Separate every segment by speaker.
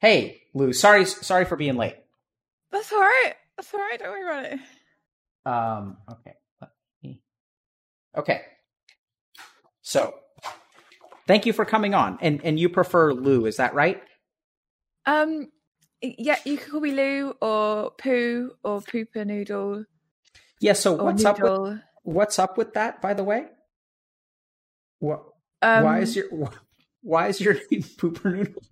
Speaker 1: Hey, Lou. Sorry, sorry for being late.
Speaker 2: That's all right. That's all right. Don't worry about it.
Speaker 1: Um. Okay. Let me- Okay. So, thank you for coming on, and and you prefer Lou, is that right?
Speaker 2: Um, yeah, you can call me Lou or Poo or Pooper Noodle
Speaker 1: Yeah. So what's up with what's up with that? By the way, what?
Speaker 2: um,
Speaker 1: why is your why is your name Pooper Noodle?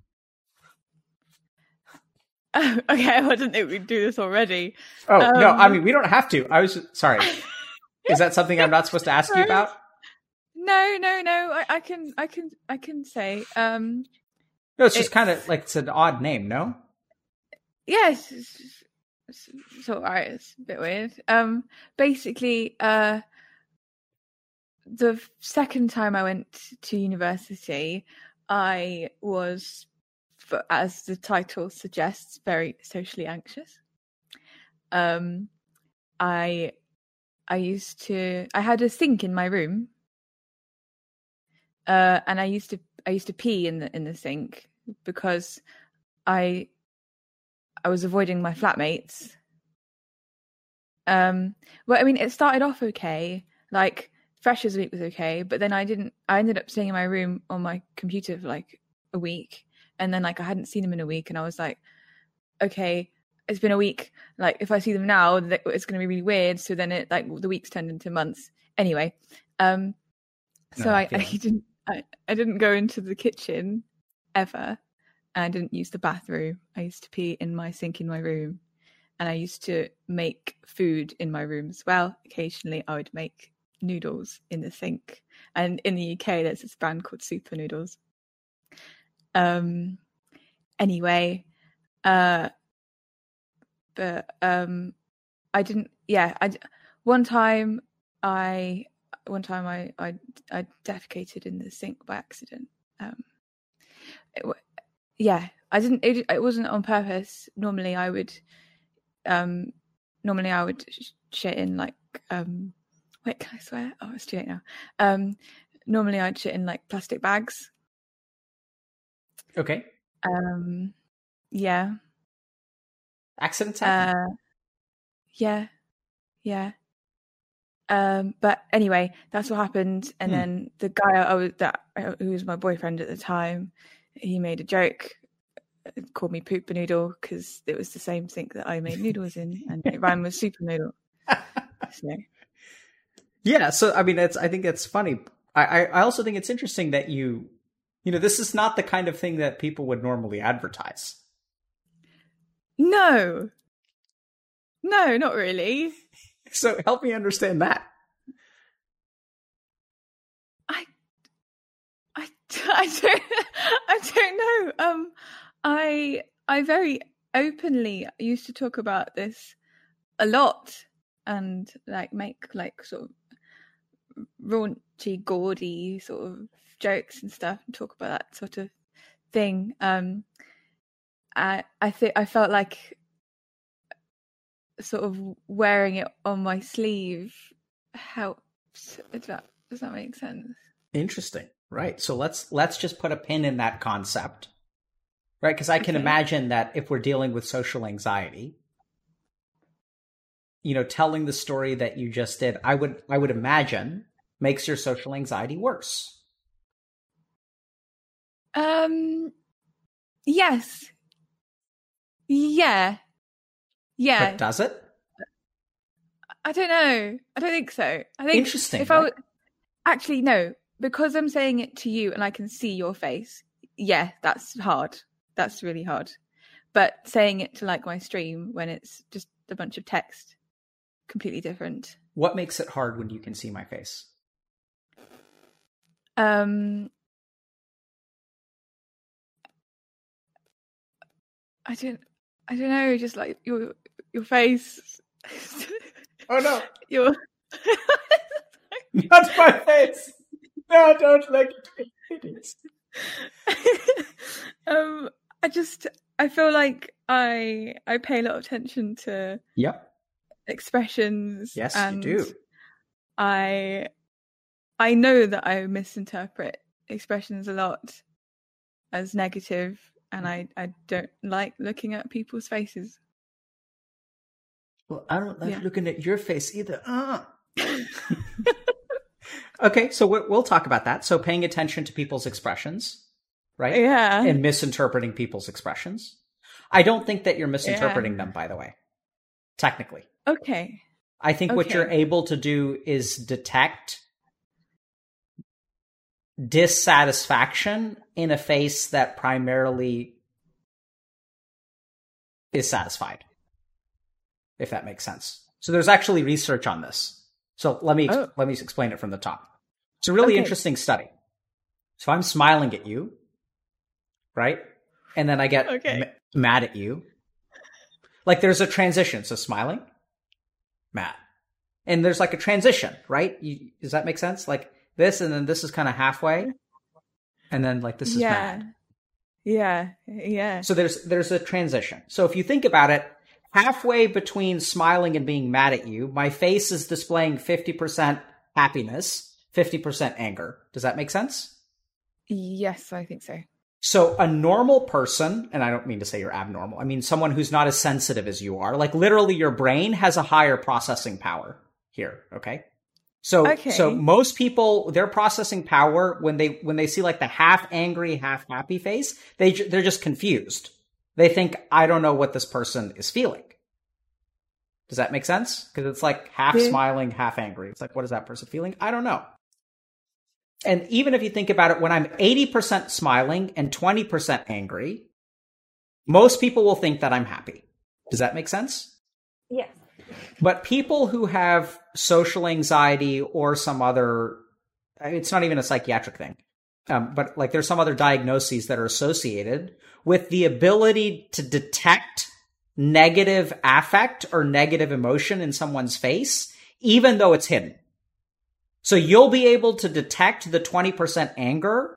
Speaker 2: okay, I didn't think we'd do this already.
Speaker 1: Oh no, I
Speaker 2: Um,
Speaker 1: mean we don't have to. I was just, sorry. Is that something I'm not supposed to ask you about?
Speaker 2: No, no, no. I, I can, I can, I can say. Um,
Speaker 1: No, it's just kind of like it's an odd name. No.
Speaker 2: yes, it's, it's, it's all right. It's a bit weird. Um, basically, uh, the second time I went to university, I was, f- as the title suggests, very socially anxious. Um, I, I used to, I had a sink in my room, uh, and I used to, I used to pee in the in the sink because I, I was avoiding my flatmates. Um, well, I mean, it started off okay, like Freshers Week was okay, but then I didn't. I ended up staying in my room on my computer for like a week, and then like I hadn't seen them in a week, and I was like, okay, it's been a week. Like if I see them now, it's going to be really weird. So then it like the weeks turned into months. Anyway, um, so
Speaker 1: No, I
Speaker 2: I, I didn't. I, I didn't go into the kitchen ever, and I didn't use the bathroom. I used to pee in my sink in my room, and I used to make food in my room as well. Occasionally, I would make noodles in the sink. And in the UK, there's this brand called Super Noodles. Um. Anyway, uh, but um, I didn't. Yeah, I one time I one time I I I defecated in the sink by accident. Um, it, yeah, I didn't. It, it wasn't on purpose. Normally, I would. Um, normally I would sh- shit in like. Um, wait, can I swear? Oh, it's too late now. Um, normally I'd shit in like plastic bags.
Speaker 1: Okay.
Speaker 2: Um, yeah.
Speaker 1: Accidents happen.
Speaker 2: Uh, yeah, yeah. Um, but anyway, that's what happened. And
Speaker 1: Hmm.
Speaker 2: then the guy I was that uh, who was my boyfriend at the time, he made a joke, uh, called me poop noodle because it was the same thing that I made noodles in, and it rhymed with super noodle. So,
Speaker 1: yeah. So I mean, that's I think that's funny. I, I I also think it's interesting that you, you know, this is not the kind of thing that people would normally advertise.
Speaker 2: no, no, not really.
Speaker 1: So help me understand that.
Speaker 2: I, I, I don't, I don't know. Um, I, I very openly used to talk about this a lot and like make like sort of raunchy, gaudy sort of jokes and stuff and talk about that sort of thing. Um, I, I think I felt like sort of wearing it on my sleeve helps. Does that, does that make sense?
Speaker 1: Interesting. Right. So let's let's just put a pin in that concept. Right? Because I can
Speaker 2: Okay.
Speaker 1: imagine that if we're dealing with social anxiety, you know, telling the story that you just did, I would I would imagine makes your social anxiety worse.
Speaker 2: Um. Yes. Yeah. Yeah.
Speaker 1: But does it?
Speaker 2: I don't know. I don't think so. I think
Speaker 1: Interesting,
Speaker 2: If I
Speaker 1: right?
Speaker 2: would actually no, because I'm saying it to you and I can see your face. Yeah, that's hard. That's really hard. But saying it to like my stream when it's just a bunch of text, completely different.
Speaker 1: What makes it hard when you can see my face?
Speaker 2: Um. I don't. I don't know. Just like your your face.
Speaker 1: Oh no,
Speaker 2: your
Speaker 1: not my face. No, I don't like it.
Speaker 2: um i just i feel like i i pay a lot of attention to
Speaker 1: Yep.
Speaker 2: expressions
Speaker 1: Yes,
Speaker 2: and
Speaker 1: you do.
Speaker 2: i i know that i misinterpret expressions a lot as negative and I I don't like looking at people's faces.
Speaker 1: Well, I don't like
Speaker 2: Yeah.
Speaker 1: looking at your face either. Uh. okay, so we- we'll talk about that. So paying attention to people's expressions, right?
Speaker 2: Yeah.
Speaker 1: And misinterpreting people's expressions. I don't think that you're misinterpreting them, by the way. Technically.
Speaker 2: okay.
Speaker 1: I think what you're able to do is detect dissatisfaction in a face that primarily is satisfied. If that makes sense. So there's actually research on this. So let me
Speaker 2: Oh.
Speaker 1: let me explain it from the top. It's a really
Speaker 2: Okay.
Speaker 1: interesting study. So I'm smiling at you, right? And then I get
Speaker 2: Okay.
Speaker 1: m- mad at you. Like there's a transition. So smiling, mad. And there's like a transition, right? You, does that make sense? Like this and then this is kind of halfway. And then like this is
Speaker 2: yeah.
Speaker 1: mad.
Speaker 2: Yeah. Yeah.
Speaker 1: So there's there's a transition. So if you think about it, halfway between smiling and being mad at you, my face is displaying 50% happiness, 50% anger. Does that make sense?
Speaker 2: Yes, I think so.
Speaker 1: So a normal person, and I don't mean to say you're abnormal, I mean someone who's not as sensitive as you are, like literally your brain has a higher processing power here, okay? So
Speaker 2: Okay.
Speaker 1: so most people they're processing power when they when they see like the half angry, half happy face, they they're just confused. They think I don't know what this person is feeling. Does that make sense? Because it's like half
Speaker 2: Yeah.
Speaker 1: smiling, half angry. It's like what is that person feeling? I don't know. And even if you think about it, when I'm 80% smiling and 20% angry, most people will think that I'm happy. Does that make sense?
Speaker 2: Yes.
Speaker 1: But people who have social anxiety or some other, it's not even a psychiatric thing, um, but like there's some other diagnoses that are associated with the ability to detect negative affect or negative emotion in someone's face, even though it's hidden. So you'll be able to detect the 20% anger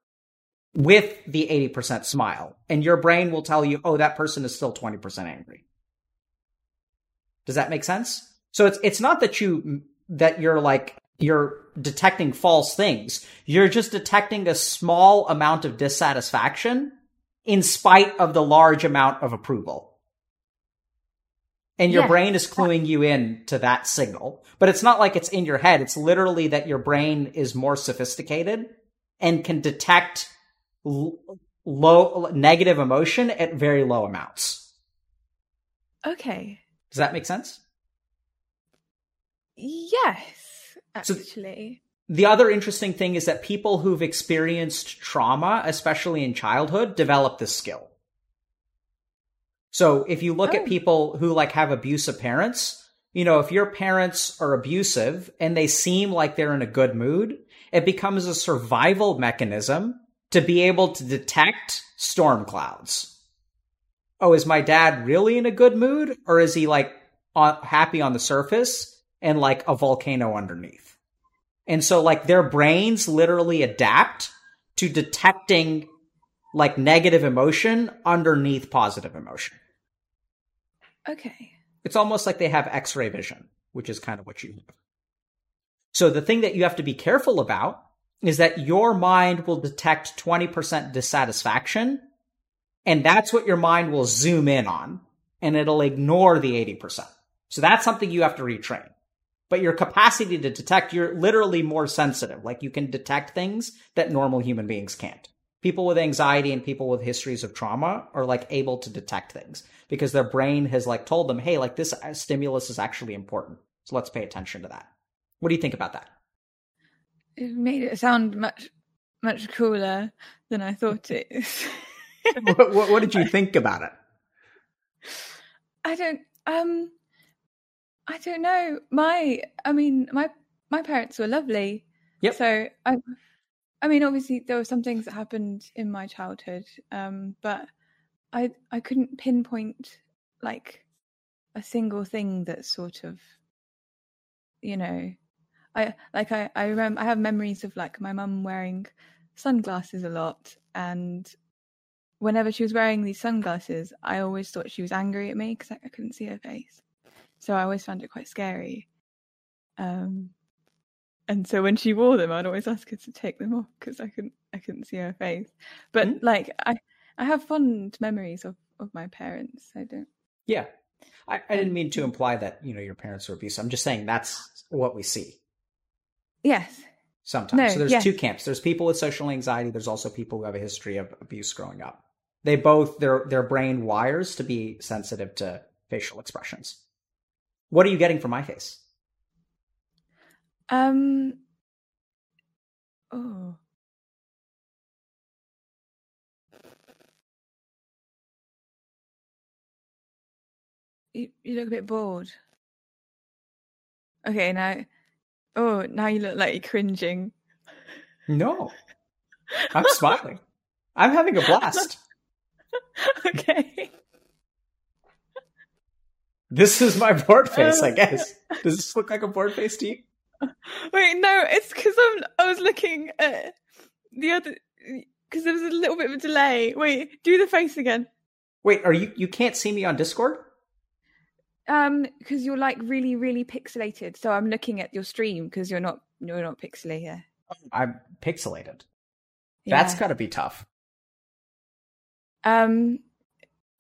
Speaker 1: with the 80% smile, and your brain will tell you, oh, that person is still 20% angry. Does that make sense? So it's it's not that you that you're like you're detecting false things. You're just detecting a small amount of dissatisfaction in spite of the large amount of approval. And your
Speaker 2: Yeah.
Speaker 1: brain is cluing you in to that signal. But it's not like it's in your head. It's literally that your brain is more sophisticated and can detect l- low negative emotion at very low amounts.
Speaker 2: Okay.
Speaker 1: Does that make sense?
Speaker 2: Yes,
Speaker 1: So-
Speaker 2: actually.
Speaker 1: The other interesting thing is that people who've experienced trauma, especially in childhood, develop this skill. So if you look
Speaker 2: Oh.
Speaker 1: at people who like have abusive parents, you know, if your parents are abusive and they seem like they're in a good mood, it becomes a survival mechanism to be able to detect storm clouds. Oh, is my dad really in a good mood or is he like on, happy on the surface and like a volcano underneath? And so like their brains literally adapt to detecting like negative emotion underneath positive emotion.
Speaker 2: okay.
Speaker 1: It's almost like they have x-ray vision, which is kind of what you have. So the thing that you have to be careful about is that your mind will detect 20% dissatisfaction and that's what your mind will zoom in on and it'll ignore the 80%. So that's something you have to retrain. But your capacity to detect, you're literally more sensitive. Like you can detect things that normal human beings can't. People with anxiety and people with histories of trauma are like able to detect things because their brain has like told them, hey, like this uh, stimulus is actually important. So let's pay attention to that. What do you think about that?
Speaker 2: It made it sound much, much cooler than I thought it.
Speaker 1: what, what, what did you think about it?
Speaker 2: I don't. Um, I don't know. My, I mean, my my parents were lovely.
Speaker 1: Yep.
Speaker 2: So I, I mean, obviously there were some things that happened in my childhood, um, but I I couldn't pinpoint like a single thing that sort of, you know, I like I I remember I have memories of like my mum wearing sunglasses a lot and whenever she was wearing these sunglasses, I always thought she was angry at me because I, I couldn't see her face. So I always found it quite scary. Um, and so when she wore them, I'd always ask her to take them off because I couldn't I couldn't see her face. But
Speaker 1: Mm.
Speaker 2: like I I have fond memories of of my parents. I don't.
Speaker 1: Yeah, I, I didn't mean to imply that you know your parents were abusive. I'm just saying that's what we see
Speaker 2: Yes.
Speaker 1: sometimes.
Speaker 2: No,
Speaker 1: so there's
Speaker 2: yes.
Speaker 1: two camps. There's people with social anxiety. There's also people who have a history of abuse growing up. They both their their brain wires to be sensitive to facial expressions. What are you getting from my face?
Speaker 2: Um. Oh. You you look a bit bored. Okay, now. Oh, now you look like you're cringing.
Speaker 1: No, I'm smiling. I'm having a blast.
Speaker 2: okay.
Speaker 1: This is my bored face, I guess. Does this look like a bored face to you?
Speaker 2: Wait, no, it's because I'm. I was looking at the other because there was a little bit of a delay. Wait, do the face again.
Speaker 1: Wait, are you you can't see me on Discord?
Speaker 2: Um, because you're like really, really pixelated. So I'm looking at your stream because you're not you're not pixelated.
Speaker 1: I'm pixelated. That's got to be tough.
Speaker 2: Um.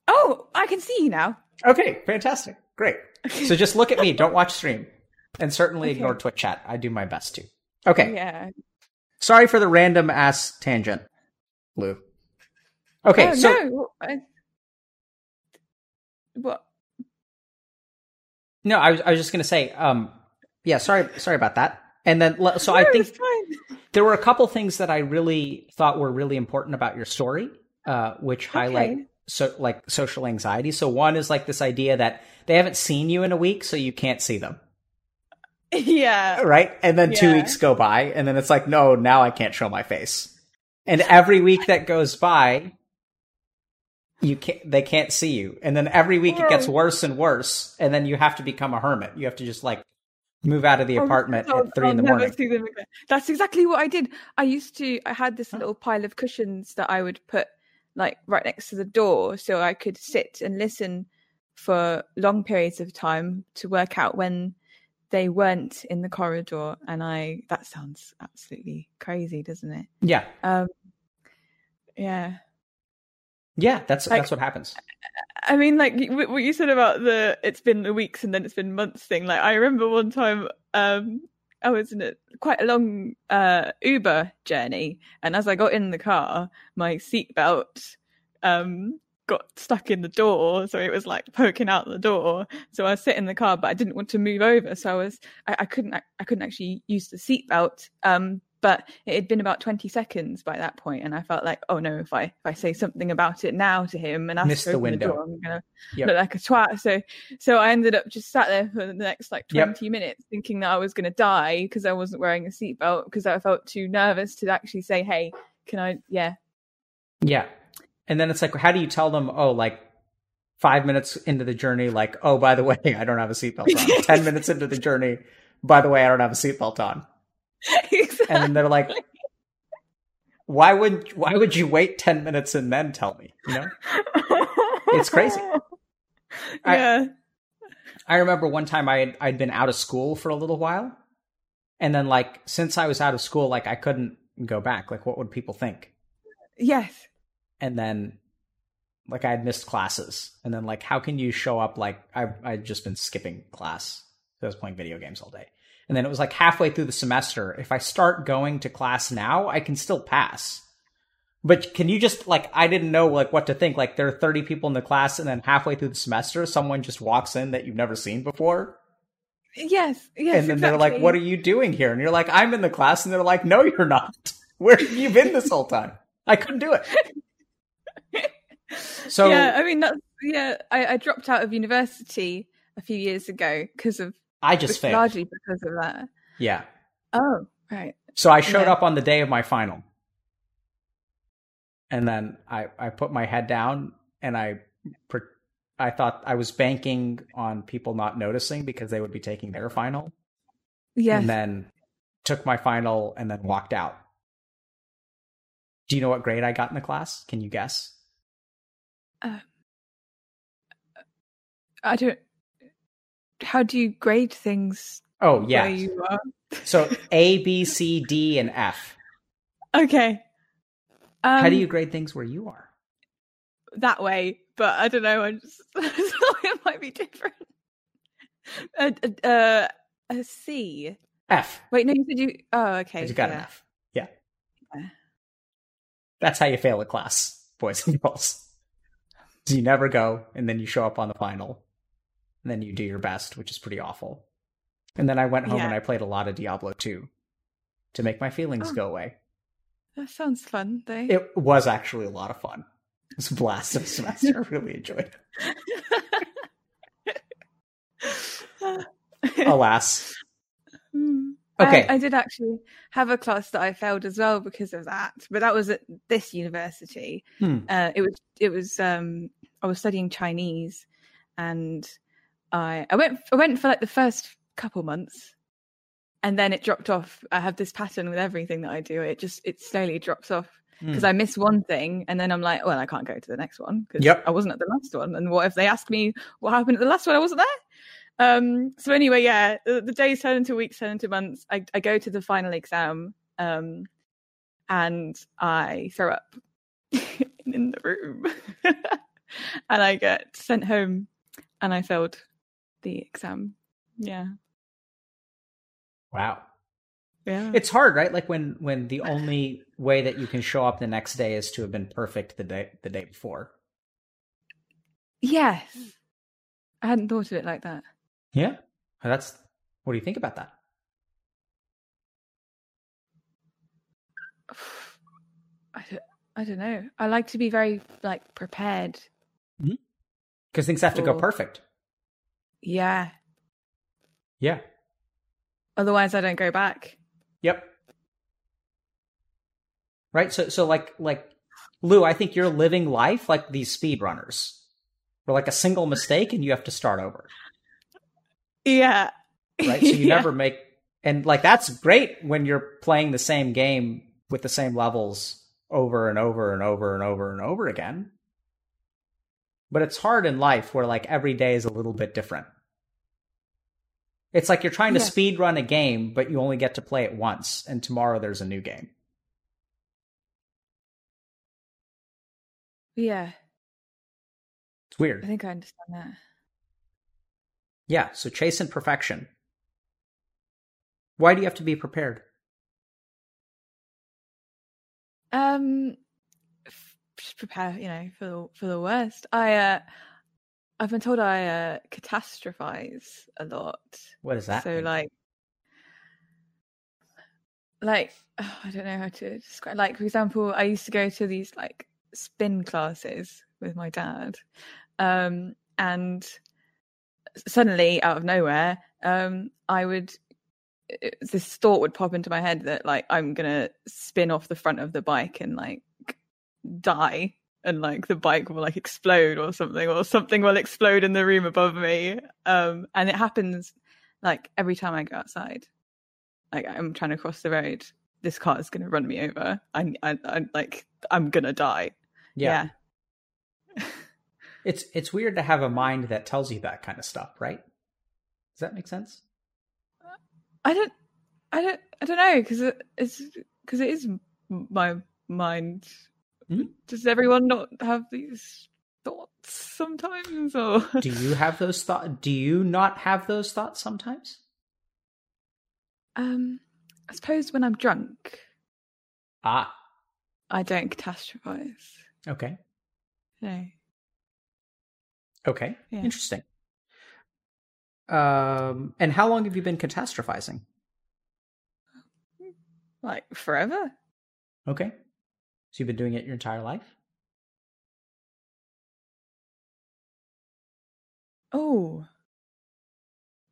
Speaker 2: Oh, I can see you now.
Speaker 1: Okay, fantastic. Great. So just look at me, don't watch stream. And certainly
Speaker 2: Okay.
Speaker 1: ignore Twitch chat. I do my best to. Okay.
Speaker 2: Yeah.
Speaker 1: Sorry for the random ass tangent, Lou. Okay,
Speaker 2: oh,
Speaker 1: so
Speaker 2: no. I- What?
Speaker 1: no, I was I was just gonna say, um, yeah, sorry, sorry about that. And then so I think there were a couple things that I really thought were really important about your story, uh, which highlight
Speaker 2: Okay.
Speaker 1: so like social anxiety. So one is like this idea that they haven't seen you in a week, so you can't see them,
Speaker 2: Yeah.
Speaker 1: right? And then two weeks go by, and then it's like, no, now I can't show my face. And every week that goes by, you can't they can't see you. And then every week it gets worse and worse, and then you have to become a hermit. You have to just like move out of the
Speaker 2: Oh,
Speaker 1: apartment
Speaker 2: I'll-
Speaker 1: at 3 in the
Speaker 2: I'll
Speaker 1: morning.
Speaker 2: see them again. That's exactly what I did. I used to. I had this little pile of cushions that I would put like right next to the door, so I could sit and listen for long periods of time to work out when they weren't in the corridor. And I that sounds absolutely crazy, doesn't it?
Speaker 1: Yeah.
Speaker 2: Um, yeah.
Speaker 1: Yeah, that's
Speaker 2: Like-
Speaker 1: that's what happens.
Speaker 2: I mean, like what you said about the it's been the weeks and then it's been months thing. Like I remember one time, um, I was in a quite a long uh Uber journey, and as I got in the car, my seatbelt um got stuck in the door, so it was like poking out the door. So I was sitting in the car, but I didn't want to move over, so I was I, I couldn't I couldn't actually use the seatbelt. Um, but it had been about 20 seconds by that point and i felt like oh no if i if i say something about it now to him and ask
Speaker 1: Miss
Speaker 2: to
Speaker 1: the window.
Speaker 2: door, i'm gonna
Speaker 1: Yep.
Speaker 2: look like a twat so so i ended up just sat there for the next like
Speaker 1: Yep.
Speaker 2: 20 minutes thinking that i was gonna die because i wasn't wearing a seatbelt because i felt too nervous to actually say hey can i yeah
Speaker 1: Yeah. And then it's like, how do you tell them, oh, like five minutes into the journey, like, oh, by the way, I don't have a seatbelt on. 10 minutes into the journey, by the way, I don't have a seatbelt on. And then they're like, why would why would you wait 10 minutes and then tell me? You know? It's crazy. I-
Speaker 2: yeah
Speaker 1: I remember one time I had, I'd been out of school for a little while. And then like since I was out of school, like I couldn't go back. Like what would people think?
Speaker 2: yes
Speaker 1: and then like I had missed classes, and then like how can you show up like I I'd just been skipping class. Because I was playing video games all day, and then it was like halfway through the semester. If I start going to class now, I can still pass. But can you just like I didn't know like what to think. Like there are thirty people in the class, and then halfway through the semester, someone just walks in that you've never seen before,
Speaker 2: yes yes
Speaker 1: and then they're like, "What are you doing here?" And you're like, "I'm in the class," and they're like, "No, you're not. Where have you been this whole time? I couldn't do it." So
Speaker 2: yeah i mean that's yeah I, I dropped out of university a few years ago because of
Speaker 1: I just failed.
Speaker 2: largely because of that
Speaker 1: Yeah.
Speaker 2: oh right
Speaker 1: So I showed
Speaker 2: Yeah.
Speaker 1: up on the day of my final. And then I, I put my head down and I I thought I was banking on people not noticing because they would be taking their final.
Speaker 2: yes
Speaker 1: And then took my final and then walked out. Do you know what grade I got in the class? Can you guess?
Speaker 2: Uh, i don't how do you grade things
Speaker 1: Oh, yeah.
Speaker 2: where you are
Speaker 1: So A, B, C, D, and F.
Speaker 2: okay um,
Speaker 1: How do you grade things where you are?
Speaker 2: that way, but I don't know. I just it might be different. A, a, a, a C.
Speaker 1: F.
Speaker 2: Wait, no, you said you. Oh, okay.
Speaker 1: You got an. F. Yeah.
Speaker 2: Yeah.
Speaker 1: That's how you fail a class, boys and girls. So you never go, and then you show up on the final, and then you do your best, which is pretty awful. And then I went home
Speaker 2: Yeah.
Speaker 1: and I played a lot of Diablo 2 to make my feelings
Speaker 2: Oh.
Speaker 1: go away.
Speaker 2: That sounds fun, though.
Speaker 1: It was actually a lot of fun. It was a blast of a semester. I really enjoyed it. Alas.
Speaker 2: Hmm.
Speaker 1: Okay.
Speaker 2: I, I did actually have a class that I failed as well because of that, but that was at this university.
Speaker 1: Hmm.
Speaker 2: Uh, it was it was um, I was studying Chinese, and I I went I went for like the first couple months, and then it dropped off. I have this pattern with everything that I do. It just it slowly drops off because
Speaker 1: Hmm.
Speaker 2: I miss one thing, and then I'm like, well, I can't go to the next one because
Speaker 1: Yep.
Speaker 2: I wasn't at the last one. And what if they ask me what happened at the last one? I wasn't there. Um, so anyway, yeah, the, the days turn into weeks, turn into months. I, I go to the final exam, um, and I throw up in the room, and I get sent home, and I failed the exam. Yeah,
Speaker 1: Wow.
Speaker 2: yeah.
Speaker 1: It's hard, right? Like when when the only way that you can show up the next day is to have been perfect the day the day before.
Speaker 2: yes, I hadn't thought of it like that.
Speaker 1: Yeah. That's what do you think about that?
Speaker 2: I don't, I don't know. I like to be very like prepared. Mm-hmm.
Speaker 1: Because things have to go perfect.
Speaker 2: Yeah.
Speaker 1: Yeah.
Speaker 2: Otherwise, I don't go back.
Speaker 1: Yep. Right. So so like like Lou, I think you're living life like these speedrunners. Where like a single mistake and you have to start over.
Speaker 2: Yeah.
Speaker 1: Right. So you
Speaker 2: Yeah.
Speaker 1: never make and like that's great when you're playing the same game with the same levels over and over and over and over and over again. But it's hard in life where like every day is a little bit different. It's like you're trying to speed run a game, but you only get to play it once, and tomorrow there's a new game.
Speaker 2: Yeah.
Speaker 1: It's weird.
Speaker 2: I think I understand that.
Speaker 1: Yeah, so chasing perfection. Why do you have to be prepared?
Speaker 2: Um, just prepare, you know, for the for the worst. I uh, I've been told I uh catastrophize a lot.
Speaker 1: What is that?
Speaker 2: so
Speaker 1: mean?
Speaker 2: like, like oh, I don't know how to describe. Like for example, I used to go to these like spin classes with my dad, um, and suddenly out of nowhere, um, I would it- this thought would pop into my head that like I'm gonna spin off the front of the bike and like die and like the bike will like explode or something or something will explode in the room above me um and it happens like every time I go outside like I'm trying to cross the road this car is gonna run me over I I, I like I'm gonna die
Speaker 1: yeah.
Speaker 2: yeah.
Speaker 1: It's it's weird to have a mind that tells you that kind of stuff, right? Does that make sense?
Speaker 2: I don't, I don't, I don't know because it, it's because it is my mind.
Speaker 1: Mhm.
Speaker 2: Does everyone not have these thoughts sometimes, or
Speaker 1: Do you have those thoughts? Do you not have those thoughts sometimes?
Speaker 2: um, I suppose when I'm drunk,
Speaker 1: Ah,
Speaker 2: I don't catastrophize.
Speaker 1: okay.
Speaker 2: No,
Speaker 1: Okay.
Speaker 2: Yeah.
Speaker 1: Interesting. Um, and how long have you been catastrophizing?
Speaker 2: like forever.
Speaker 1: Okay. So you've been doing it your entire life?
Speaker 2: Oh,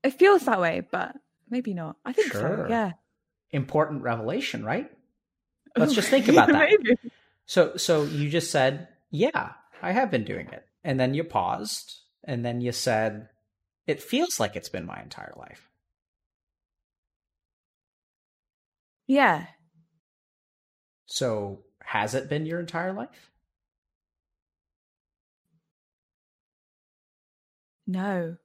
Speaker 2: it feels that way, but maybe not. I think so.
Speaker 1: Sure.
Speaker 2: Yeah.
Speaker 1: Important revelation, right? Let's
Speaker 2: Ooh,
Speaker 1: just think about that.
Speaker 2: maybe.
Speaker 1: So so you just said, "Yeah, I have been doing it." And then you paused, and then you said, "It feels like it's been my entire life."
Speaker 2: Yeah.
Speaker 1: So has it been your entire life?
Speaker 2: No.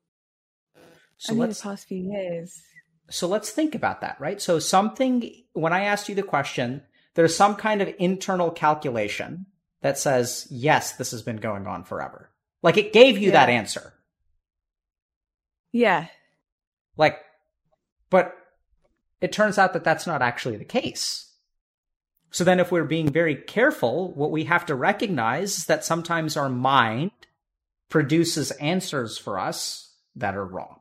Speaker 1: So
Speaker 2: Only the
Speaker 1: let's
Speaker 2: past few years.
Speaker 1: so let's think about that, right? So something when I asked you the question, there's some kind of internal calculation that says, yes, this has been going on forever. Like it gave you
Speaker 2: Yeah.
Speaker 1: that answer.
Speaker 2: Yeah.
Speaker 1: Like, but it turns out that that's not actually the case. So then, if we're being very careful, what we have to recognize is that sometimes our mind produces answers for us that are wrong.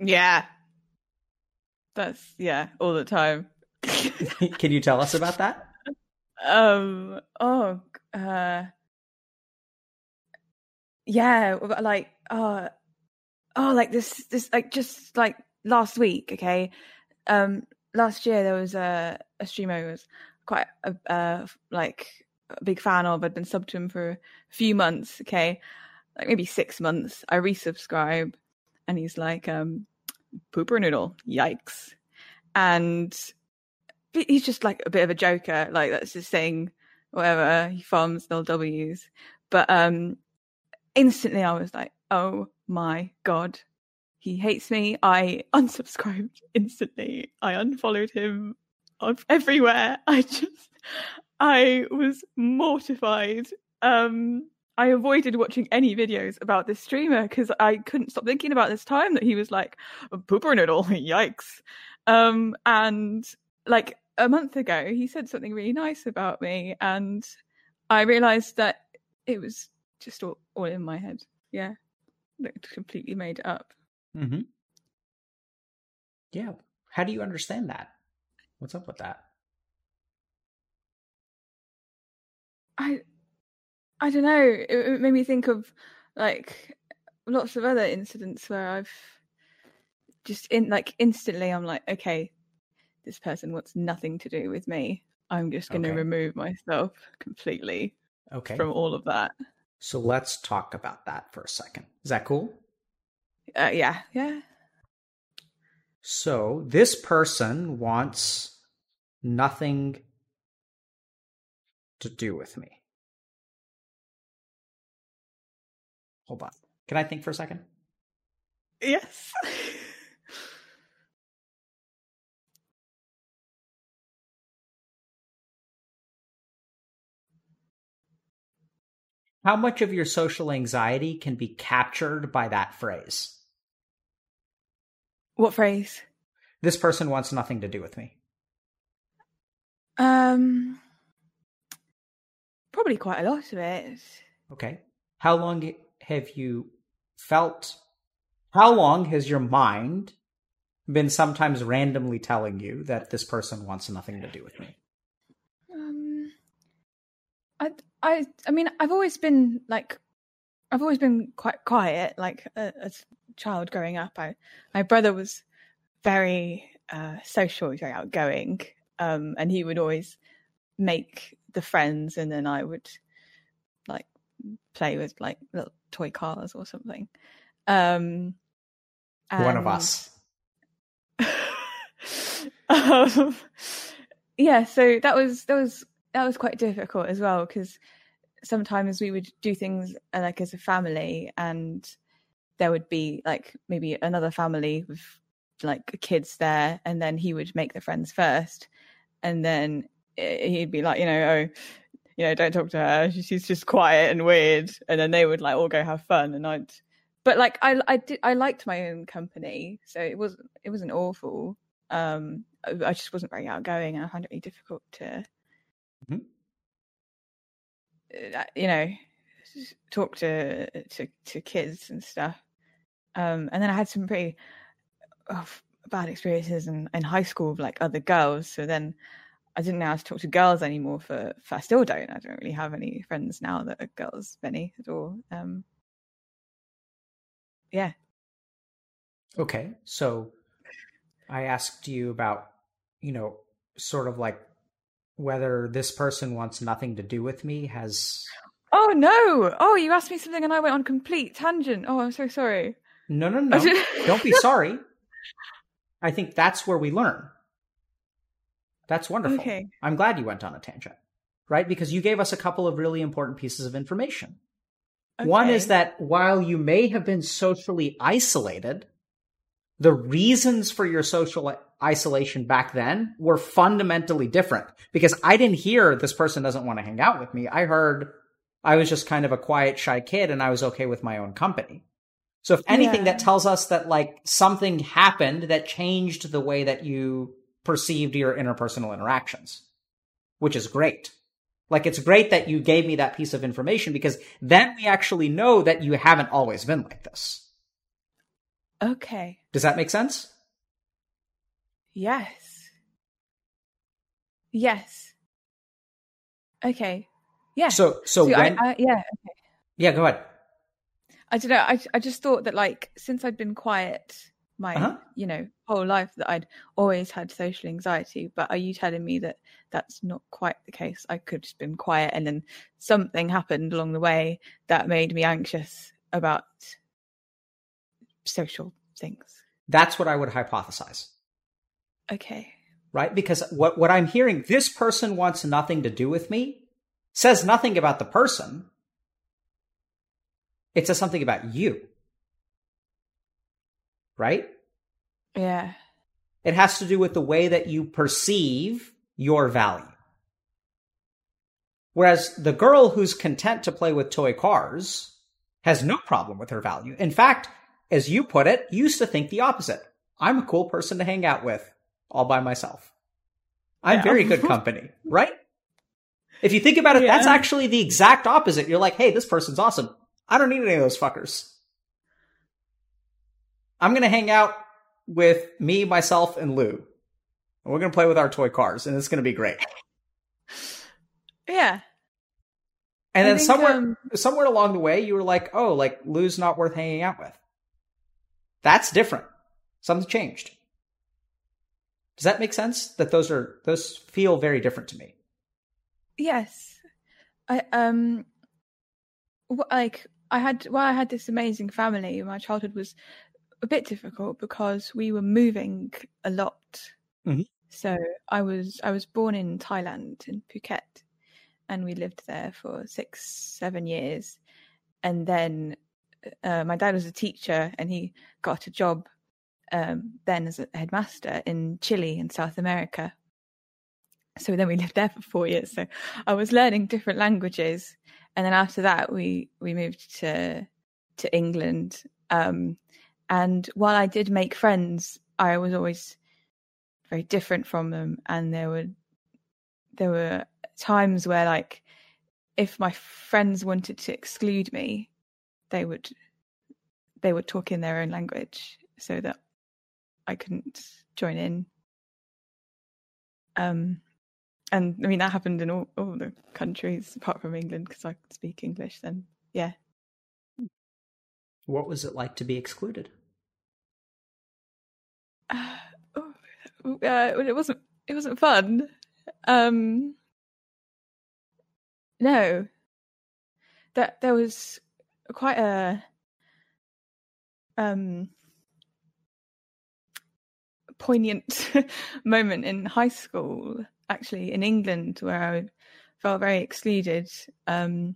Speaker 2: Yeah. That's yeah, all the time.
Speaker 1: Can you tell us about that?
Speaker 2: um oh uh yeah like uh oh like this this like just like last week okay um last year there was a a streamer was quite a uh like a big fan of i'd been subbed to him for a few months okay like maybe six months i resubscribe and he's like um pooper noodle yikes and he's just like a bit of a joker. Like that's his thing. Whatever he farms no W's. But um, instantly I was like, oh my god, he hates me. I unsubscribed instantly. I unfollowed him on everywhere. I just, I was mortified. Um, I avoided watching any videos about this streamer because I couldn't stop thinking about this time that he was like pooper noodle. Yikes. Um, and like a month ago, he said something really nice about me, and I realized that it was just all, all in my head. Yeah, like, completely made up.
Speaker 1: Mm-hmm. Yeah. How do you understand that? What's up with that?
Speaker 2: I, I don't know. It, it made me think of like lots of other incidents where I've just in like instantly I'm like, okay, this person wants nothing to do with me. I'm just going to
Speaker 1: Okay.
Speaker 2: remove myself completely
Speaker 1: Okay.
Speaker 2: from all of that.
Speaker 1: So let's talk about that for a second. Is that cool?
Speaker 2: Uh, yeah, yeah.
Speaker 1: So this person wants nothing to do with me. Hold on. Can I think for a second?
Speaker 2: Yes.
Speaker 1: How much of your social anxiety can be captured by that phrase?
Speaker 2: What phrase?
Speaker 1: This person wants nothing to do with me.
Speaker 2: Um, probably quite a lot of it.
Speaker 1: Okay. How long have you felt? How long has your mind been sometimes randomly telling you that this person wants nothing to do with me?
Speaker 2: Um, I, I, I mean, I've always been like, I've always been quite quiet. Like as a child growing up, I, my brother was very uh, social, very outgoing, um, and he would always make the friends, and then I would like play with like little toy cars or something. Um,
Speaker 1: One of us.
Speaker 2: um, yeah, so that was that was that was quite difficult as well because sometimes we would do things uh, like as a family, and there would be like maybe another family with like kids there, and then he would make the friends first, and then eh, he'd be like, you know, oh. You know, don't talk to her. She's just quiet and weird. And then they would like all go have fun, and I'd but like I I did I liked my own company, so it was it wasn't awful. Um, I I just wasn't very outgoing, and I found it really difficult to,
Speaker 1: Mhm.
Speaker 2: uh, you know, talk to to to kids and stuff. Um, and then I had some pretty oh, bad experiences in, in high school with like other girls. So then I didn't know how to talk to girls anymore. For, for I still don't. I don't really have any friends now that are girls, many at all. Um, yeah.
Speaker 1: Okay. So I asked you about, you know, sort of like whether this person wants nothing to do with me has
Speaker 2: Oh no! Oh, you asked me something and I went on complete tangent. Oh, I'm so sorry.
Speaker 1: No no no. Don't be sorry. I think that's where we learn. That's wonderful.
Speaker 2: Okay.
Speaker 1: i'm glad you went on a tangent right? Because you gave us a couple of really important pieces of information. One is that while you may have been socially isolated the reasons for your social isolation back then were fundamentally different. Because I didn't hear this person doesn't want to hang out with me. I heard I was just kind of a quiet, shy kid and I was okay with my own company. So if anything, yeah. that tells us that like something happened that changed the way that you perceived your interpersonal interactions, which is great. Like it's great that you gave me that piece of information because then we actually know that you haven't always been like this.
Speaker 2: Okay.
Speaker 1: Does that make sense?
Speaker 2: Yes. Yes. Okay. Yeah.
Speaker 1: So, so, so when,
Speaker 2: I, I, yeah, okay.
Speaker 1: yeah, go ahead.
Speaker 2: I don't know. I I just thought that like since I'd been quiet my uh-huh. you know whole life that I'd always had social anxiety. But are you telling me that that's not quite the case? I could just been quiet, and then something happened along the way that made me anxious about social things.
Speaker 1: That's what I would hypothesize.
Speaker 2: Okay.
Speaker 1: Right? Because what, what I'm hearing, this person wants nothing to do with me, says nothing about the person. It says something about you. Right?
Speaker 2: Yeah.
Speaker 1: It has to do with the way that you perceive your value. Whereas the girl who's content to play with toy cars has no problem with her value. In fact, as you put it, used to think the opposite. I'm a cool person to hang out with all by myself. I'm yeah. very good company, right? If you think about it, yeah. that's actually the exact opposite. You're like, hey, this person's awesome. I don't need any of those fuckers. I'm going to hang out with me, myself, and Lou. And we're going to play with our toy cars, and it's going to be great.
Speaker 2: Yeah.
Speaker 1: And I then think, somewhere, um... somewhere along the way, you were like, "Oh, like Lou's not worth hanging out with." That's different. Something changed. Does that make sense? That those are those feel very different to me.
Speaker 2: Yes, I um, like I had well, I had this amazing family. My childhood was a bit difficult because we were moving a lot. Mm-hmm. So I was I was born in Thailand in Phuket, and we lived there for six seven years, and then uh, my dad was a teacher and he got a job um, then as a headmaster in Chile in South America. So then we lived there for four years. So I was learning different languages, and then after that we we moved to to England. Um, and while I did make friends, I was always very different from them, and there were there were times where like if my friends wanted to exclude me they would they would talk in their own language so that I couldn't join in. Um, and I mean that happened in all, all the countries apart from England because I could speak English. Then, yeah.
Speaker 1: What was it like to be excluded?
Speaker 2: Uh, oh, uh, it wasn't. It wasn't fun. Um, no, that there was quite a um poignant moment in high school actually in England where I felt very excluded um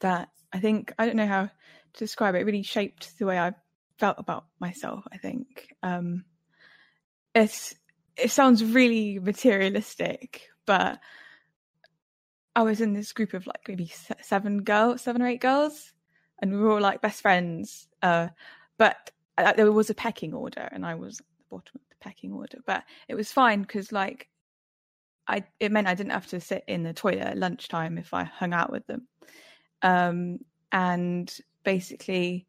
Speaker 2: that I think I don't know how to describe it, really shaped the way I felt about myself I think um it's it sounds really materialistic but I was in this group of like maybe seven girls, seven or eight girls, and we were all like best friends. Uh, but uh, there was a pecking order, and I was at the bottom of the pecking order. But it was fine because like I, it meant I didn't have to sit in the toilet at lunchtime if I hung out with them. Um, and basically,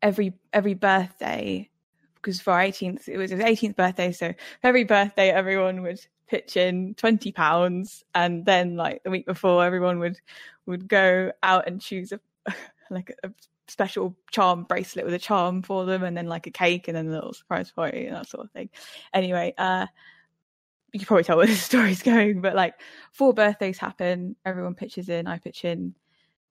Speaker 2: every every birthday, because for 18th, it was his 18th birthday, so every birthday, everyone would pitch in 20 pounds and then like the week before everyone would would go out and choose a like a special charm bracelet with a charm for them and then like a cake and then a little surprise party and that sort of thing anyway uh you can probably tell where the story's going but like four birthdays happen everyone pitches in i pitch in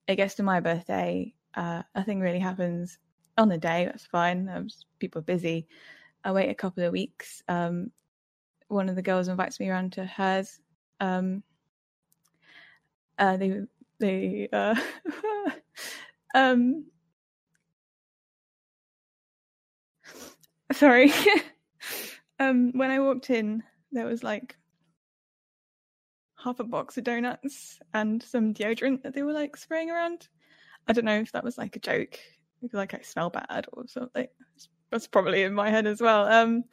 Speaker 2: it gets to my birthday uh nothing really happens on the day that's fine um, people are busy i wait a couple of weeks um one of the girls invites me around to hers. Um, uh, they they uh, sorry. um, when I walked in, there was like half a box of donuts and some deodorant that they were like spraying around. I don't know if that was like a joke, like I smell bad or something. That's probably in my head as well. Um,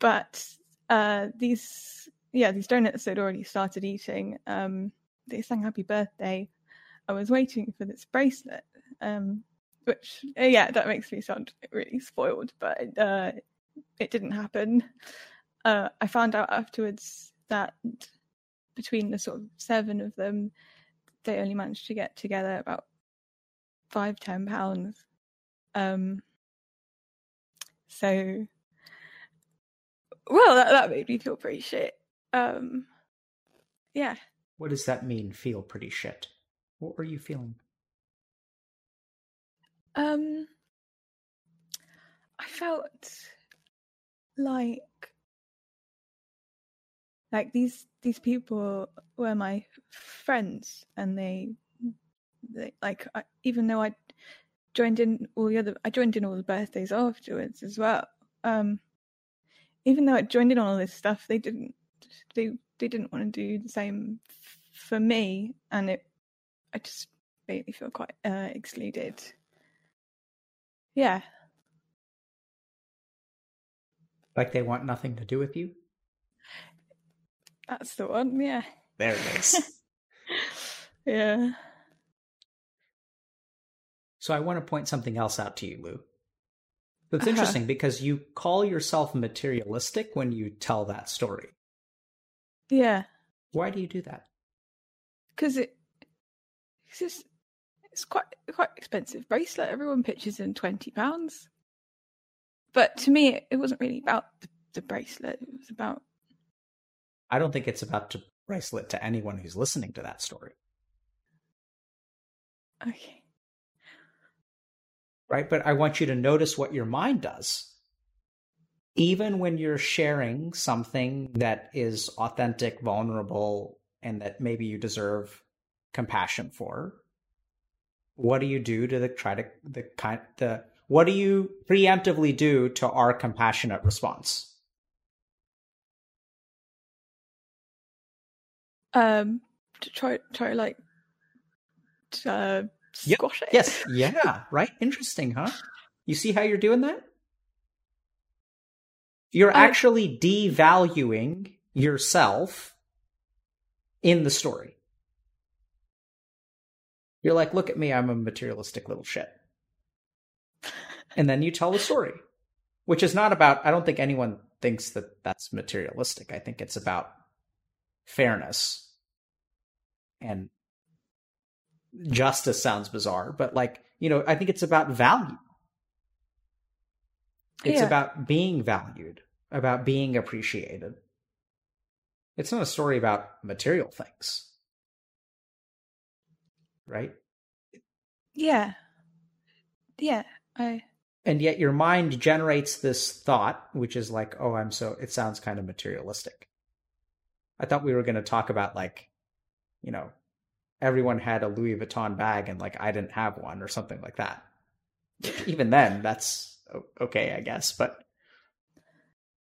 Speaker 2: but uh, these, yeah, these donuts I'd already started eating. Um, they sang "Happy Birthday." I was waiting for this bracelet, um, which uh, yeah, that makes me sound really spoiled, but uh, it didn't happen. Uh, I found out afterwards that between the sort of seven of them, they only managed to get together about five, ten pounds. Um, so, well, that, that made me feel pretty shit. Um, yeah.
Speaker 1: What does that mean, feel pretty shit? What were you feeling?
Speaker 2: Um, I felt like like these these people were my friends and they, they like I, even though i joined in all the other i joined in all the birthdays afterwards as well. Um even though i joined in all this stuff they didn't they they didn't want to do the same f- for me and it i just made me feel quite uh, excluded. Yeah.
Speaker 1: Like they want nothing to do with you
Speaker 2: that's the one, yeah.
Speaker 1: There it is.
Speaker 2: yeah.
Speaker 1: So I want to point something else out to you, Lou. That's uh-huh. interesting because you call yourself materialistic when you tell that story.
Speaker 2: Yeah.
Speaker 1: Why do you do that?
Speaker 2: Because it, it's it's quite quite expensive bracelet. Everyone pitches in twenty pounds, but to me, it wasn't really about the, the bracelet. It was about
Speaker 1: I don't think it's about to bracelet to anyone who's listening to that story.
Speaker 2: Okay.
Speaker 1: Right? But I want you to notice what your mind does. Even when you're sharing something that is authentic, vulnerable, and that maybe you deserve compassion for, what do you do to the try to the kind the what do you preemptively do to our compassionate response?
Speaker 2: Um to try try like to, uh, squash
Speaker 1: yep. it. Yes, yeah, right. Interesting, huh? You see how you're doing that? You're I... actually devaluing yourself in the story. You're like, look at me, I'm a materialistic little shit. and then you tell the story, which is not about, I don't think anyone thinks that that's materialistic. I think it's about fairness and justice sounds bizarre, but like, you know, I think it's about value. It's yeah. about being valued, about being appreciated. It's not a story about material things. Right?
Speaker 2: Yeah. Yeah, I
Speaker 1: and yet your mind generates this thought which is like, "Oh, I'm so it sounds kind of materialistic." I thought we were going to talk about like you know, everyone had a Louis Vuitton bag and like I didn't have one or something like that. Even then, that's okay, I guess. But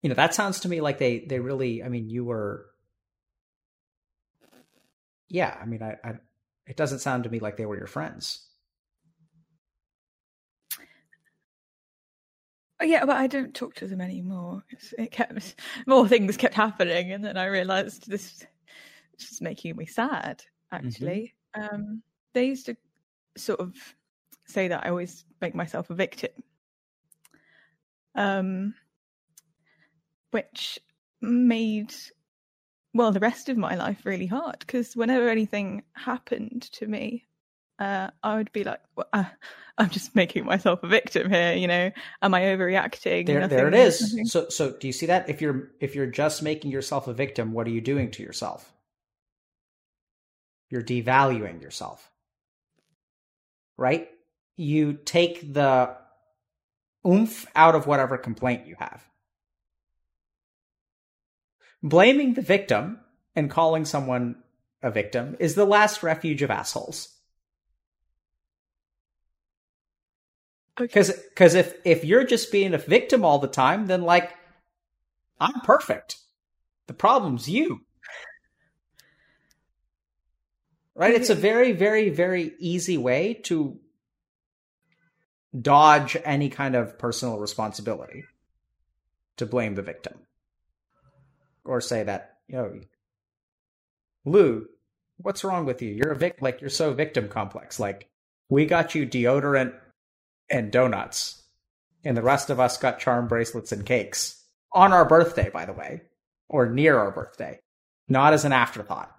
Speaker 1: you know, that sounds to me like they they really. I mean, you were. Yeah, I mean, I, I it doesn't sound to me like they were your friends.
Speaker 2: Oh, yeah, but I don't talk to them anymore. It kept more things kept happening, and then I realized this is making me sad mm-hmm. actually mm-hmm. um they used to sort of say that i always make myself a victim um which made well the rest of my life really hard because whenever anything happened to me uh, I would be like, well, uh, I'm just making myself a victim here. You know, am I overreacting?
Speaker 1: There, there it is. Nothing. So, so do you see that? If you're if you're just making yourself a victim, what are you doing to yourself? you're devaluing yourself. Right? You take the oomph out of whatever complaint you have. Blaming the victim and calling someone a victim is the last refuge of assholes. Because okay. because if if you're just being a victim all the time, then like I'm perfect. The problem's you. Right? It's a very, very, very easy way to dodge any kind of personal responsibility to blame the victim. Or say that, you know, Lou, what's wrong with you? You're a vic like you're so victim complex. Like we got you deodorant and donuts, and the rest of us got charm bracelets and cakes on our birthday, by the way, or near our birthday, not as an afterthought.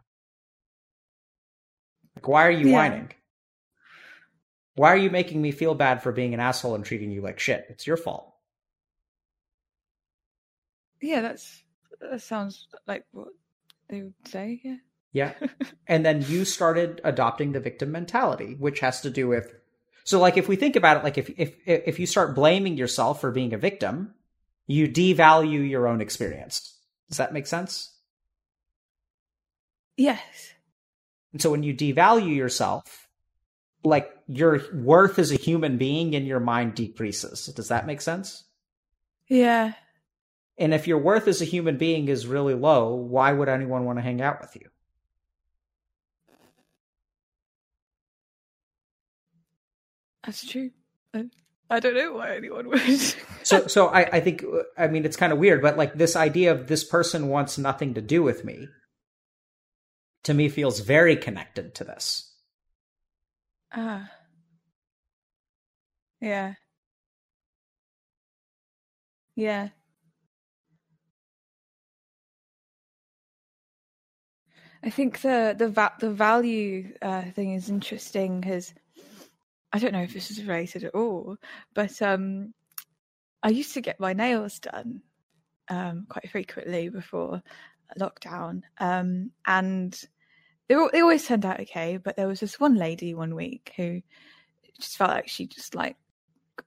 Speaker 1: Like, why are you yeah. whining? Why are you making me feel bad for being an asshole and treating you like shit? It's your fault.
Speaker 2: Yeah, that's that sounds like what they would say. Yeah.
Speaker 1: Yeah. and then you started adopting the victim mentality, which has to do with so like if we think about it like if if if you start blaming yourself for being a victim, you devalue your own experience. Does that make sense?
Speaker 2: Yes.
Speaker 1: And so when you devalue yourself, like your worth as a human being in your mind decreases. Does that make sense?
Speaker 2: Yeah.
Speaker 1: And if your worth as a human being is really low, why would anyone want to hang out with you?
Speaker 2: That's true. I, I don't know why anyone would.
Speaker 1: so, so I, I think, I mean, it's kind of weird, but like this idea of this person wants nothing to do with me, to me feels very connected to this.
Speaker 2: Ah. Yeah. Yeah. I think the the va- the value uh, thing is interesting because I don't know if this is related at all, but um, I used to get my nails done um, quite frequently before lockdown, um, and they, they always turned out okay. But there was this one lady one week who just felt like she just like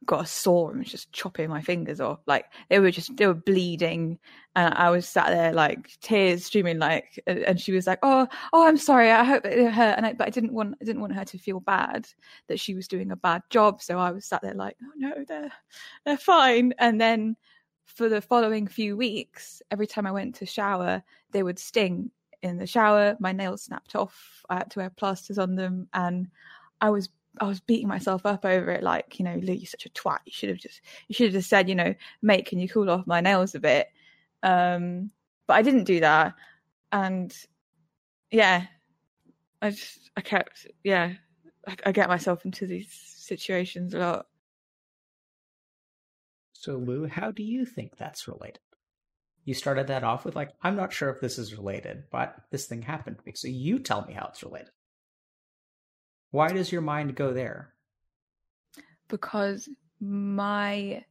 Speaker 2: got a saw and was just chopping my fingers off. Like they were just they were bleeding, and I was sat there like tears streaming. Like, and she was like, "Oh, oh, I'm sorry. I hope it hurt." And I, but I didn't want I didn't want her to feel bad that she was doing a bad job. So I was sat there like, "Oh no, they're they're fine." And then for the following few weeks, every time I went to shower, they would sting in the shower. My nails snapped off. I had to wear plasters on them, and I was I was beating myself up over it, like, you know, Lou, you're such a twat. You should have just, you should have just said, you know, mate, can you cool off my nails a bit? Um, but I didn't do that, and yeah, I just, I kept, yeah, I, I get myself into these situations a lot.
Speaker 1: So, Lou, how do you think that's related? You started that off with like, I'm not sure if this is related, but this thing happened to me. So you tell me how it's related. Why does your mind go there?
Speaker 2: Because my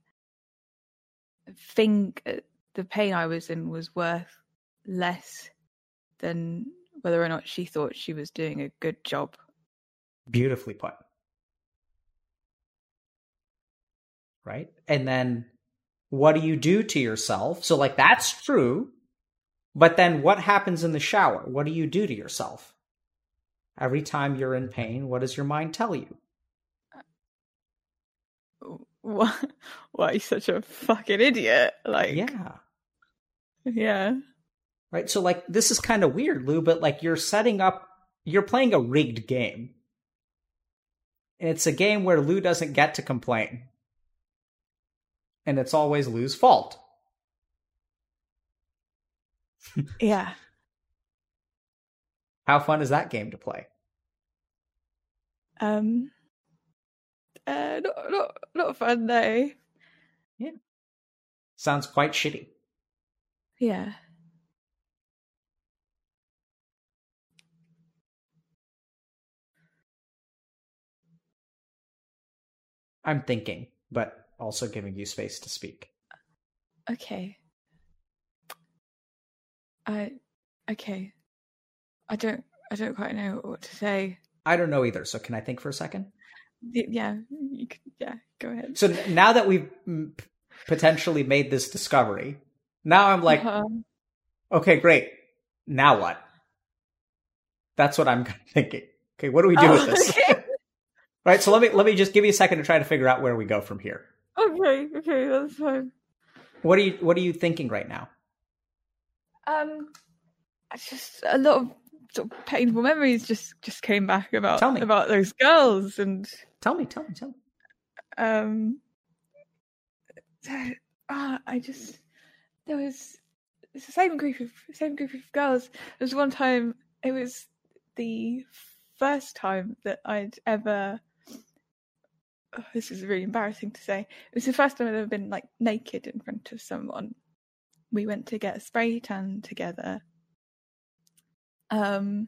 Speaker 2: think uh, the pain I was in was worth less than whether or not she thought she was doing a good job.
Speaker 1: Beautifully put. Right? And then what do you do to yourself? So, like, that's true. But then what happens in the shower? What do you do to yourself? Every time you're in pain, what does your mind tell you?
Speaker 2: Why, why you such a fucking idiot? Like,
Speaker 1: yeah,
Speaker 2: yeah,
Speaker 1: right. So, like, this is kind of weird, Lou, but like, you're setting up, you're playing a rigged game, and it's a game where Lou doesn't get to complain, and it's always Lou's fault.
Speaker 2: yeah.
Speaker 1: How fun is that game to play?
Speaker 2: Um, uh, not not not fun though.
Speaker 1: Yeah, sounds quite shitty.
Speaker 2: Yeah.
Speaker 1: I'm thinking, but also giving you space to speak.
Speaker 2: Okay. I okay. I don't I don't quite know what to say.
Speaker 1: I don't know either. So can I think for a second?
Speaker 2: Yeah, you can, yeah, go ahead.
Speaker 1: So now that we've potentially made this discovery, now I'm like, uh-huh. okay, great. Now what? That's what I'm thinking. Okay, what do we do oh, with this? Okay. right. So let me let me just give you a second to try to figure out where we go from here.
Speaker 2: Okay, okay, that's fine.
Speaker 1: What are you What are you thinking right now?
Speaker 2: Um, just a lot of sort of painful memories just just came back about
Speaker 1: Tell me.
Speaker 2: about those girls and
Speaker 1: Tell me. Tell me. Tell me.
Speaker 2: um. Ah, I just there was it's the same group of same group of girls. There was one time it was the first time that I'd ever. oh, this is really embarrassing to say. It was the first time I'd ever been like naked in front of someone. We went to get a spray tan together. Um,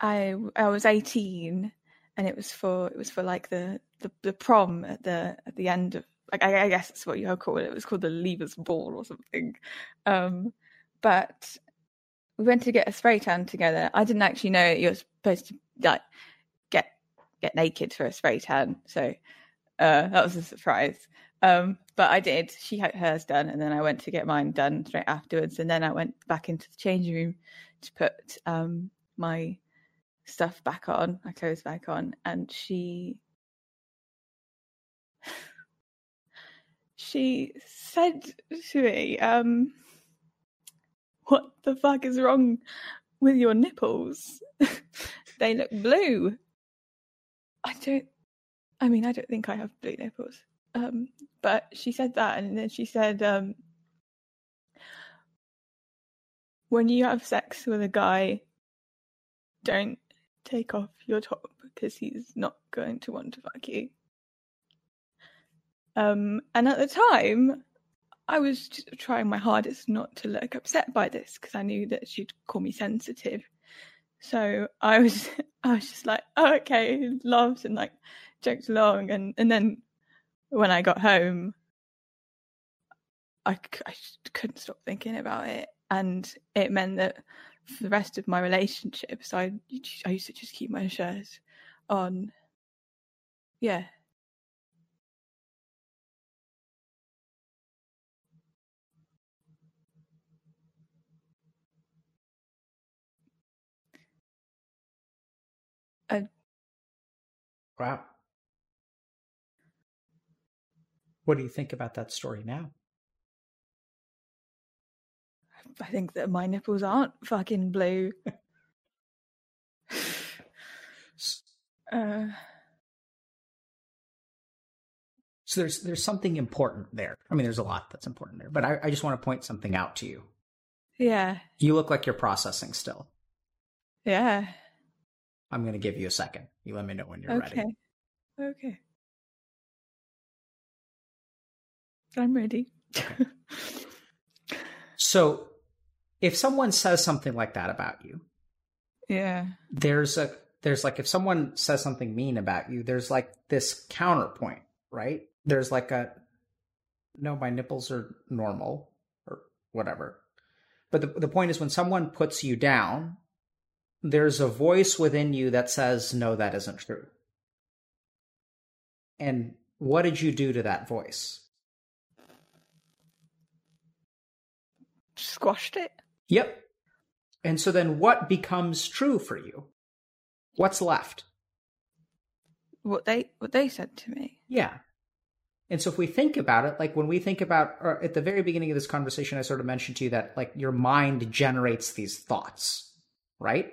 Speaker 2: I I was eighteen, and it was for it was for like the the, the prom at the at the end of like I, I guess it's what you call it. It was called the Leavers Ball or something. Um, but we went to get a spray tan together. I didn't actually know you're supposed to like get get naked for a spray tan, so uh, that was a surprise. Um, but I did. She had hers done, and then I went to get mine done straight afterwards. And then I went back into the changing room to put um, my stuff back on, my clothes back on, and she she said to me, um, "What the fuck is wrong with your nipples? they look blue." I don't. I mean, I don't think I have blue nipples. Um, but she said that, and then she said, um, "When you have sex with a guy, don't take off your top because he's not going to want to fuck you." Um, and at the time, I was trying my hardest not to look upset by this because I knew that she'd call me sensitive. So I was, I was just like, oh, okay, laughed and like joked along, and and then when I got home, I, just couldn't stop thinking about it, and it meant that for the rest of my relationships, I I used to just keep my shirt on. Yeah, uh,
Speaker 1: Wow. What do you think about that story now?
Speaker 2: I think that my nipples aren't fucking blue. Uh,
Speaker 1: So there's there's something important there. I mean, there's a lot that's important there, but I, I just want to point something out to you.
Speaker 2: yeah,
Speaker 1: You look like you're processing still.
Speaker 2: yeah.
Speaker 1: I'm going to give you a second. You let me know when you're ready.
Speaker 2: Okay,
Speaker 1: ready.
Speaker 2: okay. I'm ready.
Speaker 1: So, if someone says something like that about you,
Speaker 2: yeah,
Speaker 1: there's a there's like if someone says something mean about you, there's like this counterpoint, right? There's like a no, my nipples are normal or whatever. But the the point is when someone puts you down, there's a voice within you that says no, that isn't true. And what did you do to that voice?
Speaker 2: squashed it.
Speaker 1: Yep. And so then what becomes true for you? What's left?
Speaker 2: What they what they said to me.
Speaker 1: Yeah. And so if we think about it, like when we think about, or at the very beginning of this conversation, I sort of mentioned to you that like your mind generates these thoughts, right?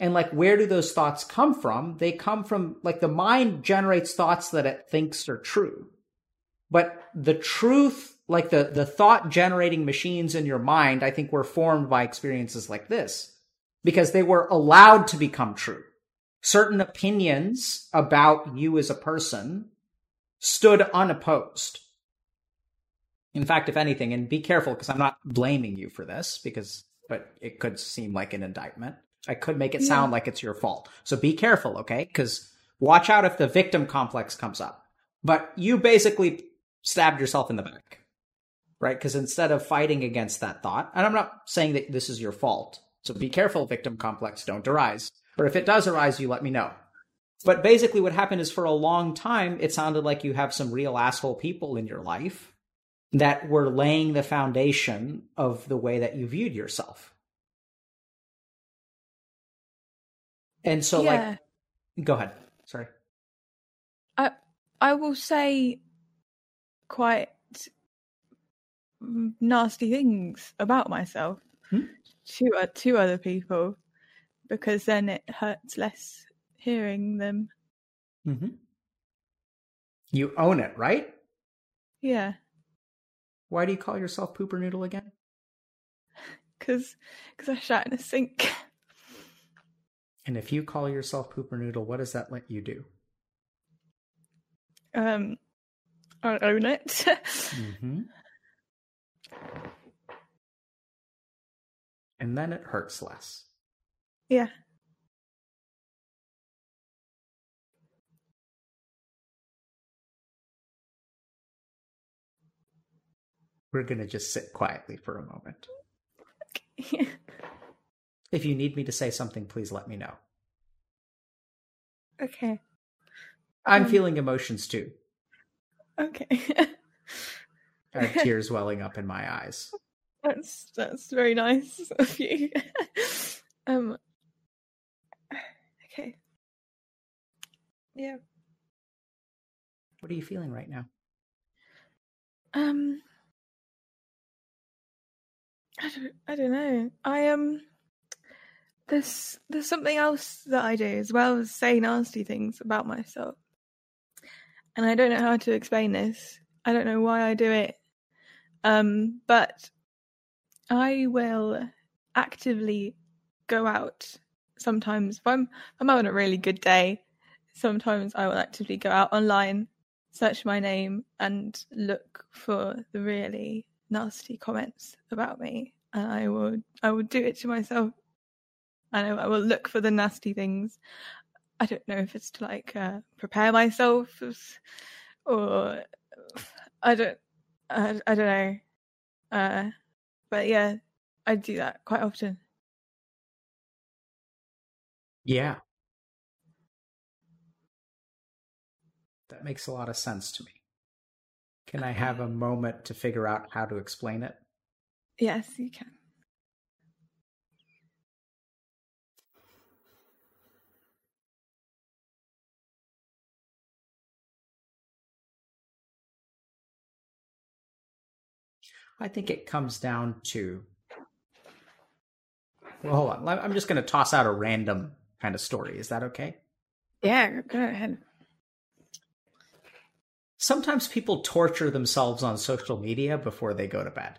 Speaker 1: And like where do those thoughts come from? They come from like the mind generates thoughts that it thinks are true. But the truth, like the, the thought generating machines in your mind, I think were formed by experiences like this because they were allowed to become true. Certain opinions about you as a person stood unopposed. In fact, if anything, and be careful because I'm not blaming you for this because, but it could seem like an indictment. I could make it sound like it's your fault. So be careful, okay? Because watch out if the victim complex comes up. But you basically stabbed yourself in the back, right? Because instead of fighting against that thought, and I'm not saying that this is your fault. So be careful, victim complex, don't arise. Or if it does arise, you let me know. But basically, what happened is for a long time, it sounded like you have some real asshole people in your life that were laying the foundation of the way that you viewed yourself. And so,
Speaker 2: yeah.
Speaker 1: like, go ahead. Sorry.
Speaker 2: I I will say quite nasty things about myself
Speaker 1: Hmm?
Speaker 2: to uh, to other people because then it hurts less hearing them.
Speaker 1: Mm-hmm. You own it, right?
Speaker 2: Yeah,
Speaker 1: Why do you call yourself Pooper Noodle again?
Speaker 2: because because I shat in a sink.
Speaker 1: And if you call yourself Pooper Noodle, what does that let you do?
Speaker 2: Um, I own it.
Speaker 1: Mm-hmm. And then it hurts less.
Speaker 2: yeah.
Speaker 1: We're going to just sit quietly for a moment. If you need me to say something, please let me know.
Speaker 2: okay.
Speaker 1: I'm
Speaker 2: Um,
Speaker 1: feeling emotions too.
Speaker 2: Okay.
Speaker 1: I have tears welling up in my eyes.
Speaker 2: That's that's very nice of you. um. Okay. Yeah.
Speaker 1: What are you feeling right now?
Speaker 2: Um. I don't. I don't know. I um. There's there's something else that I do as well as say nasty things about myself, and I don't know how to explain this. I don't know why I do it. Um, but I will actively go out sometimes if I'm if I'm having a really good day. Sometimes I will actively go out online, search my name, and look for the really nasty comments about me, and I will I will do it to myself. And I, will look for the nasty things. I don't know if it's to like uh, prepare myself, or I don't I, I don't know. Uh, but yeah, I do that quite often.
Speaker 1: Yeah. That makes a lot of sense to me. Can I have a moment to figure out how to explain it?
Speaker 2: Yes, you can.
Speaker 1: I think it comes down to. Well, hold on. I'm just going to toss out a random kind of story. Is that okay?
Speaker 2: Yeah, go ahead.
Speaker 1: Sometimes people torture themselves on social media before they go to bed.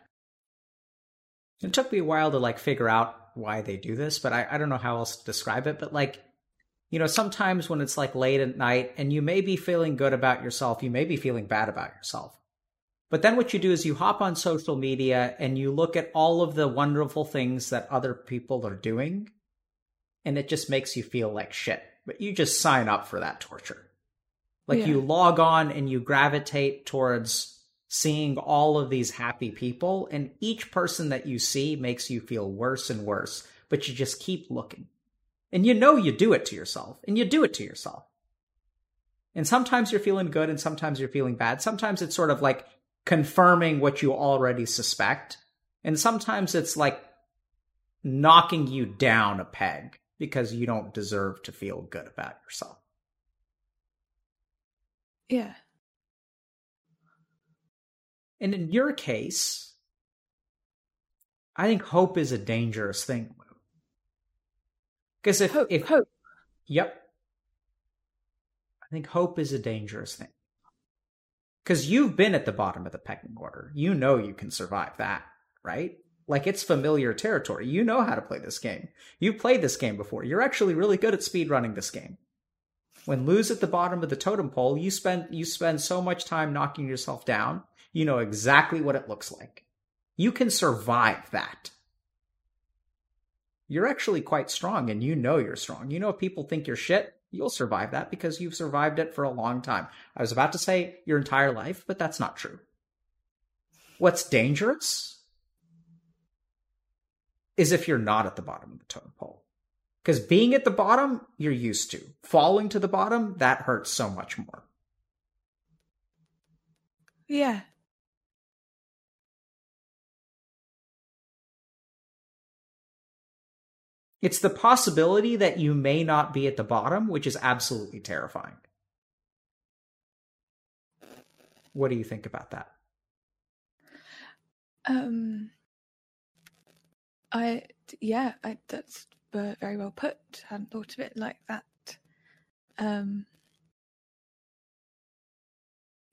Speaker 1: It took me a while to like figure out why they do this, but I, I don't know how else to describe it. But like, you know, sometimes when it's like late at night and you may be feeling good about yourself, you may be feeling bad about yourself. But then what you do is you hop on social media and you look at all of the wonderful things that other people are doing, and it just makes you feel like shit. But you just sign up for that torture. Like
Speaker 2: Yeah.
Speaker 1: you log on and you gravitate towards seeing all of these happy people, and each person that you see makes you feel worse and worse, but you just keep looking. And you know you do it to yourself, and you do it to yourself. And sometimes you're feeling good and sometimes you're feeling bad. Sometimes it's sort of like confirming what you already suspect. And sometimes it's like knocking you down a peg because you don't deserve to feel good about yourself.
Speaker 2: Yeah.
Speaker 1: And in your case, I think hope is a dangerous thing. Because if,
Speaker 2: Hope.
Speaker 1: if
Speaker 2: hope.
Speaker 1: Yep. I think hope is a dangerous thing. Because you've been at the bottom of the pecking order. You know you can survive that, right? Like it's familiar territory. You know how to play this game. You've played this game before. You're actually really good at speedrunning this game. When Lou's at the bottom of the totem pole, you spend you spend so much time knocking yourself down. You know exactly what it looks like. You can survive that you're actually quite strong and you know you're strong. You know, if people think you're shit, you'll survive that because you've survived it for a long time. I was about to say your entire life, but that's not true. What's dangerous is if you're not at the bottom of the totem pole. Because being at the bottom, you're used to. Falling to the bottom, that hurts so much more.
Speaker 2: Yeah.
Speaker 1: It's the possibility that you may not be at the bottom, which is absolutely terrifying. What do you think about that?
Speaker 2: Um, I yeah, I, that's very well put. I hadn't thought of it like that. Um,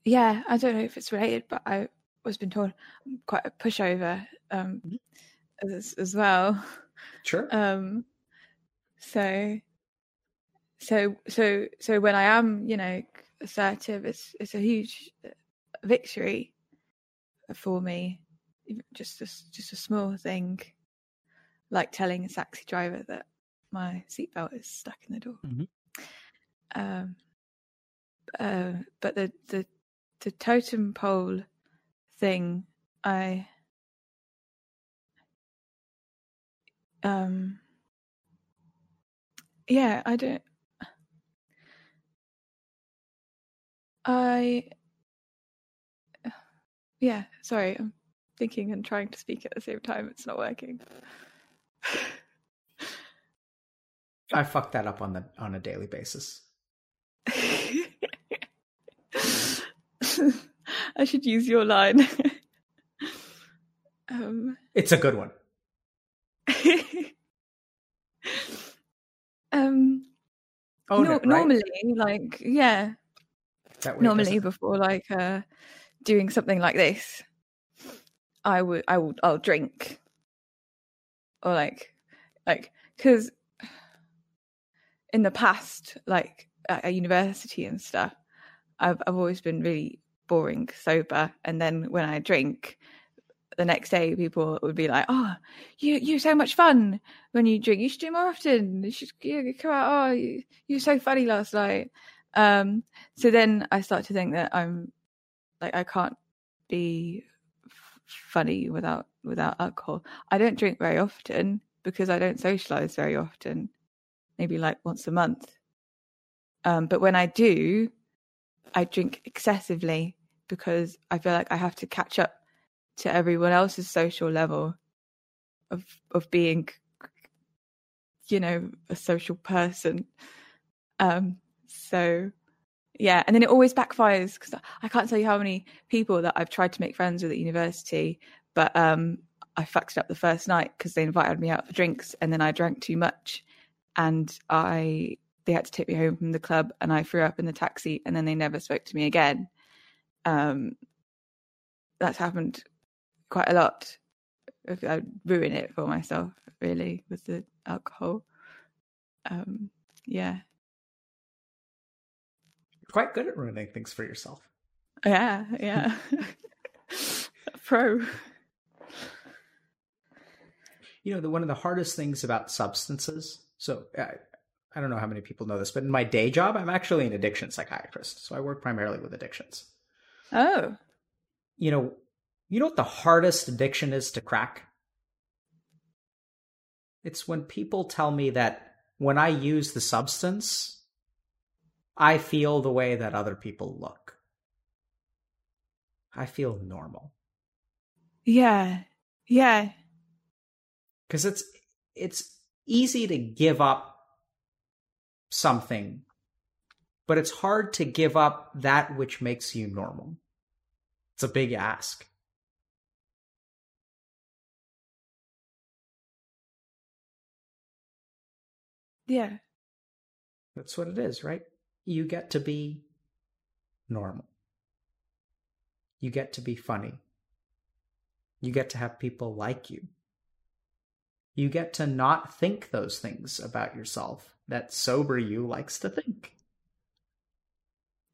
Speaker 2: yeah, I don't know if it's related, but I was been told I'm quite a pushover um, mm-hmm. as, as well.
Speaker 1: Sure.
Speaker 2: Um, so, so, so, so when I am, you know, assertive, it's it's a huge victory for me. Just a, just a small thing, like telling a taxi driver that my seatbelt is stuck in the door.
Speaker 1: Mm-hmm.
Speaker 2: Um, uh, but the the the totem pole thing, I um yeah, I don't I yeah, sorry, I'm thinking and trying to speak at the same time. It's not working.
Speaker 1: I fuck that up on the on a daily basis.
Speaker 2: I should use your line. um,
Speaker 1: it's a good one.
Speaker 2: um,
Speaker 1: no, it, right?
Speaker 2: normally, like, yeah, normally before like uh, doing something like this, I would, I would, I'll drink, or like, like, because in the past, like at university and stuff, I've I've always been really boring sober, and then when I drink, the next day people would be like, "Oh, you you're so much fun when you drink. You should do more often. You should you come out. Oh, you, you were so funny last night." Um, so then I start to think that I'm like I can't be f- funny without without alcohol. I don't drink very often because I don't socialize very often. Maybe like once a month. Um, but when I do, I drink excessively because I feel like I have to catch up to everyone else's social level of of being you know a social person um so yeah and then it always backfires because i can't tell you how many people that i've tried to make friends with at university but um i fucked it up the first night because they invited me out for drinks and then i drank too much and i they had to take me home from the club and I threw up in the taxi and then they never spoke to me again. Um, that's happened quite a lot. I ruin it for myself, really, with the alcohol. Um, yeah.
Speaker 1: You're quite good at ruining things for yourself.
Speaker 2: Yeah, yeah. Pro.
Speaker 1: You know, the, one of the hardest things about substances. So, uh, I don't know how many people know this, but in my day job, I'm actually an addiction psychiatrist. So I work primarily with addictions.
Speaker 2: Oh.
Speaker 1: You know, you know what the hardest addiction is to crack? It's when people tell me that when I use the substance, I feel the way that other people look. I feel normal.
Speaker 2: Yeah. Yeah.
Speaker 1: Cuz it's it's easy to give up something, but it's hard to give up that which makes you normal. It's a big ask.
Speaker 2: Yeah.
Speaker 1: That's what it is, right? You get to be normal. You get to be funny. You get to have people like you. You get to not think those things about yourself that sober you likes to think.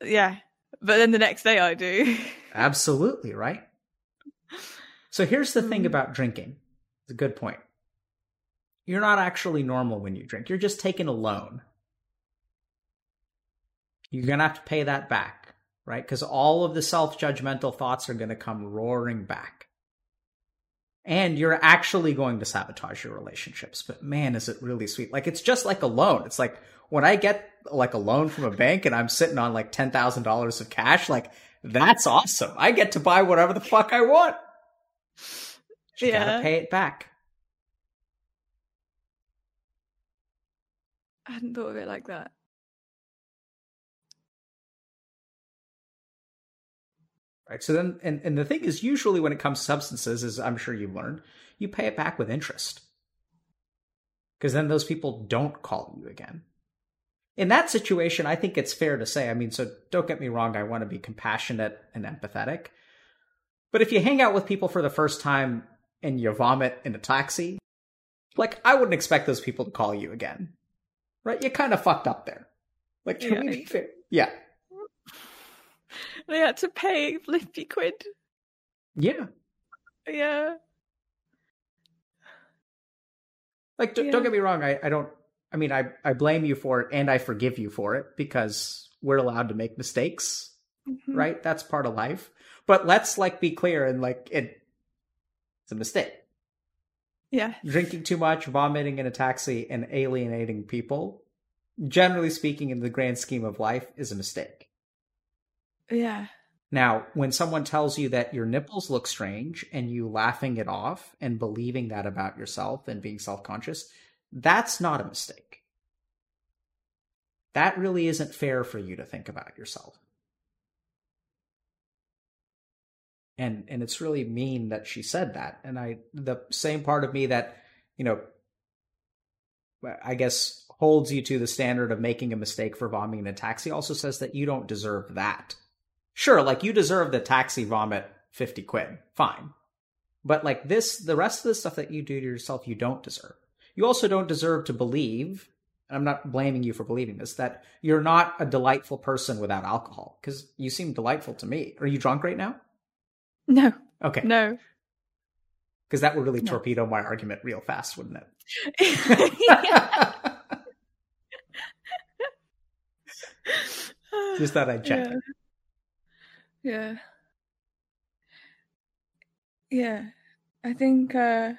Speaker 2: Yeah. But then the next day I do.
Speaker 1: Absolutely, right? So here's the thing hmm. about drinking. It's a good point. You're not actually normal when you drink. You're just taking a loan. You're going to have to pay that back, right? Because all of the self judgmental thoughts are going to come roaring back and you're actually going to sabotage your relationships. But man, is it really sweet. Like it's just like a loan. It's like when I get like a loan from a bank and I'm sitting on like $10,000 of cash, like that's awesome. I get to buy whatever the fuck I want. You yeah. gotta pay it back.
Speaker 2: I hadn't thought of it like that.
Speaker 1: Right. So then, and, and the thing is, usually when it comes to substances, as I'm sure you've learned, you pay it back with interest. Because then those people don't call you again. In that situation, I think it's fair to say, I mean, so don't get me wrong, I want to be compassionate and empathetic. But if you hang out with people for the first time and you vomit in a taxi, like, I wouldn't expect those people to call you again. Right? You kind of fucked up there. Like, can
Speaker 2: Yeah.
Speaker 1: we be fair? Yeah.
Speaker 2: They had to pay fifty quid.
Speaker 1: Yeah.
Speaker 2: Yeah.
Speaker 1: Like, d-
Speaker 2: Yeah.
Speaker 1: don't get me wrong. I, I don't. I mean, I I blame you for it, and I forgive you for it because we're allowed to make mistakes,
Speaker 2: Mhm.
Speaker 1: right? That's part of life. But let's like be clear and like it. It's a mistake.
Speaker 2: Yeah.
Speaker 1: Drinking too much, vomiting in a taxi, and alienating people, generally speaking, in the grand scheme of life, is a mistake.
Speaker 2: Yeah.
Speaker 1: Now, when someone tells you that your nipples look strange and you laughing it off and believing that about yourself and being self conscious, that's not a mistake. That really isn't fair for you to think about yourself. And and it's really mean that she said that. And I the same part of me that, you know, I guess holds you to the standard of making a mistake for vomiting in a taxi also says that you don't deserve that. Sure, like you deserve the taxi vomit 50 quid. Fine. But like this, the rest of the stuff that you do to yourself, you don't deserve. You also don't deserve to believe, and I'm not blaming you for believing this, that you're not a delightful person without alcohol. Because you seem delightful to me. Are you drunk right now?
Speaker 2: No.
Speaker 1: Okay.
Speaker 2: No.
Speaker 1: Because that would really
Speaker 2: No.
Speaker 1: torpedo my argument real fast, wouldn't it? Just thought I'd check.
Speaker 2: Yeah. Yeah. Yeah. I think uh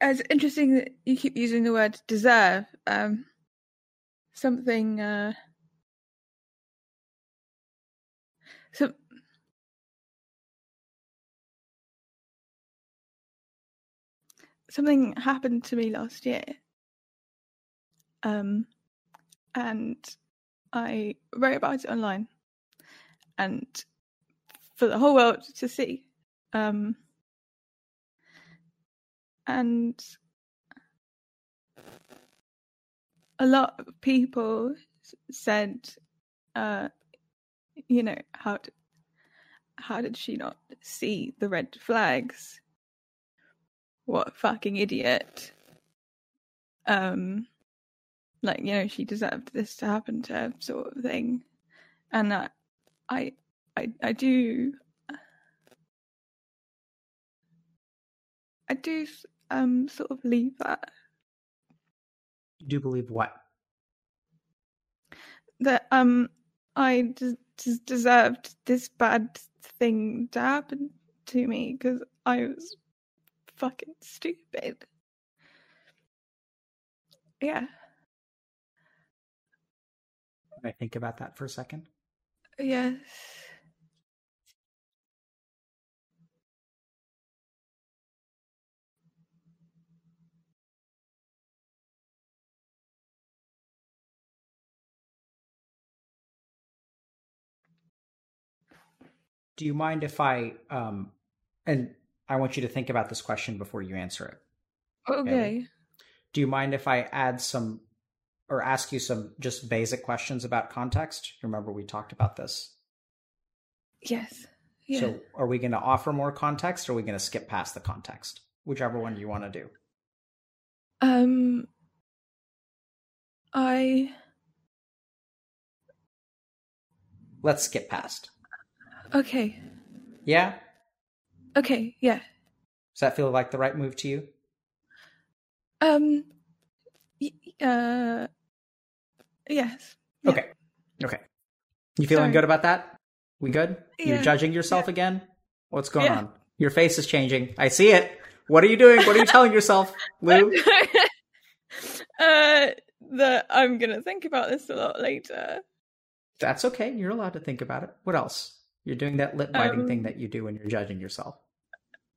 Speaker 2: it's interesting that you keep using the word deserve. Um something uh some something happened to me last year. Um and I wrote about it online and for the whole world to see. Um, and a lot of people said, uh, you know, how how did she not see the red flags? What a fucking idiot. Um, like you know she deserved this to happen to her sort of thing and uh, i i i do i do um sort of believe that
Speaker 1: You do believe what?
Speaker 2: that um i des- des- deserved this bad thing to happen to me because i was fucking stupid. Yeah.
Speaker 1: Can I think about that for a second?
Speaker 2: yes.
Speaker 1: Do you mind if I um and I want you to think about this question before you answer it.
Speaker 2: okay
Speaker 1: Do you mind if I add some or ask you some just basic questions about context? Remember we talked about this.
Speaker 2: yes yeah
Speaker 1: So are we going to offer more context or are we going to skip past the context? Whichever one you want to do.
Speaker 2: Um, I
Speaker 1: Let's skip past.
Speaker 2: okay,
Speaker 1: Yeah?
Speaker 2: Okay, yeah.
Speaker 1: Does that feel like the right move to you?
Speaker 2: Um, uh, yes. Yeah.
Speaker 1: Okay. Okay. You feeling
Speaker 2: Sorry.
Speaker 1: good about that? We good? You're judging yourself again? What's going
Speaker 2: Yeah.
Speaker 1: on? Your face is changing. I see it. What are you doing? What are you telling yourself, Lou?
Speaker 2: uh, that I'm gonna think about this a lot later.
Speaker 1: That's okay. You're allowed to think about it. What else? You're doing that lip biting
Speaker 2: Um,
Speaker 1: thing that you do when you're judging yourself.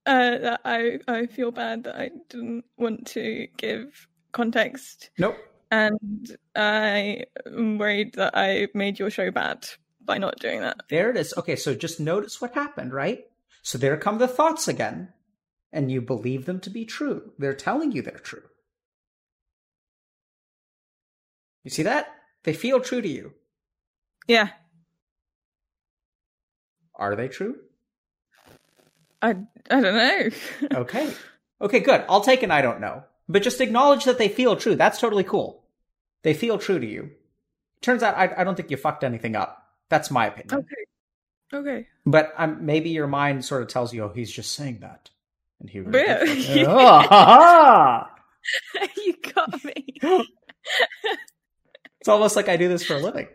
Speaker 2: Uh, that I I feel bad that I didn't want to give context,
Speaker 1: Nope.
Speaker 2: and I am worried that I made your show bad by not doing that.
Speaker 1: There it is. Okay, so just notice what happened, right? So there come the thoughts again, and you believe them to be true. They're telling you they're true. You see that? They feel true to you.
Speaker 2: Yeah,
Speaker 1: Are they true?
Speaker 2: I I don't know.
Speaker 1: Okay. Okay, good. I'll take an I don't know. But just acknowledge that they feel true. That's totally cool. They feel true to you. Turns out I, I don't think you fucked anything up. That's my opinion.
Speaker 2: okay. Okay.
Speaker 1: But um, maybe your mind sort of tells you, oh, he's just saying that. And he really
Speaker 2: Yeah.
Speaker 1: Oh, ha, ha.
Speaker 2: you got me.
Speaker 1: It's almost like I do this for a living.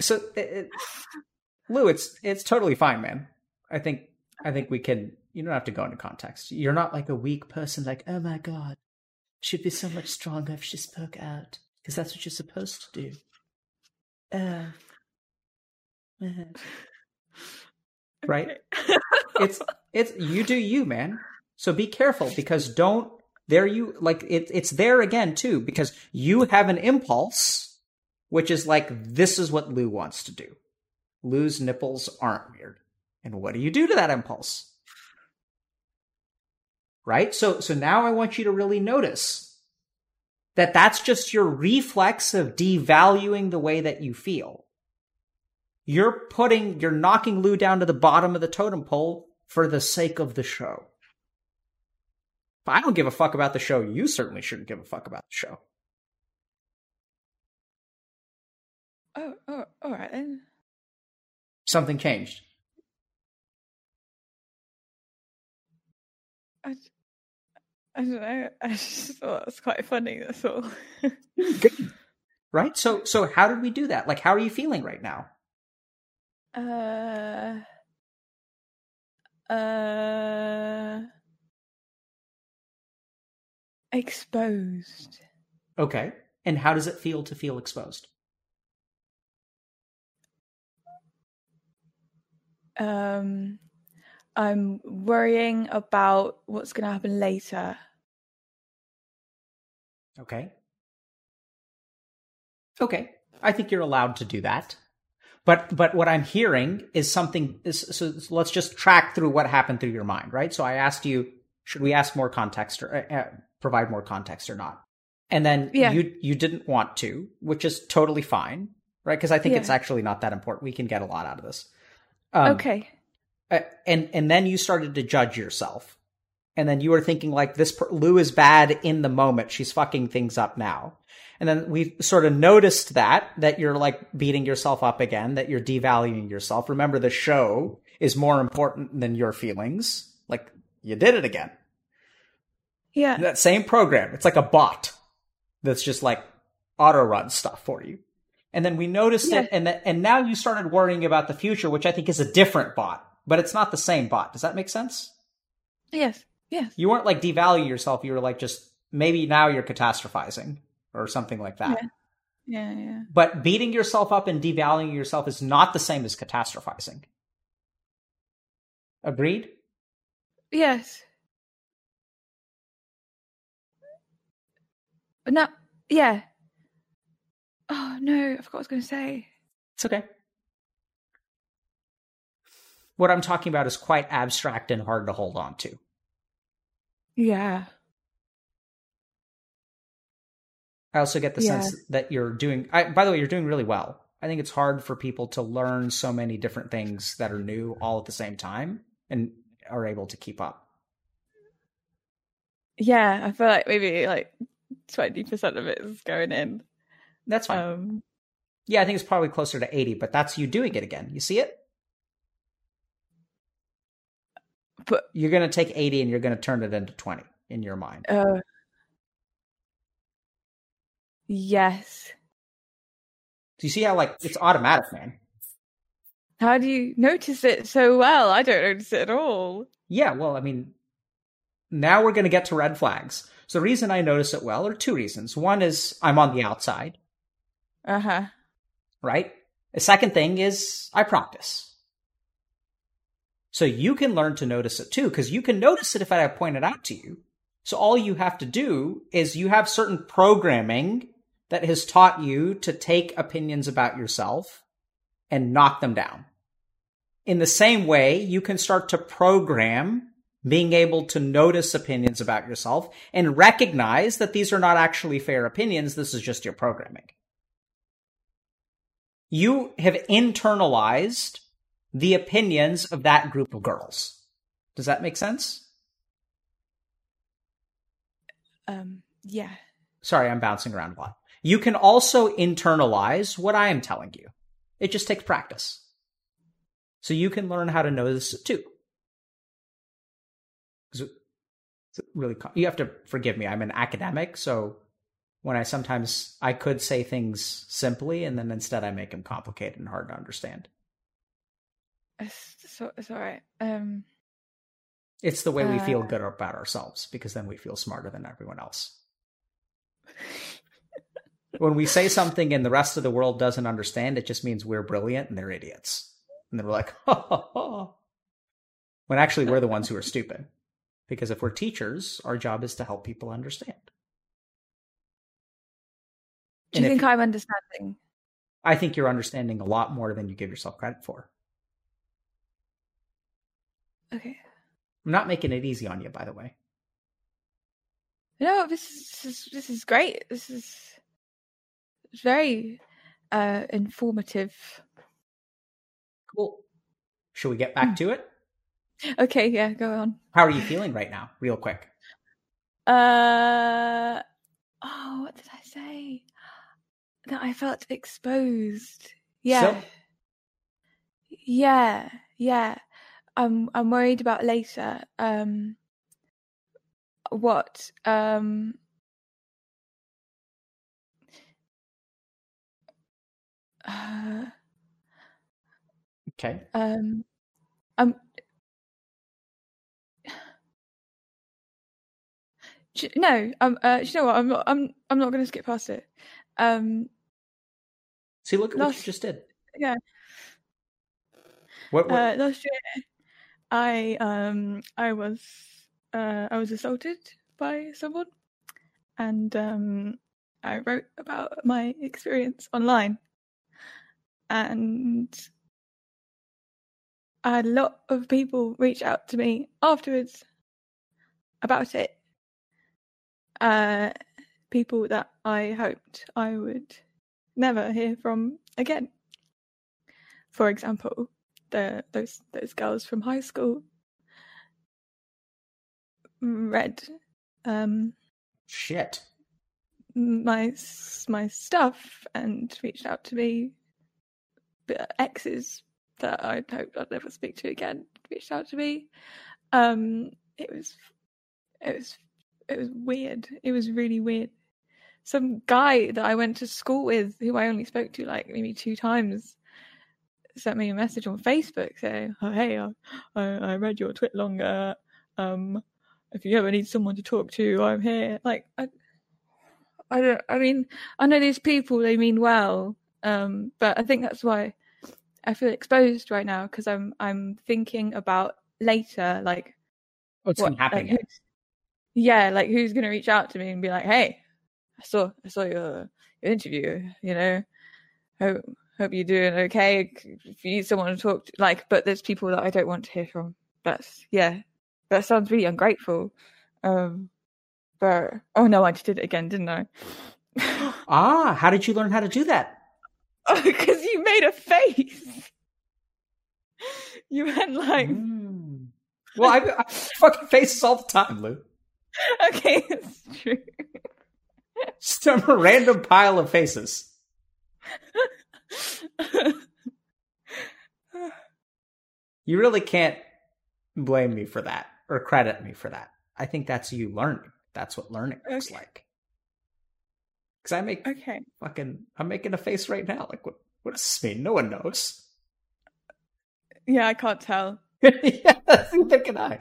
Speaker 1: So, it, it, Lou, it's it's totally fine, man. I think I think we can. You don't have to go into context. You're not like a weak person. Like, oh my god, she'd be so much stronger if she spoke out, because that's what you're supposed to do. Uh. Right? It's it's you do you, man. So be careful because don't there you like it. It's there again too because you have an impulse, which is like this is what Lou wants to do. Lou's nipples aren't weird, and what do you do to that impulse? Right. So so now I want you to really notice that that's just your reflex of devaluing the way that you feel. You're putting, you're knocking Lou down to the bottom of the totem pole for the sake of the show. If I don't give a fuck about the show, you certainly shouldn't give a fuck about the show.
Speaker 2: oh, oh, all right then.
Speaker 1: Something changed.
Speaker 2: I don't know. I just thought was quite funny. That's all.
Speaker 1: Good. Right? So so how did we do that? Like how are you feeling right now?
Speaker 2: uh, uh, exposed.
Speaker 1: Okay. And how does it feel to feel exposed?
Speaker 2: Um, I'm worrying about what's going to happen later.
Speaker 1: Okay. Okay. I think you're allowed to do that. But but what I'm hearing is something is so let's just track through what happened through your mind, right? So I asked you, should we ask more context or uh, uh, provide more context or not? And then
Speaker 2: Yeah.
Speaker 1: you you didn't want to, which is totally fine, right? Because I think
Speaker 2: Yeah.
Speaker 1: it's actually not that important. We can get a lot out of this. Um,
Speaker 2: okay.
Speaker 1: uh, and and then you started to judge yourself and then you were thinking like this per- lou is bad in the moment. She's fucking things up now. And then we sort of noticed that that you're like beating yourself up again that you're devaluing yourself. Remember the show is more important than your feelings. Like you did it again.
Speaker 2: Yeah.
Speaker 1: that same program. It's like a bot that's just like auto run stuff for you. And then we noticed
Speaker 2: Yeah.
Speaker 1: it and th- and now you started worrying about the future which i think is a different bot but it's not the same bot. Does that make sense?
Speaker 2: Yes. Yes.
Speaker 1: you weren't like devaluing yourself you were like just maybe now you're catastrophizing or something like that
Speaker 2: Yeah. Yeah.
Speaker 1: but beating yourself up and devaluing yourself is not the same as catastrophizing agreed
Speaker 2: Yes. No. Yeah. Oh no! I forgot what I was going to say.
Speaker 1: It's okay. What I'm talking about is quite abstract and hard to hold on to.
Speaker 2: Yeah.
Speaker 1: I also get the
Speaker 2: Yeah.
Speaker 1: sense that you're doing. I, by the way, you're doing really well. I think it's hard for people to learn so many different things that are new all at the same time and are able to keep up.
Speaker 2: Yeah. I feel like maybe like twenty percent of it is going in.
Speaker 1: That's fine.
Speaker 2: Um.
Speaker 1: yeah, I think it's probably closer to 80, but that's you doing it again. You see it?
Speaker 2: But
Speaker 1: You're going to take 80 and you're going to turn it into 20 in your mind.
Speaker 2: uh. Yes.
Speaker 1: Do you see how, like, it's automatic, man?
Speaker 2: How do you notice it so well? I don't notice it at all.
Speaker 1: Yeah, well, I mean, now we're going to get to red flags. So the reason I notice it well are two reasons. One is I'm on the outside,
Speaker 2: Uh huh.
Speaker 1: right? The second thing is I practice. So you can learn to notice it too, because you can notice it if I point it out to you. So all you have to do is you have certain programming that has taught you to take opinions about yourself and knock them down. In the same way, you can start to program being able to notice opinions about yourself and recognize that these are not actually fair opinions. This is just your programming. You have internalized the opinions of that group of girls. Does that make sense?
Speaker 2: Um, yeah.
Speaker 1: Sorry, I'm bouncing around a lot. You can also internalize what I am telling you. It just takes practice. So you can learn how to know this too. It's really, you have to forgive me. I'm an academic, so when I sometimes I could say things simply, and then instead I make them complicated and hard to understand.
Speaker 2: It's, so, it's all right. Um,
Speaker 1: it's the way we feel
Speaker 2: uh,
Speaker 1: good about ourselves because then we feel smarter than everyone else. when we say something and the rest of the world doesn't understand, it just means we're brilliant and they're idiots. And then we're like, ha, ha, ha. when actually we're the ones who are stupid. Because if we're teachers, our job is to help people understand.
Speaker 2: do you
Speaker 1: And if-
Speaker 2: think I'm understanding?
Speaker 1: I think you're understanding a lot more than you give yourself credit for.
Speaker 2: Okay.
Speaker 1: I'm not making it easy on you, by the way.
Speaker 2: No, this is this is, this is great. This is very uh, informative.
Speaker 1: Cool. Should we get back to it?
Speaker 2: Okay, yeah, go on.
Speaker 1: How are you feeling right now, real quick?
Speaker 2: Uh oh, what did I say? That I felt exposed. Yeah.
Speaker 1: So-
Speaker 2: Yeah, yeah. I'm I'm worried about later. Um what um uh,
Speaker 1: Okay.
Speaker 2: um I'm you- no, um uh do you know what? I'm not I'm I'm not gonna skip past it. Um
Speaker 1: See, look at what you
Speaker 2: Last-
Speaker 1: just did.
Speaker 2: yeah.
Speaker 1: What? what
Speaker 2: Uh, last year, I um I was uh I was assaulted by someone, and um I wrote about my experience online, and a lot of people reach out to me afterwards about it. Uh, people that I hoped I would never hear from again. For example, the those those girls from high school. Read um
Speaker 1: shit.
Speaker 2: my my stuff and reached out to me. Exes that I'd hoped I'd never speak to again reached out to me. Um it was it was it was weird. It was really weird. Some guy that I went to school with who I only spoke to like maybe two times sent me a message on Facebook saying, "Oh hey, I, I, I read your tweet longer. Um, if you ever need someone to talk to, I'm here." Like, I, I don't. I mean, I know these people; they mean well. Um, but I think that's why I feel exposed right now because I'm I'm thinking about later, like
Speaker 1: What's
Speaker 2: what,
Speaker 1: going to happen?
Speaker 2: like, yeah, like who's gonna reach out to me and be like, "Hey, I saw I saw your, your interview. You know, hope hope you're doing okay. If you need someone to talk to, like, but there's people that I don't want to hear from. That's yeah, that sounds really ungrateful. Um, but oh no, I just did it again, didn't I?
Speaker 1: ah, how did you learn how to do that?
Speaker 2: oh, because you made a face. You went like,
Speaker 1: Mm. Well, I, I fucking faces all the time, Lou.
Speaker 2: okay, it's true.
Speaker 1: Just a random pile of faces. You really can't blame me for that or credit me for that. I think that's you learning. That's what learning looks like. Because I make
Speaker 2: okay,
Speaker 1: fucking, I'm making a face right now. Like, what, what does this mean? No one knows.
Speaker 2: yeah, I can't tell.
Speaker 1: yeah, neither can I.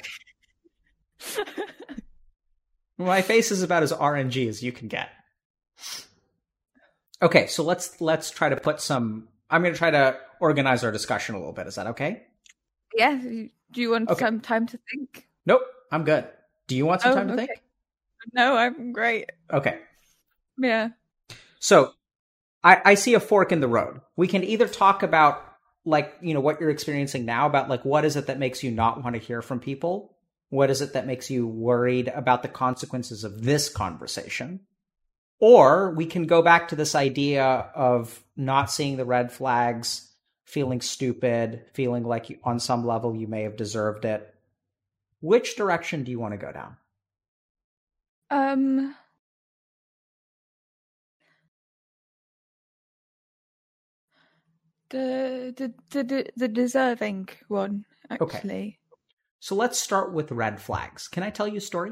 Speaker 1: My face is about as RNG as you can get. Okay, so let's let's try to put some. I'm going to try to organize our discussion a little bit. Is that okay?
Speaker 2: yeah, do you want
Speaker 1: Okay.
Speaker 2: some time to think?
Speaker 1: Nope, I'm good. Do you want some
Speaker 2: Oh,
Speaker 1: time to
Speaker 2: okay.
Speaker 1: think?
Speaker 2: No, I'm great.
Speaker 1: Okay.
Speaker 2: Yeah.
Speaker 1: So I, I see a fork in the road. We can either talk about like, you know, what you're experiencing now about like what is it that makes you not want to hear from people? What is it that makes you worried about the consequences of this conversation? Or we can go back to this idea of not seeing the red flags, feeling stupid, feeling like you, on some level you may have deserved it. Which direction do you want to go down?
Speaker 2: Um. The the the the, deserving one actually.
Speaker 1: Okay. So let's start with red flags. Can I tell you a story?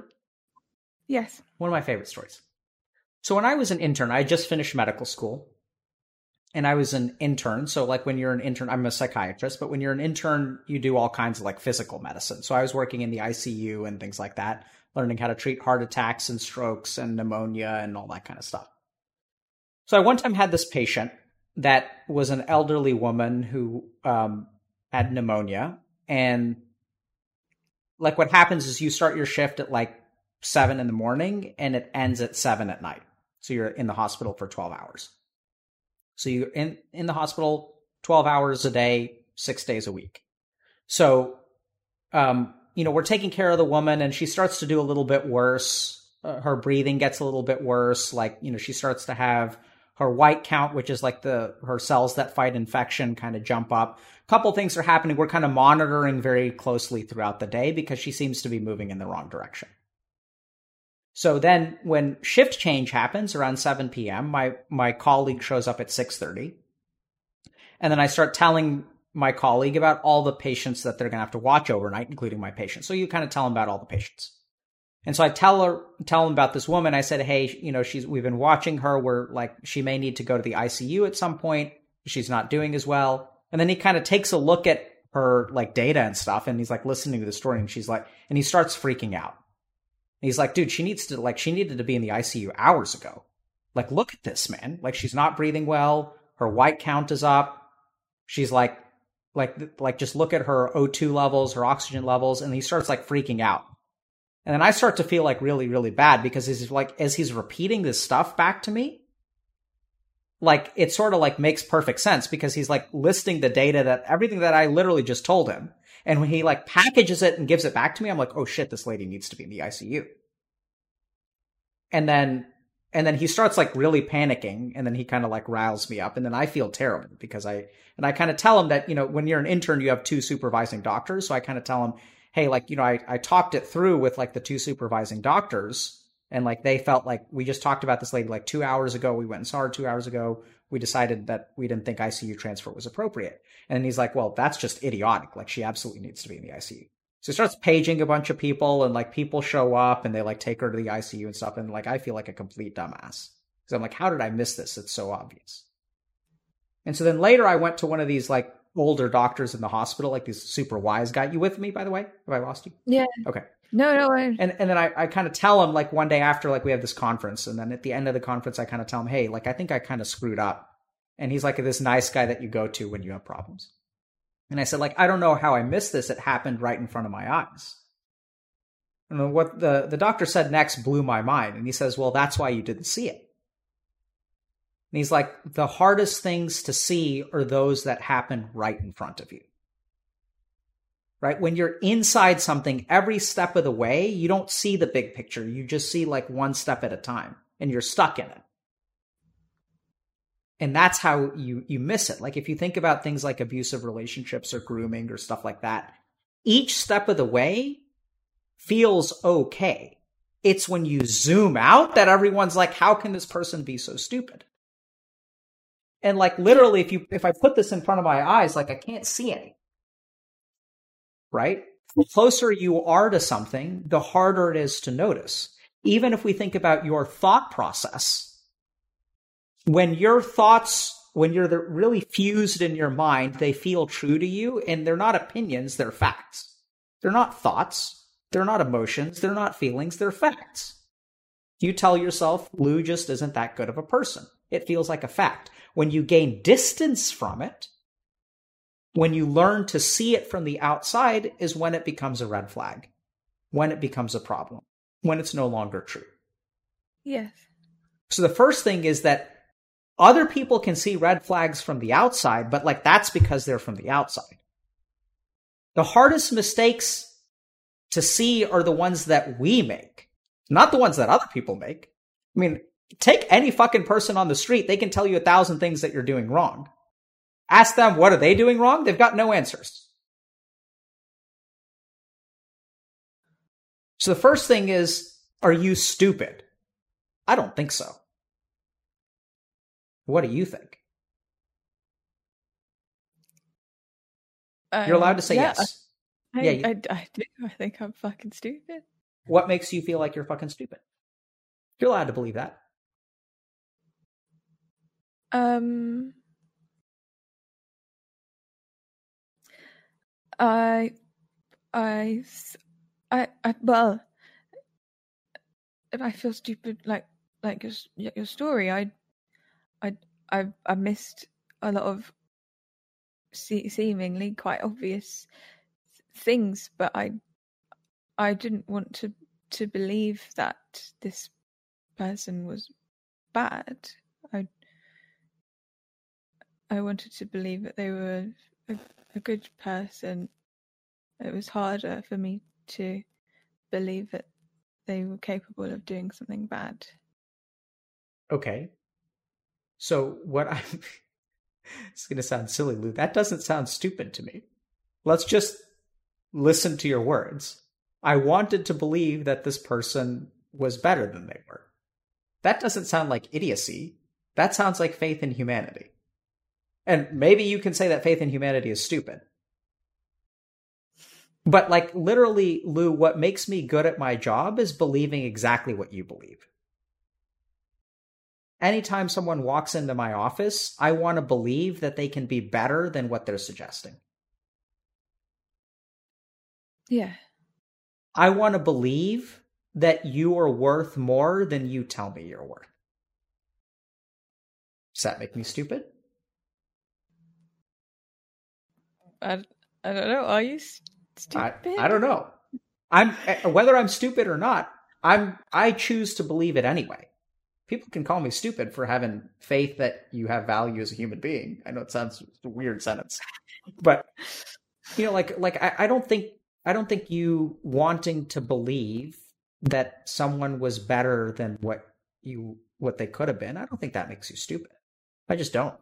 Speaker 2: Yes.
Speaker 1: One of my favorite stories. So when I was an intern, I just finished medical school. And I was an intern. So like when you're an intern, I'm a psychiatrist, but when you're an intern, you do all kinds of like physical medicine. So I was working in the ICU and things like that, learning how to treat heart attacks and strokes and pneumonia and all that kind of stuff. So I one time had this patient that was an elderly woman who um, had pneumonia and like what happens is you start your shift at like seven in the morning and it ends at seven at night. So you're in the hospital for 12 hours. So you're in, in the hospital 12 hours a day, six days a week. So, um, you know, we're taking care of the woman and she starts to do a little bit worse. Uh, her breathing gets a little bit worse. Like, you know, she starts to have her white count, which is like the, her cells that fight infection kind of jump up. A couple things are happening. We're kind of monitoring very closely throughout the day because she seems to be moving in the wrong direction. So then when shift change happens around 7 p.m., my, my colleague shows up at 6.30. And then I start telling my colleague about all the patients that they're going to have to watch overnight, including my patient. So you kind of tell them about all the patients. And so I tell her, tell them about this woman. I said, Hey, you know, she's, we've been watching her. We're like, she may need to go to the ICU at some point. She's not doing as well. And then he kind of takes a look at her like data and stuff. And he's like listening to the story and she's like, and he starts freaking out. And he's like, dude, she needs to, like, she needed to be in the ICU hours ago. Like, look at this, man. Like, she's not breathing well. Her white count is up. She's like, like, like, just look at her O2 levels, her oxygen levels. And he starts like freaking out. And then I start to feel like really, really bad because he's like, as he's repeating this stuff back to me, like it sort of like makes perfect sense because he's like listing the data that everything that I literally just told him. And when he like packages it and gives it back to me, I'm like, oh shit, this lady needs to be in the ICU. And then, and then he starts like really panicking and then he kind of like riles me up. And then I feel terrible because I, and I kind of tell him that, you know, when you're an intern, you have two supervising doctors. So I kind of tell him, hey, like, you know, I, I talked it through with like the two supervising doctors and like they felt like we just talked about this lady like two hours ago. We went and saw her two hours ago. We decided that we didn't think ICU transfer was appropriate. And he's like, well, that's just idiotic. Like she absolutely needs to be in the ICU. So he starts paging a bunch of people and like people show up and they like take her to the ICU and stuff. And like, I feel like a complete dumbass because I'm like, how did I miss this? It's so obvious. And so then later I went to one of these like older doctors in the hospital, like these super wise guy. You with me, by the way? Have I lost you?
Speaker 2: Yeah.
Speaker 1: Okay.
Speaker 2: No, no. I...
Speaker 1: And and then I, I kind of tell him like one day after like we have this conference, and then at the end of the conference I kind of tell him, hey, like I think I kind of screwed up. And he's like this nice guy that you go to when you have problems. And I said, like, I don't know how I missed this. It happened right in front of my eyes. And what the, the doctor said next blew my mind. And he says, well, that's why you didn't see it. And he's like, the hardest things to see are those that happen right in front of you. Right? When you're inside something, every step of the way, you don't see the big picture. You just see like one step at a time and you're stuck in it. And that's how you, you miss it. Like if you think about things like abusive relationships or grooming or stuff like that, each step of the way feels okay. It's when you zoom out that everyone's like, how can this person be so stupid? And like literally, if you if I put this in front of my eyes, like I can't see any. Right? The closer you are to something, the harder it is to notice. Even if we think about your thought process, when your thoughts, when you're really fused in your mind, they feel true to you and they're not opinions, they're facts. They're not thoughts. They're not emotions. They're not feelings. They're facts. You tell yourself, Lou just isn't that good of a person. It feels like a fact. When you gain distance from it, when you learn to see it from the outside, is when it becomes a red flag, when it becomes a problem, when it's no longer true.
Speaker 2: Yes.
Speaker 1: So the first thing is that other people can see red flags from the outside, but like that's because they're from the outside. The hardest mistakes to see are the ones that we make, not the ones that other people make. I mean, take any fucking person on the street, they can tell you a thousand things that you're doing wrong. Ask them, what are they doing wrong? They've got no answers. So the first thing is, are you stupid? I don't think so. What do you think? You're allowed to say
Speaker 2: Um, yeah,
Speaker 1: yes.
Speaker 2: I,
Speaker 1: Yeah, you-
Speaker 2: I, I do. I think I'm fucking stupid.
Speaker 1: What makes you feel like you're fucking stupid? You're allowed to believe that.
Speaker 2: Um, I, I, I, I well, I feel stupid, like like your your story, I, I, I, I missed a lot of se- seemingly quite obvious things, but I, I didn't want to to believe that this person was bad. I I wanted to believe that they were a, a good person. It was harder for me to believe that they were capable of doing something bad.
Speaker 1: Okay. So what I'm it's going to sound silly, Lou. That doesn't sound stupid to me. Let's just listen to your words. I wanted to believe that this person was better than they were. That doesn't sound like idiocy. That sounds like faith in humanity. And maybe you can say that faith in humanity is stupid. But like literally, Lou, what makes me good at my job is believing exactly what you believe anytime someone walks into my office, I want to believe that they can be better than what they're suggesting.
Speaker 2: Yeah.
Speaker 1: I want to believe that you are worth more than you tell me you're worth. Does that make me stupid?
Speaker 2: I, I don't know. Are you s-
Speaker 1: I,
Speaker 2: stupid?
Speaker 1: I don't know. I'm eh, whether I'm stupid or not. I'm I choose to believe it anyway. People can call me stupid for having faith that you have value as a human being. I know it sounds a weird sentence, but you know, like like I, I don't think I don't think you wanting to believe that someone was better than what you what they could have been. I don't think that makes you stupid. I just don't.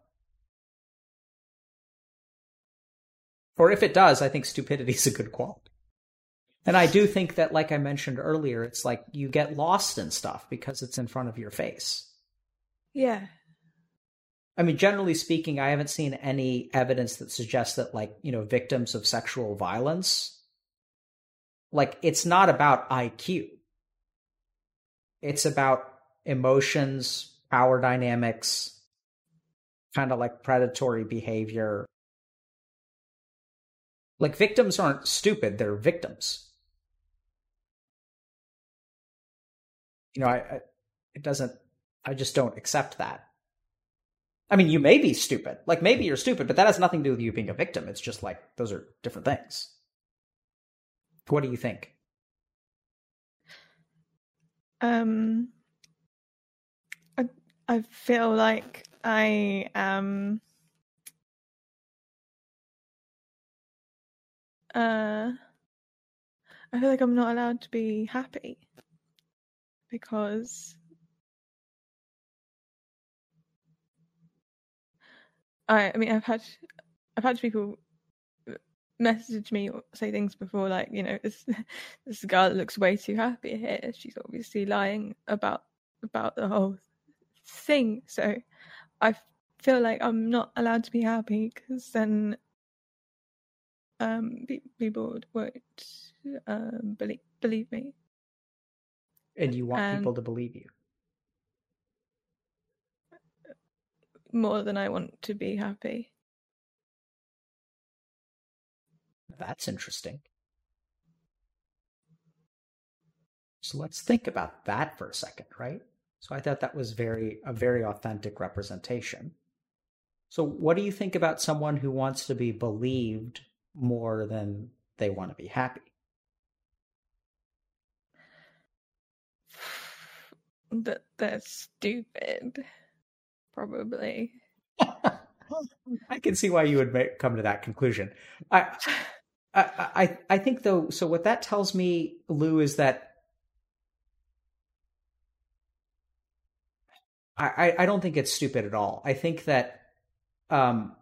Speaker 1: Or if it does, I think stupidity is a good quality. And I do think that, like I mentioned earlier, it's like you get lost in stuff because it's in front of your face.
Speaker 2: Yeah.
Speaker 1: I mean, generally speaking, I haven't seen any evidence that suggests that, like, you know, victims of sexual violence, like, it's not about IQ. It's about emotions, power dynamics, kind of like predatory behavior. Like, victims aren't stupid, they're victims. You know, I, I it doesn't, I just don't accept that. I mean, you may be stupid. Like maybe you're stupid, but that has nothing to do with you being a victim. It's just like those are different things. What do you think?
Speaker 2: Um, I I feel like I am. Uh, I feel like I'm not allowed to be happy because I. I mean, I've had I've had people message me or say things before like you know this this girl looks way too happy here she's obviously lying about about the whole thing so i feel like i'm not allowed to be happy because then um pe- people won't um believe believe me
Speaker 1: And you want
Speaker 2: Um,
Speaker 1: people to believe you.
Speaker 2: more than i want to be happy
Speaker 1: That's interesting. So let's think about that for a second, right? So I thought that was very a very authentic representation. So what do you think about someone who wants to be believed more than they want to be happy?
Speaker 2: that they're stupid. Probably.
Speaker 1: I can see why you would make, come to that conclusion. I, I, I, I think though. So what that tells me, Lou, is that I, I don't think it's stupid at all. I think that, um,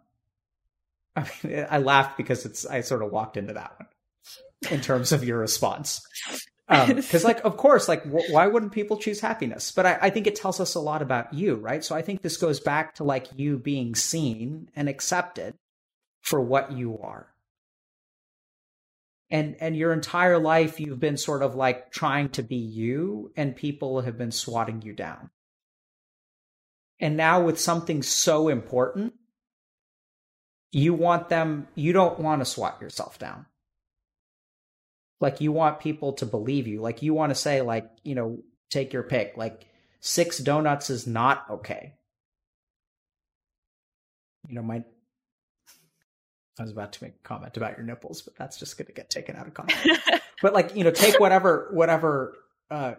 Speaker 1: I mean, I laughed because it's I sort of walked into that one in terms of your response. Because, um, like, of course, like, why wouldn't people choose happiness? But I, I think it tells us a lot about you, right? So I think this goes back to like you being seen and accepted for what you are. And and your entire life you've been sort of like trying to be you, and people have been swatting you down. And now with something so important, you want them. You don't want to swat yourself down. Like you want people to believe you. Like you want to say like you know take your pick. Like six donuts is not okay. You know my i was about to make a comment about your nipples but that's just going to get taken out of context. But like you know take whatever whatever uh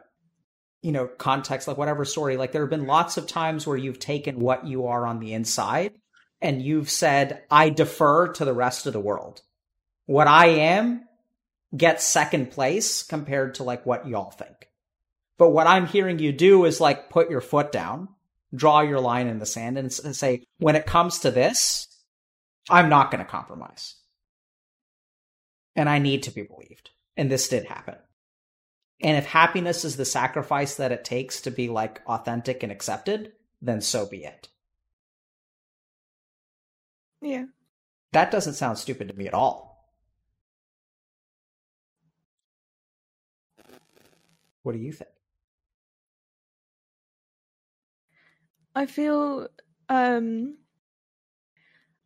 Speaker 1: you know context like whatever story. Like there have been lots of times where you've taken what you are on the inside and you've said i defer to the rest of the world what i am gets second place compared to like what y'all think. But what I'm hearing you do is like put your foot down, draw your line in the sand and say, when it comes to this, I'm not going to compromise. And I need to be believed. And this did happen. And if happiness is the sacrifice that it takes to be like authentic and accepted, then so be it.
Speaker 2: Yeah.
Speaker 1: That doesn't sound stupid to me at all. What do you think?
Speaker 2: I feel um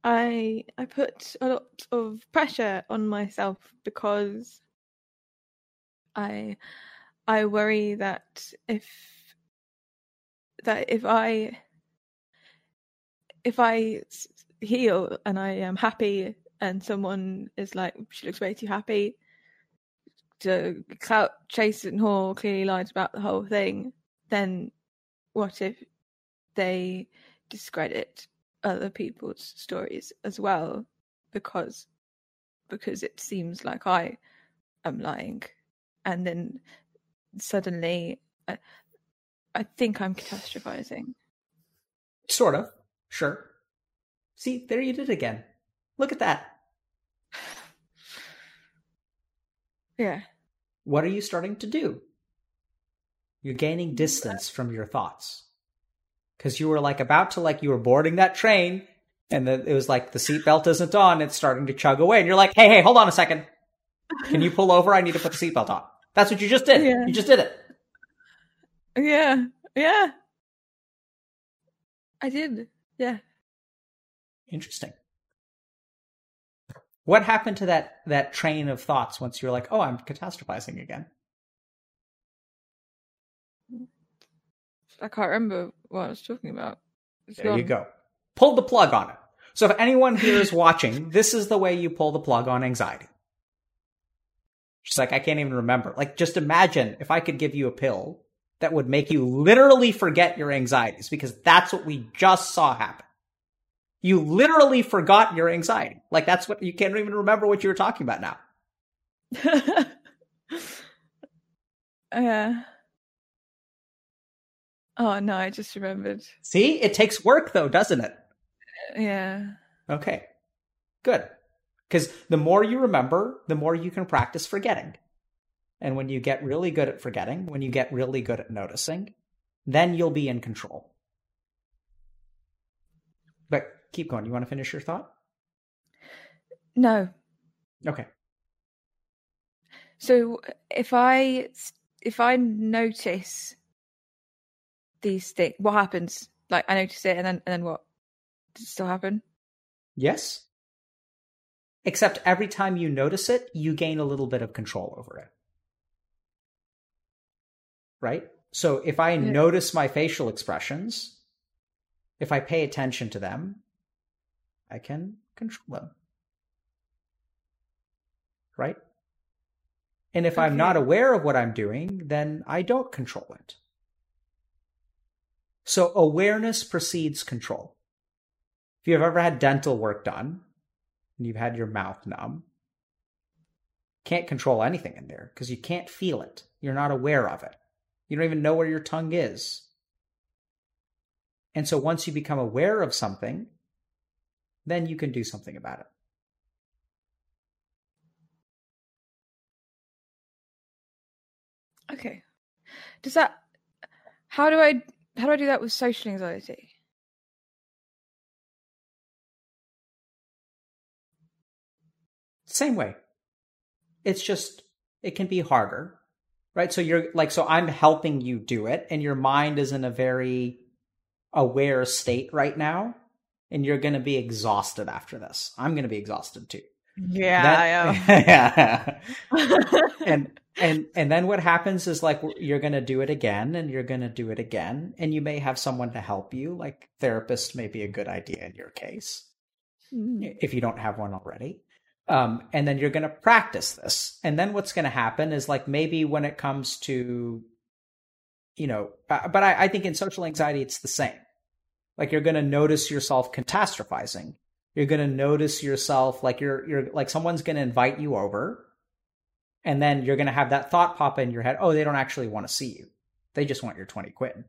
Speaker 2: I I put a lot of pressure on myself because I I worry that if that if I if I heal and I am happy and someone is like she looks way too happy. To clout Jason Hall clearly lied about the whole thing, then what if they discredit other people's stories as well? Because because it seems like I am lying, and then suddenly I, I think I'm catastrophizing.
Speaker 1: Sort of, sure. See, there you did again. Look at that.
Speaker 2: Yeah.
Speaker 1: What are you starting to do? You're gaining mm, distance uh from your thoughts. Cause you were like about to like you were boarding that train and then it was like the seatbelt isn't on, it's starting to chug away, and you're like, hey, hey, hold on a second. Can you pull over? I need to put the seatbelt on. That's what you just did. Yeah. You just did it.
Speaker 2: Yeah. Yeah. I did. Yeah.
Speaker 1: Interesting. What happened to that that train of thoughts once you're like, oh, I'm catastrophizing again?
Speaker 2: I can't remember what I was talking about.
Speaker 1: It's there gone. you go. Pull the plug on it. So if anyone here is watching, this is the way you pull the plug on anxiety. She's like, I can't even remember. Like, just imagine if I could give you a pill that would make you literally forget your anxieties because that's what we just saw happen. You literally forgot your anxiety. Like that's what you can't even remember what you were talking about now.
Speaker 2: yeah. Oh no, I just remembered.
Speaker 1: See, it takes work though, doesn't it?
Speaker 2: Yeah.
Speaker 1: Okay. Good. Because the more you remember, the more you can practice forgetting. And when you get really good at forgetting, when you get really good at noticing, then you'll be in control. But keep going. You want to finish your thought?
Speaker 2: No.
Speaker 1: Okay.
Speaker 2: So if I if I notice these things, what happens? Like I notice it, and then and then what? Does it still happen?
Speaker 1: Yes. Except every time you notice it, you gain a little bit of control over it. Right? So if I yeah. notice my facial expressions, if I pay attention to them, I can control them. Right? And if okay. I'm not aware of what I'm doing, then I don't control it. So awareness precedes control. If you've ever had dental work done and you've had your mouth numb, can't control anything in there because you can't feel it. You're not aware of it. You don't even know where your tongue is. And so once you become aware of something, then you can do something about it.
Speaker 2: Okay. Does that how do I how do I do that with social anxiety?
Speaker 1: Same way. It's just it can be harder. Right? So you're like so I'm helping you do it and your mind is in a very aware state right now and you're going to be exhausted after this. I'm going to be exhausted too.
Speaker 2: Yeah,
Speaker 1: that, yeah. and and and then what happens is like you're going to do it again and you're going to do it again and you may have someone to help you like therapist may be a good idea in your case
Speaker 2: Mm.
Speaker 1: if you don't have one already um, and then you're going to practice this and then what's going to happen is like maybe when it comes to you know uh, but I, I think in social anxiety it's the same like you're going to notice yourself catastrophizing. You're going to notice yourself like you're you're like someone's going to invite you over and then you're going to have that thought pop in your head oh they don't actually want to see you. They just want your 20 quid.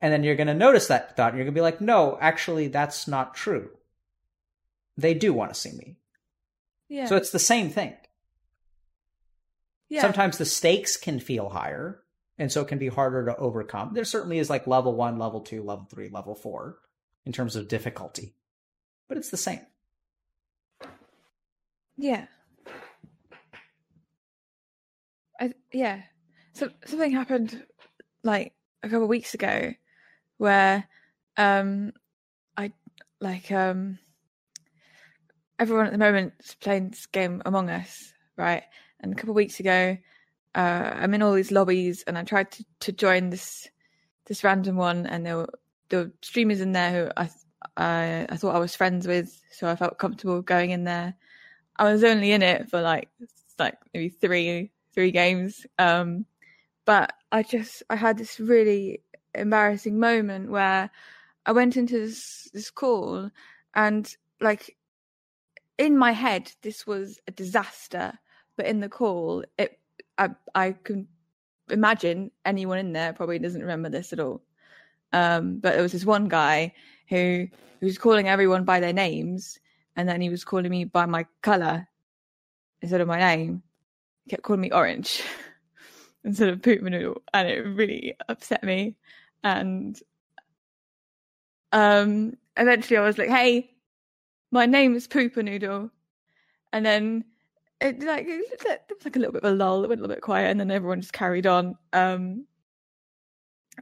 Speaker 1: And then you're going to notice that thought and you're going to be like no actually that's not true. They do want to see me.
Speaker 2: Yeah.
Speaker 1: so it's the same thing.
Speaker 2: Yeah.
Speaker 1: sometimes the stakes can feel higher and so it can be harder to overcome there certainly is like level one level two level three level four in terms of difficulty but it's the same
Speaker 2: Yeah. I, yeah. So something happened like a couple of weeks ago where um I like um everyone at the moment is playing this game Among Us, right? And a couple of weeks ago, uh I'm in all these lobbies and I tried to, to join this this random one and there were were streamers in there who I I I thought I was friends with, so I felt comfortable going in there. I was only in it for like like maybe three three games, um, but I just I had this really embarrassing moment where I went into this this call and like in my head this was a disaster, but in the call it I I can imagine anyone in there probably doesn't remember this at all. Um, but there was this one guy who who was calling everyone by their names and then he was calling me by my color instead of my name. He kept calling me orange instead of poop noodle, and it really upset me. And um, eventually, I was like, "Hey, my name is Pooper Noodle," and then it like there was like a little bit of a lull. It went a little bit quiet, and then everyone just carried on. Um,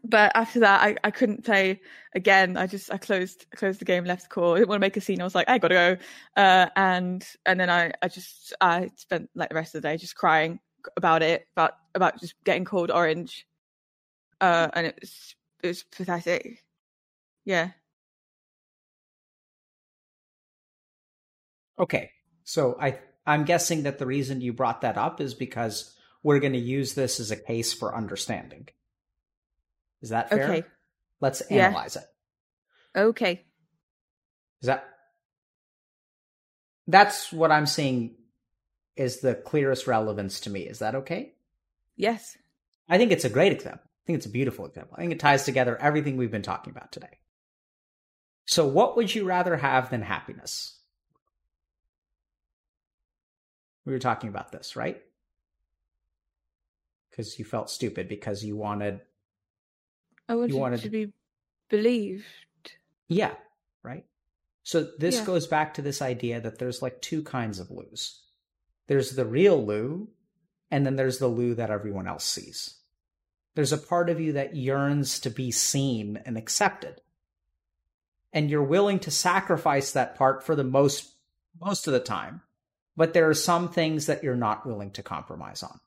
Speaker 2: but after that, I, I couldn't play again. I just I closed closed the game, left the call. I didn't want to make a scene. I was like, I gotta go. Uh, and and then I I just I spent like the rest of the day just crying about it, about about just getting called orange. Uh, and it was it was pathetic. Yeah.
Speaker 1: Okay. So I I'm guessing that the reason you brought that up is because we're going to use this as a case for understanding. Is that fair?
Speaker 2: Okay.
Speaker 1: Let's
Speaker 2: Yeah.
Speaker 1: analyze it.
Speaker 2: Okay.
Speaker 1: Is that That's what I'm seeing is the clearest relevance to me. Is that okay?
Speaker 2: Yes.
Speaker 1: I think it's a great example. I think it's a beautiful example. I think it ties together everything we've been talking about today. So what would you rather have than happiness? We were talking about this, right? Because you felt stupid because you wanted
Speaker 2: I wanted,
Speaker 1: wanted-
Speaker 2: to be believed.
Speaker 1: Yeah, right? So this
Speaker 2: Yeah.
Speaker 1: goes back to this idea that there's like two kinds of Lous. There's the real Lou, and then there's the Lou that everyone else sees. There's a part of you that yearns to be seen and accepted. And you're willing to sacrifice that part for the most most of the time. But there are some things that you're not willing to compromise on.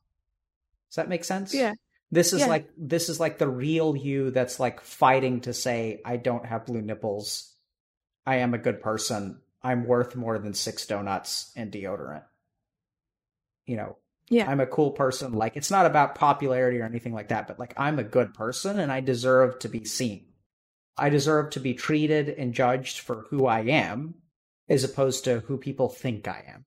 Speaker 1: Does that make sense?
Speaker 2: Yeah.
Speaker 1: This is
Speaker 2: Yeah.
Speaker 1: like this is like the real you that's like fighting to say I don't have blue nipples. I am a good person. I'm worth more than six donuts and deodorant. You know,
Speaker 2: Yeah.
Speaker 1: I'm a cool person. Like it's not about popularity or anything like that, but like I'm a good person and I deserve to be seen. I deserve to be treated and judged for who I am as opposed to who people think I am.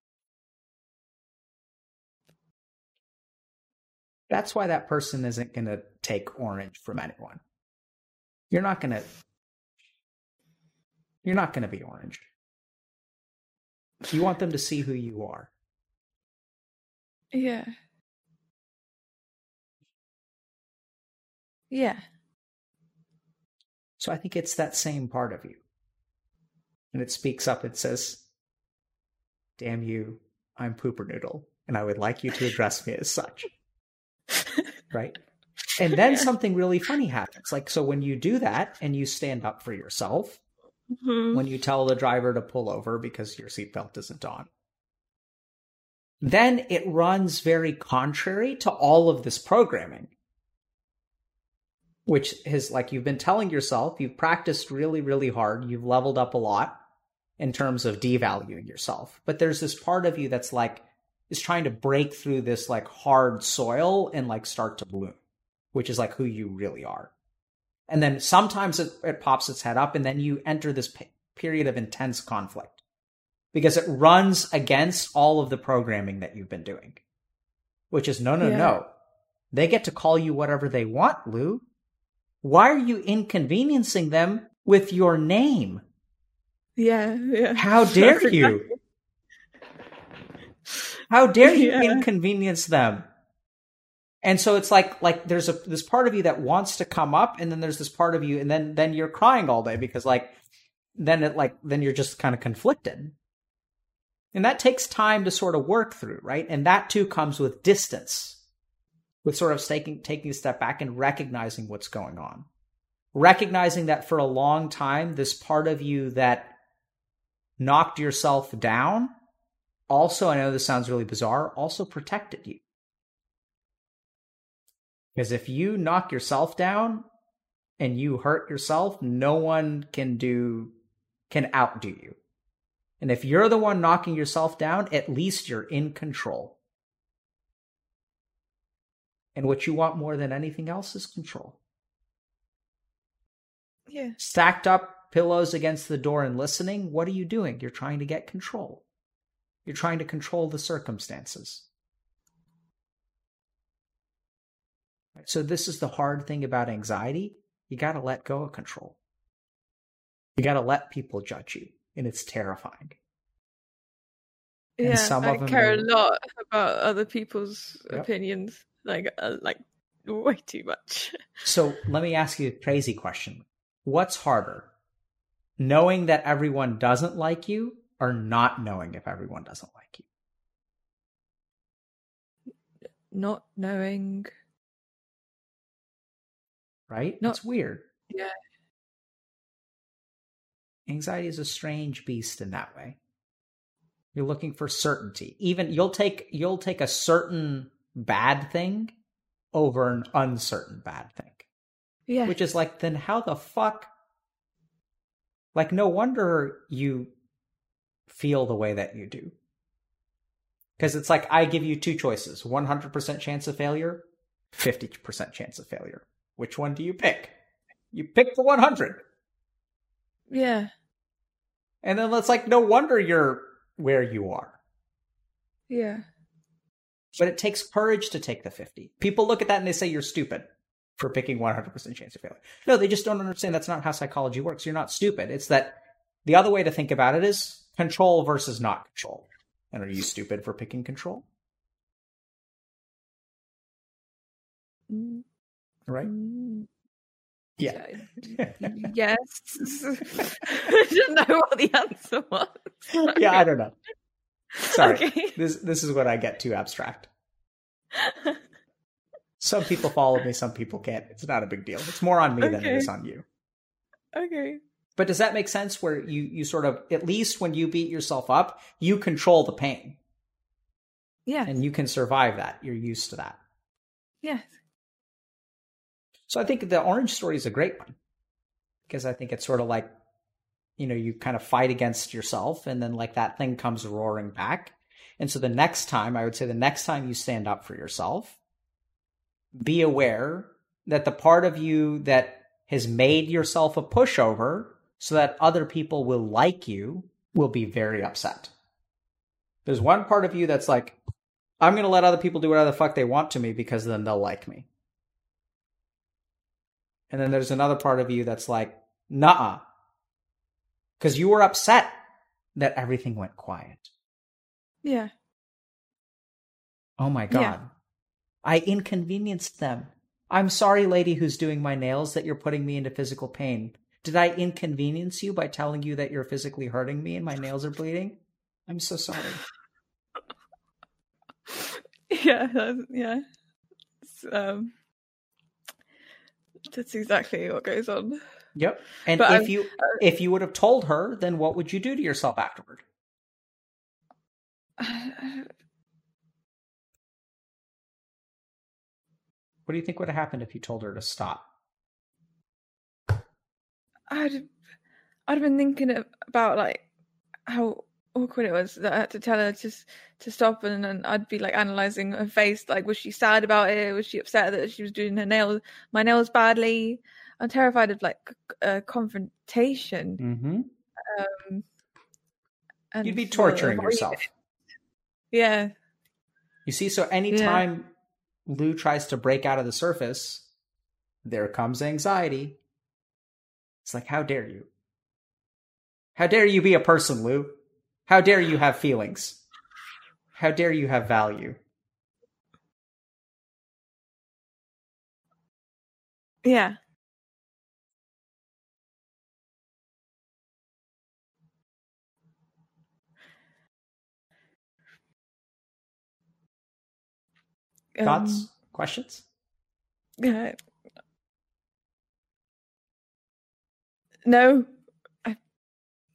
Speaker 1: That's why that person isn't going to take orange from anyone. You're not going to You're not going to be orange. You want them to see who you are.
Speaker 2: Yeah. Yeah.
Speaker 1: So I think it's that same part of you. And it speaks up, it says, Damn you, I'm Pooper Noodle, and I would like you to address me as such. Right? And then something really funny happens. Like, so when you do that and you stand up for yourself,
Speaker 2: Mhm.
Speaker 1: when you tell the driver to pull over because your seatbelt isn't on, then it runs very contrary to all of this programming. Which is like you've been telling yourself, you've practiced really, really hard, you've leveled up a lot in terms of devaluing yourself. But there's this part of you that's like, is trying to break through this like hard soil and like start to bloom, which is like who you really are. And then sometimes it, it pops its head up, and then you enter this pe- period of intense conflict because it runs against all of the programming that you've been doing, which is no, no,
Speaker 2: Yeah.
Speaker 1: no. They get to call you whatever they want, Lou. Why are you inconveniencing them with your name?
Speaker 2: Yeah. Yeah.
Speaker 1: How dare you? How dare you
Speaker 2: Yeah.
Speaker 1: inconvenience them? And so it's like like there's a this part of you that wants to come up, and then there's this part of you, and then then you're crying all day because like then it like then you're just kind of conflicted. And that takes time to sort of work through, right? And that too comes with distance, with sort of taking taking a step back and recognizing what's going on. Recognizing that for a long time, this part of you that knocked yourself down also, I know this sounds really bizarre, also protected you. Because if you knock yourself down and you hurt yourself, no one can do can outdo you. And if you're the one knocking yourself down, at least you're in control. And what you want more than anything else is control.
Speaker 2: Yeah.
Speaker 1: Stacked up pillows against the door and listening, what are you doing? You're trying to get control. You're trying to control the circumstances. So, this is the hard thing about anxiety. You got to let go of control. You got to let people judge you, and it's terrifying. And
Speaker 2: Yeah.
Speaker 1: some
Speaker 2: I care a lot about other people's
Speaker 1: Yep.
Speaker 2: opinions. Like, uh, like way too much.
Speaker 1: So, let me ask you a crazy question What's harder? Knowing that everyone doesn't like you, or not knowing if everyone doesn't like you?
Speaker 2: Not knowing.
Speaker 1: Right?
Speaker 2: No-
Speaker 1: It's weird.
Speaker 2: Yeah.
Speaker 1: Anxiety is a strange beast in that way. You're looking for certainty. Even you'll take you'll take a certain bad thing over an uncertain bad thing.
Speaker 2: Yeah.
Speaker 1: Which is like then how the fuck like no wonder you feel the way that you do. Cuz it's like I give you two choices, 100% chance of failure, 50% chance of failure. Which one do you pick? You pick the 100.
Speaker 2: yeah.
Speaker 1: And then it's like, no wonder you're where you are.
Speaker 2: Yeah.
Speaker 1: But it takes courage to take the 50. People look at that and they say you're stupid for picking 100% chance of failure. No, they just don't understand that's not how psychology works. You're not stupid. It's that the other way to think about it is control versus not control. And are you stupid for picking control?
Speaker 2: Mm,
Speaker 1: Right?
Speaker 2: mm,
Speaker 1: Yeah.
Speaker 2: yes. I didn't know what the answer was.
Speaker 1: yeah, I don't know. Sorry.
Speaker 2: Okay.
Speaker 1: This this is what I get too abstract. Some people follow me, some people can't. It's not a big deal. It's more on me than it is on you.
Speaker 2: okay.
Speaker 1: But does that make sense where you you sort of at least when you beat yourself up, you control the pain
Speaker 2: Yeah.
Speaker 1: and you can survive that. You're used to that.
Speaker 2: Yes.
Speaker 1: So I think the orange story is a great one because I think it's sort of like you know, you kind of fight against yourself and then like that thing comes roaring back And so the next time, I would say the next time you stand up for yourself, be aware that the part of you that has made yourself a pushover so that other people will like you will be very upset. There's one part of you that's like, I'm going to let other people do whatever the fuck they want to me because then they'll like me. And then there's another part of you that's like, nah, because you were upset that everything went quiet.
Speaker 2: Yeah.
Speaker 1: Oh my god.
Speaker 2: Yeah.
Speaker 1: I inconvenienced them. I'm sorry, lady who's doing my nails, that you're putting me into physical pain. Did I inconvenience you by telling you that you're physically hurting me and my nails are bleeding? I'm so sorry.
Speaker 2: Yeah, that's, yeah. Um, that's exactly what goes on.
Speaker 1: Yep. And
Speaker 2: But
Speaker 1: if
Speaker 2: I'm-
Speaker 1: you if you would have told her, then what would you do to yourself afterward? What do you think would have happened if you told her to stop?
Speaker 2: I'd I'd been thinking about like how awkward it was that I had to tell her to to stop, and then I'd be like analyzing her face. Like, was she sad about it? Was she upset that she was doing her nails, my nails badly? I'm terrified of like a confrontation.
Speaker 1: Mm-hmm.
Speaker 2: Um, and
Speaker 1: You'd be
Speaker 2: to
Speaker 1: torturing yourself.
Speaker 2: Yeah,
Speaker 1: You see, so anytime Lou tries to break out of the surface, there comes anxiety. It's like, how dare you? How dare you be a person, Lou? How dare you have feelings? How dare you have value?
Speaker 2: yeah.
Speaker 1: Thoughts? Questions?
Speaker 2: Um, uh, no, I,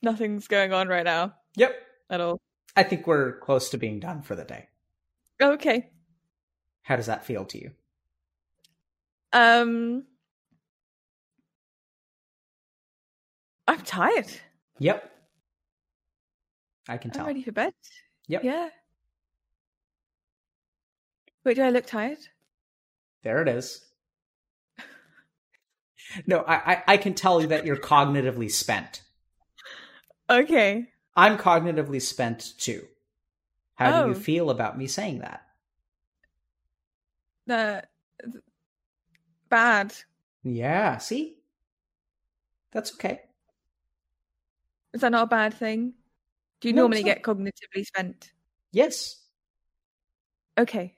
Speaker 2: nothing's going on right now
Speaker 1: Yep.
Speaker 2: at all.
Speaker 1: I think we're close to being done for the day.
Speaker 2: Okay.
Speaker 1: How does that feel to you?
Speaker 2: Um, I'm tired.
Speaker 1: Yep. I can
Speaker 2: I'm
Speaker 1: tell.
Speaker 2: ready for bed.
Speaker 1: Yep.
Speaker 2: Yeah. Wait, do I look tired?
Speaker 1: There it is. No, I, I, I can tell you that you're cognitively spent.
Speaker 2: Okay.
Speaker 1: I'm cognitively spent too. How do you
Speaker 2: Oh.
Speaker 1: feel about me saying that?
Speaker 2: The bad.
Speaker 1: Yeah, see? That's okay.
Speaker 2: Is that not a bad thing? Do you
Speaker 1: No,
Speaker 2: normally get cognitively spent?
Speaker 1: Yes.
Speaker 2: Okay.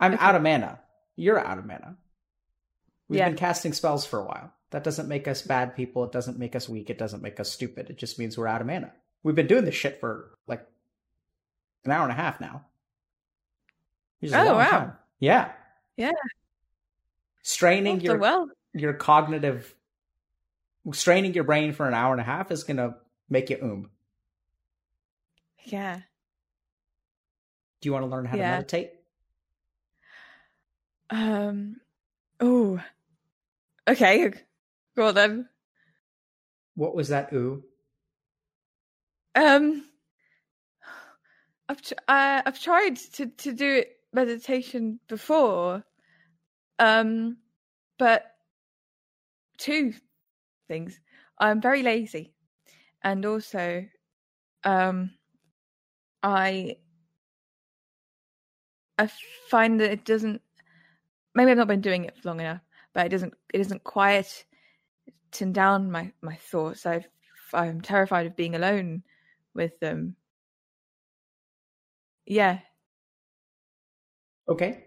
Speaker 1: I'm
Speaker 2: Okay.
Speaker 1: out of mana. You're out of mana. We've
Speaker 2: Yeah.
Speaker 1: been casting spells for a while. That doesn't make us bad people. It doesn't make us weak. It doesn't make us stupid. It just means we're out of mana. We've been doing this shit for like an hour and a half now. Which is a
Speaker 2: Oh, wow.
Speaker 1: time. Yeah.
Speaker 2: Yeah.
Speaker 1: Straining your
Speaker 2: well.
Speaker 1: your cognitive straining your brain for an hour and a half is gonna make you um.
Speaker 2: Yeah.
Speaker 1: Do you want to learn how to meditate?
Speaker 2: Um. Oh. Okay. Go on then.
Speaker 1: What was that ooh?
Speaker 2: Um. I've tr- uh, I've tried to to do it meditation before, um, but two things. I'm very lazy, and also, um, I I find that it doesn't. Maybe I've not been doing it for long enough, but it doesn't. It doesn't quiet tune down my my thoughts. I've, I'm terrified of being alone with them. Yeah.
Speaker 1: Okay.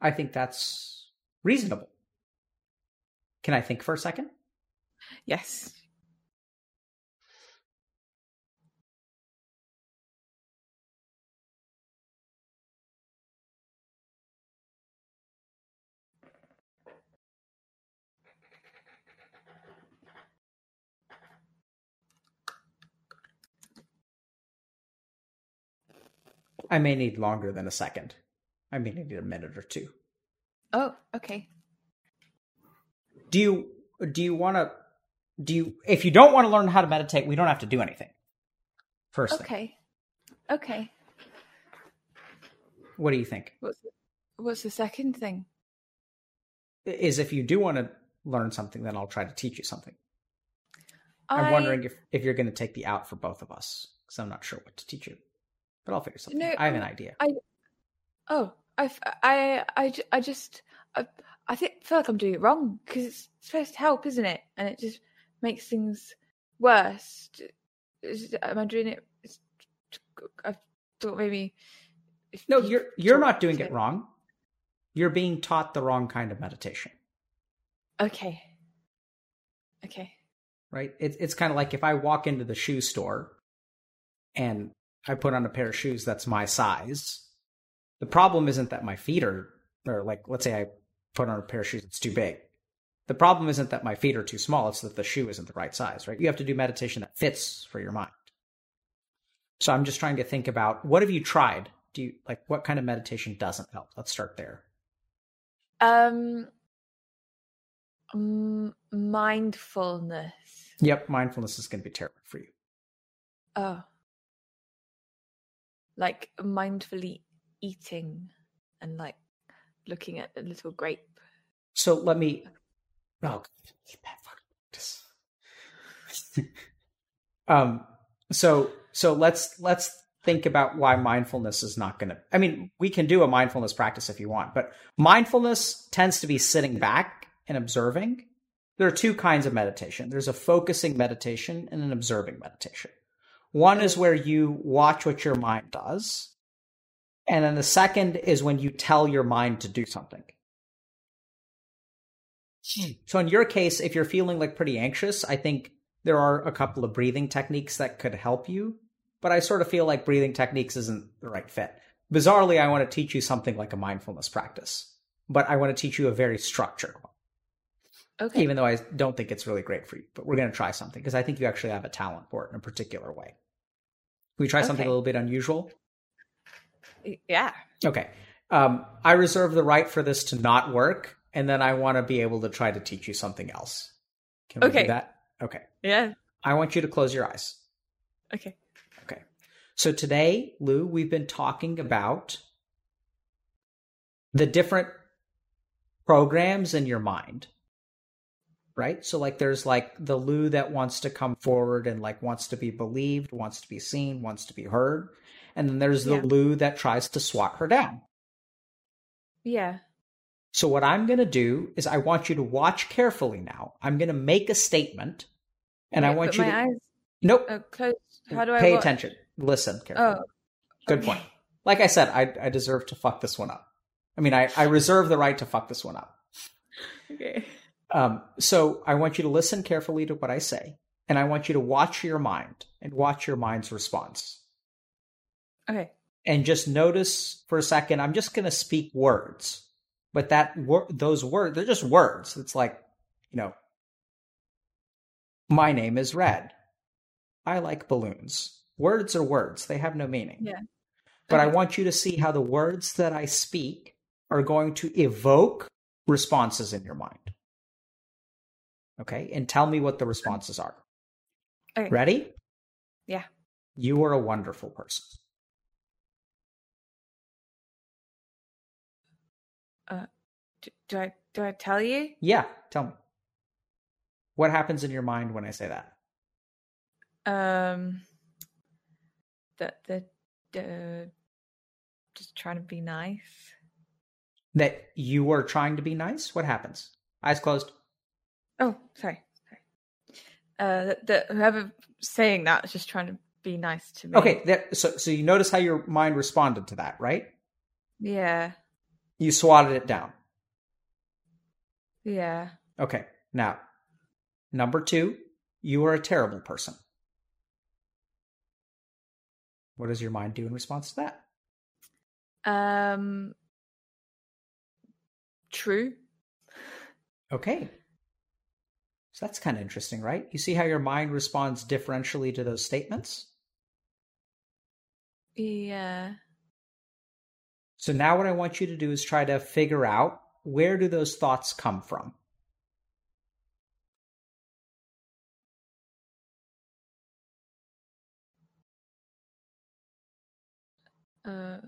Speaker 1: I think that's reasonable. Can I think for a second?
Speaker 2: Yes.
Speaker 1: I may need longer than a second. I may need a minute or two.
Speaker 2: Oh, okay.
Speaker 1: Do you do you want to do you if you don't want to learn how to meditate, we don't have to do anything. First thing.
Speaker 2: Okay. Okay.
Speaker 1: What do you think?
Speaker 2: What's the, what's the second thing?
Speaker 1: Is if you do want to learn something, then I'll try to teach you something. I'm wondering if, if you're going to take the out for both of us because I'm not sure what to teach you. But I'll figure something.
Speaker 2: No,
Speaker 1: I have an idea.
Speaker 2: Oh, I I I I just, I, I think, feel like I'm doing it wrong because it's supposed to help, isn't it? And it just makes things worse. Is- Am I doing it? I thought maybe.
Speaker 1: No,
Speaker 2: you
Speaker 1: you're you're not doing it wrong. You're being taught the wrong kind of meditation,
Speaker 2: Okay. Okay.
Speaker 1: right? It's it's kind of like if I walk into the shoe store and I put on a pair of shoes that's my size. The problem isn't that my feet are or like let's say I put on a pair of shoes that's too big. The problem isn't that my feet are too small, it's that the shoe isn't the right size, right? You have to do meditation that fits for your mind. So I'm just trying to think about what have you tried? Do you like what kind of meditation doesn't help? Let's start there.
Speaker 2: Um. m- mindfulness.
Speaker 1: Yep, mindfulness is going to be terrible for you.
Speaker 2: Oh. Like mindfully eating and like looking at a little grape.
Speaker 1: So let me. Oh, um. So so let's let's think about why mindfulness is not going to. I mean, we can do a mindfulness practice if you want, but mindfulness tends to be sitting back and observing. There are two kinds of meditation. There's a focusing meditation and an observing meditation. One is where you watch what your mind does, and then the second is when you tell your mind to do something. Hmm. So in your case, if you're feeling like pretty anxious, I think there are a couple of breathing techniques that could help you. But I sort of feel like breathing techniques isn't the right fit. Bizarrely, I want to teach you something like a mindfulness practice, but I want to teach you a very structured one,
Speaker 2: Okay.
Speaker 1: even though I don't think it's really great for you. But we're going to try something because I think you actually have a talent for it in a particular way. Can we try something a little bit unusual?
Speaker 2: yeah.
Speaker 1: Okay. Um, I reserve the right for this to not work, and then I want to be able to try to teach you something else. Can we
Speaker 2: Okay.
Speaker 1: do that? Okay.
Speaker 2: Yeah.
Speaker 1: I want you to close your eyes.
Speaker 2: Okay.
Speaker 1: Okay. So today, Lou, we've been talking about the different programs in your mind. Right? So like there's like the Lou that wants to come forward and like wants to be believed, wants to be seen, wants to be heard. And then there's the
Speaker 2: Yeah.
Speaker 1: Lou that tries to swat her down.
Speaker 2: Yeah.
Speaker 1: So what I'm going to do is I want you to watch carefully now. I'm going to make a statement and I want you to
Speaker 2: eyes
Speaker 1: Nope.
Speaker 2: are closed. How do I
Speaker 1: pay
Speaker 2: watch?
Speaker 1: attention. Listen carefully.
Speaker 2: Oh.
Speaker 1: Good
Speaker 2: okay.
Speaker 1: point. Like I said, I I deserve to fuck this one up. I mean, I I reserve the right to fuck this one up.
Speaker 2: Okay.
Speaker 1: Um, so I want you to listen carefully to what I say, and I want you to watch your mind and watch your mind's response,
Speaker 2: Okay.
Speaker 1: and just notice for a second. I'm just going to speak words, but that wor- those words they're just words. It's like you know, my name is Red. I like balloons. Words are words; they have no meaning.
Speaker 2: Yeah.
Speaker 1: But I want you to see how the words that I speak are going to evoke responses in your mind. Okay. And tell me what the responses are.
Speaker 2: Okay.
Speaker 1: Ready?
Speaker 2: Yeah.
Speaker 1: You are a wonderful person.
Speaker 2: Do, do I do I tell you?
Speaker 1: Yeah. Tell me. What happens in your mind when I say that?
Speaker 2: Um. That the the just trying to be nice.
Speaker 1: That you are trying to be nice? What happens? Eyes closed.
Speaker 2: Oh, sorry, sorry. Uh, that whoever saying that is just trying to be nice to me.
Speaker 1: Okay. That, so, so you notice how your mind responded to that, right?
Speaker 2: Yeah.
Speaker 1: You swatted it down.
Speaker 2: Yeah.
Speaker 1: Okay. Now, number two, you are a terrible person. What does your mind do in response to that?
Speaker 2: Um. True.
Speaker 1: Okay. So that's kind of interesting, right? You see how your mind responds differentially to those statements?
Speaker 2: Yeah.
Speaker 1: So now what I want you to do is try to figure out where do those thoughts come from?
Speaker 2: Uh,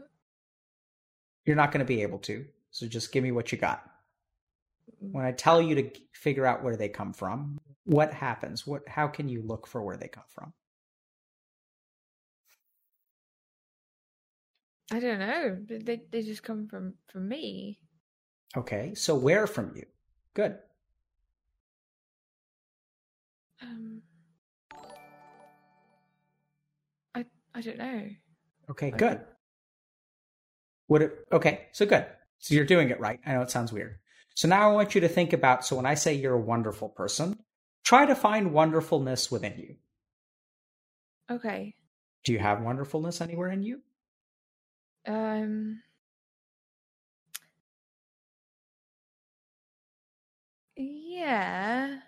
Speaker 1: You're not going to be able to. So just give me what you got. When I tell you to figure out where they come from, what happens? What how can you look for where they come from?
Speaker 2: I don't know. They- They they just come from from me.
Speaker 1: Okay. So where from you? Good.
Speaker 2: Um, I I don't know.
Speaker 1: Okay,
Speaker 2: Okay.
Speaker 1: good. Would it okay, so good. So you're doing it right. I know it sounds weird. So now I want you to think about so when I say you're a wonderful person, try to find wonderfulness within you.
Speaker 2: Okay.
Speaker 1: Do you have wonderfulness anywhere in you?
Speaker 2: Um. Yeah.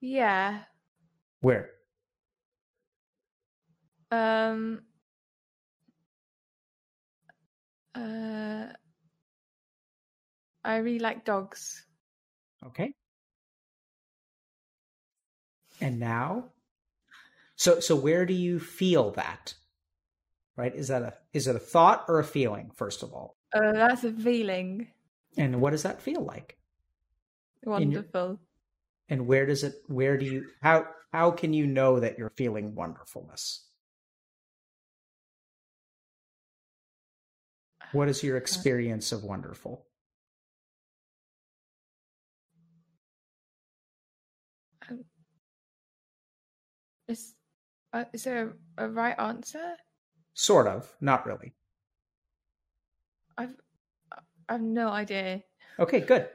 Speaker 2: Yeah.
Speaker 1: Where?
Speaker 2: Um. Uh. I really like dogs.
Speaker 1: Okay. And now? So so where do you feel that? Right? Is that a is it a thought or a feeling first of all?
Speaker 2: Uh, that's a feeling.
Speaker 1: And what does that feel like? In your-
Speaker 2: Wonderful.
Speaker 1: And where does it where do you how how can you know that you're feeling wonderfulness? What is your experience of wonderful?
Speaker 2: Is uh, is there a, a right answer?
Speaker 1: Sort of, not really.
Speaker 2: I've I've no idea.
Speaker 1: Okay, good.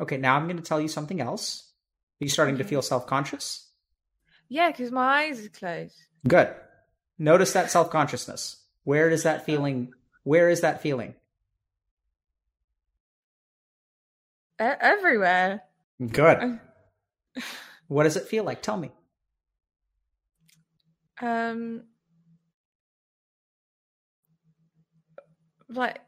Speaker 1: Okay, now I'm going to tell you something else. Are you starting to feel self-conscious?
Speaker 2: Yeah, because my eyes are closed.
Speaker 1: Good. Notice that self-consciousness. Where is that feeling? Where is that feeling?
Speaker 2: E- everywhere.
Speaker 1: Good.
Speaker 2: Um,
Speaker 1: What does it feel like? Tell me.
Speaker 2: Um, like,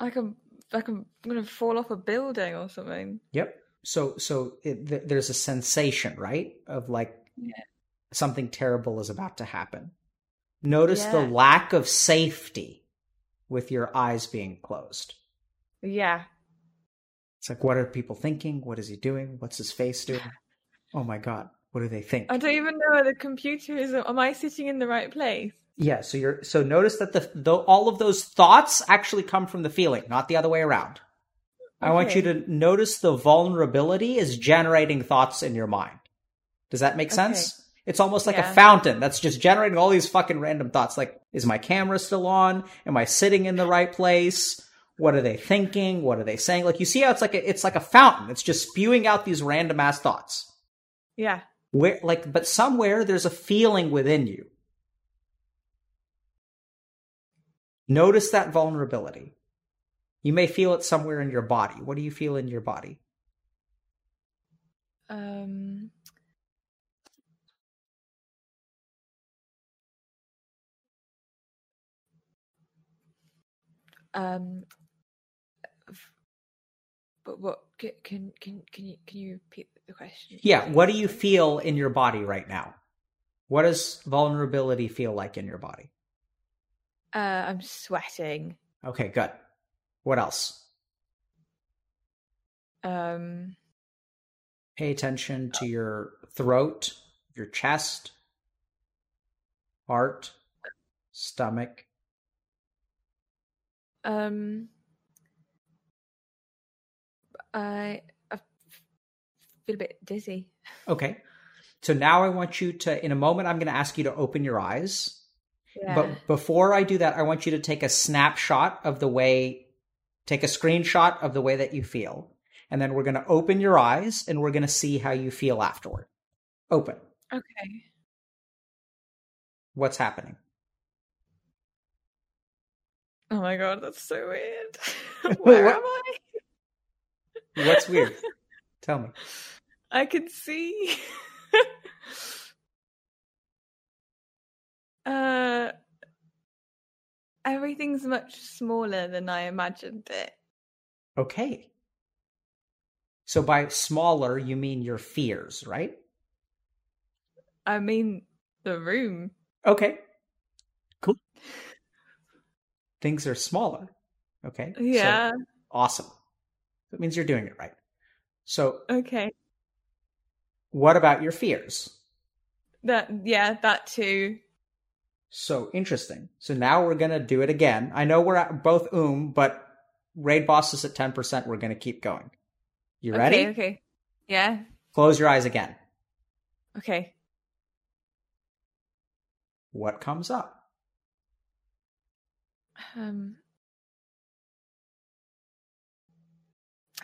Speaker 2: like I'm like I'm gonna fall off a building or something.
Speaker 1: Yep. So so it, th- there's a sensation, right, of like
Speaker 2: Yeah.
Speaker 1: something terrible is about to happen. Notice the lack of safety with your eyes being closed.
Speaker 2: Yeah,
Speaker 1: It's like, what are people thinking? What is he doing? What's his face doing? Oh my god, what do they think?
Speaker 2: I don't even know where the computer is. Am I sitting in the right place?
Speaker 1: Yeah. So you're so notice that the, all of those thoughts actually come from the feeling, not the other way around. Okay. I want you to notice the vulnerability is generating thoughts in your mind. Does that make sense? Okay. It's almost like a fountain that's just generating all these fucking random thoughts. Like, is my camera still on? Am I sitting in the right place? What are they thinking? What are they saying? Like, you see how it's like a, it's like a fountain. It's just spewing out these random ass thoughts.
Speaker 2: Yeah.
Speaker 1: Where, like, but somewhere there's a feeling within you. Notice that vulnerability. You may feel it somewhere in your body. What do you feel in your body?
Speaker 2: Um. Um. But what can can can you can you repeat the question?
Speaker 1: Yeah, what do you feel in your body right now? What does vulnerability feel like in your body?
Speaker 2: Uh, I'm sweating.
Speaker 1: Okay, good. What else?
Speaker 2: Um.
Speaker 1: Pay attention to your throat, your chest, heart, stomach.
Speaker 2: Um. I, I feel a bit dizzy.
Speaker 1: Okay. So now I want you to, in a moment, I'm going to ask you to open your eyes.
Speaker 2: Yeah.
Speaker 1: But before I do that, I want you to take a snapshot of the way, take a screenshot of the way that you feel. And then we're going to open your eyes and we're going to see how you feel afterward. Open.
Speaker 2: okay.
Speaker 1: What's happening?
Speaker 2: Oh my god, that's so weird. Where am I?
Speaker 1: What's weird? Tell me.
Speaker 2: I can see. uh, everything's much smaller than I imagined it.
Speaker 1: Okay. So by smaller, you mean your fears, right?
Speaker 2: I mean, the room.
Speaker 1: Okay. Cool. Things are smaller. Okay. So,
Speaker 2: Yeah.
Speaker 1: awesome. That means you're doing it right. So,
Speaker 2: okay.
Speaker 1: what about your fears?
Speaker 2: That yeah, that too.
Speaker 1: So interesting. So now we're gonna do it again. I know we're at both oom, but raid boss is at ten percent. We're gonna keep going. You ready?
Speaker 2: Okay, okay. Yeah.
Speaker 1: Close your eyes again.
Speaker 2: Okay.
Speaker 1: What comes up?
Speaker 2: Um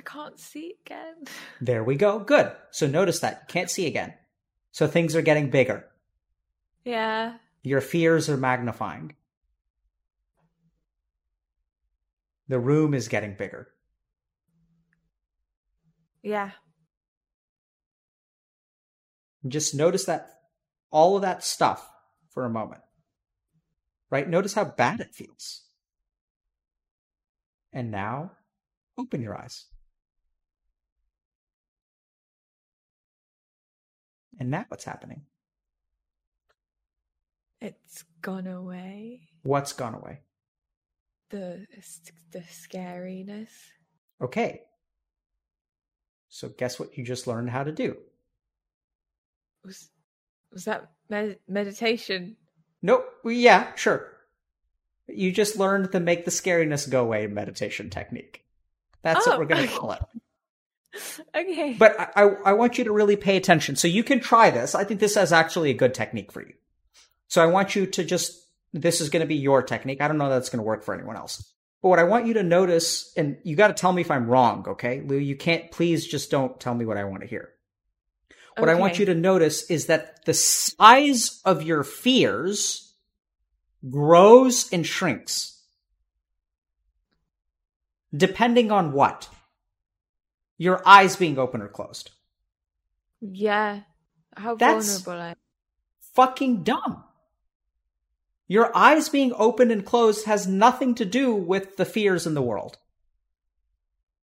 Speaker 2: I can't see again.
Speaker 1: There we go. Good. So notice that you can't see again. So things are getting bigger.
Speaker 2: Yeah.
Speaker 1: Your fears are magnifying. The room is getting bigger.
Speaker 2: Yeah.
Speaker 1: Just notice that all of that stuff for a moment. Right? Notice how bad it feels. And now, open your eyes. And now what's happening?
Speaker 2: It's gone away.
Speaker 1: What's gone away?
Speaker 2: The the scariness.
Speaker 1: Okay. So guess what you just learned how to do?
Speaker 2: Was was that med- meditation?
Speaker 1: Nope. Yeah, sure. You just learned the make the scariness go away meditation technique. That's what
Speaker 2: Oh,
Speaker 1: we're going to
Speaker 2: okay.
Speaker 1: call it.
Speaker 2: Okay.
Speaker 1: But I, I, I want you to really pay attention. So you can try this. I think this is actually a good technique for you. So I want you to just, this is going to be your technique. I don't know that's going to work for anyone else. But what I want you to notice, and you got to tell me if I'm wrong, okay? Lou, you can't, please just don't tell me what I want to hear. What I want you to notice is that the size of your fears grows and shrinks. Depending on what? Your eyes being open or closed.
Speaker 2: Yeah. How
Speaker 1: That's-
Speaker 2: vulnerable I
Speaker 1: Fucking dumb. Your eyes being open and closed has nothing to do with the fears in the world.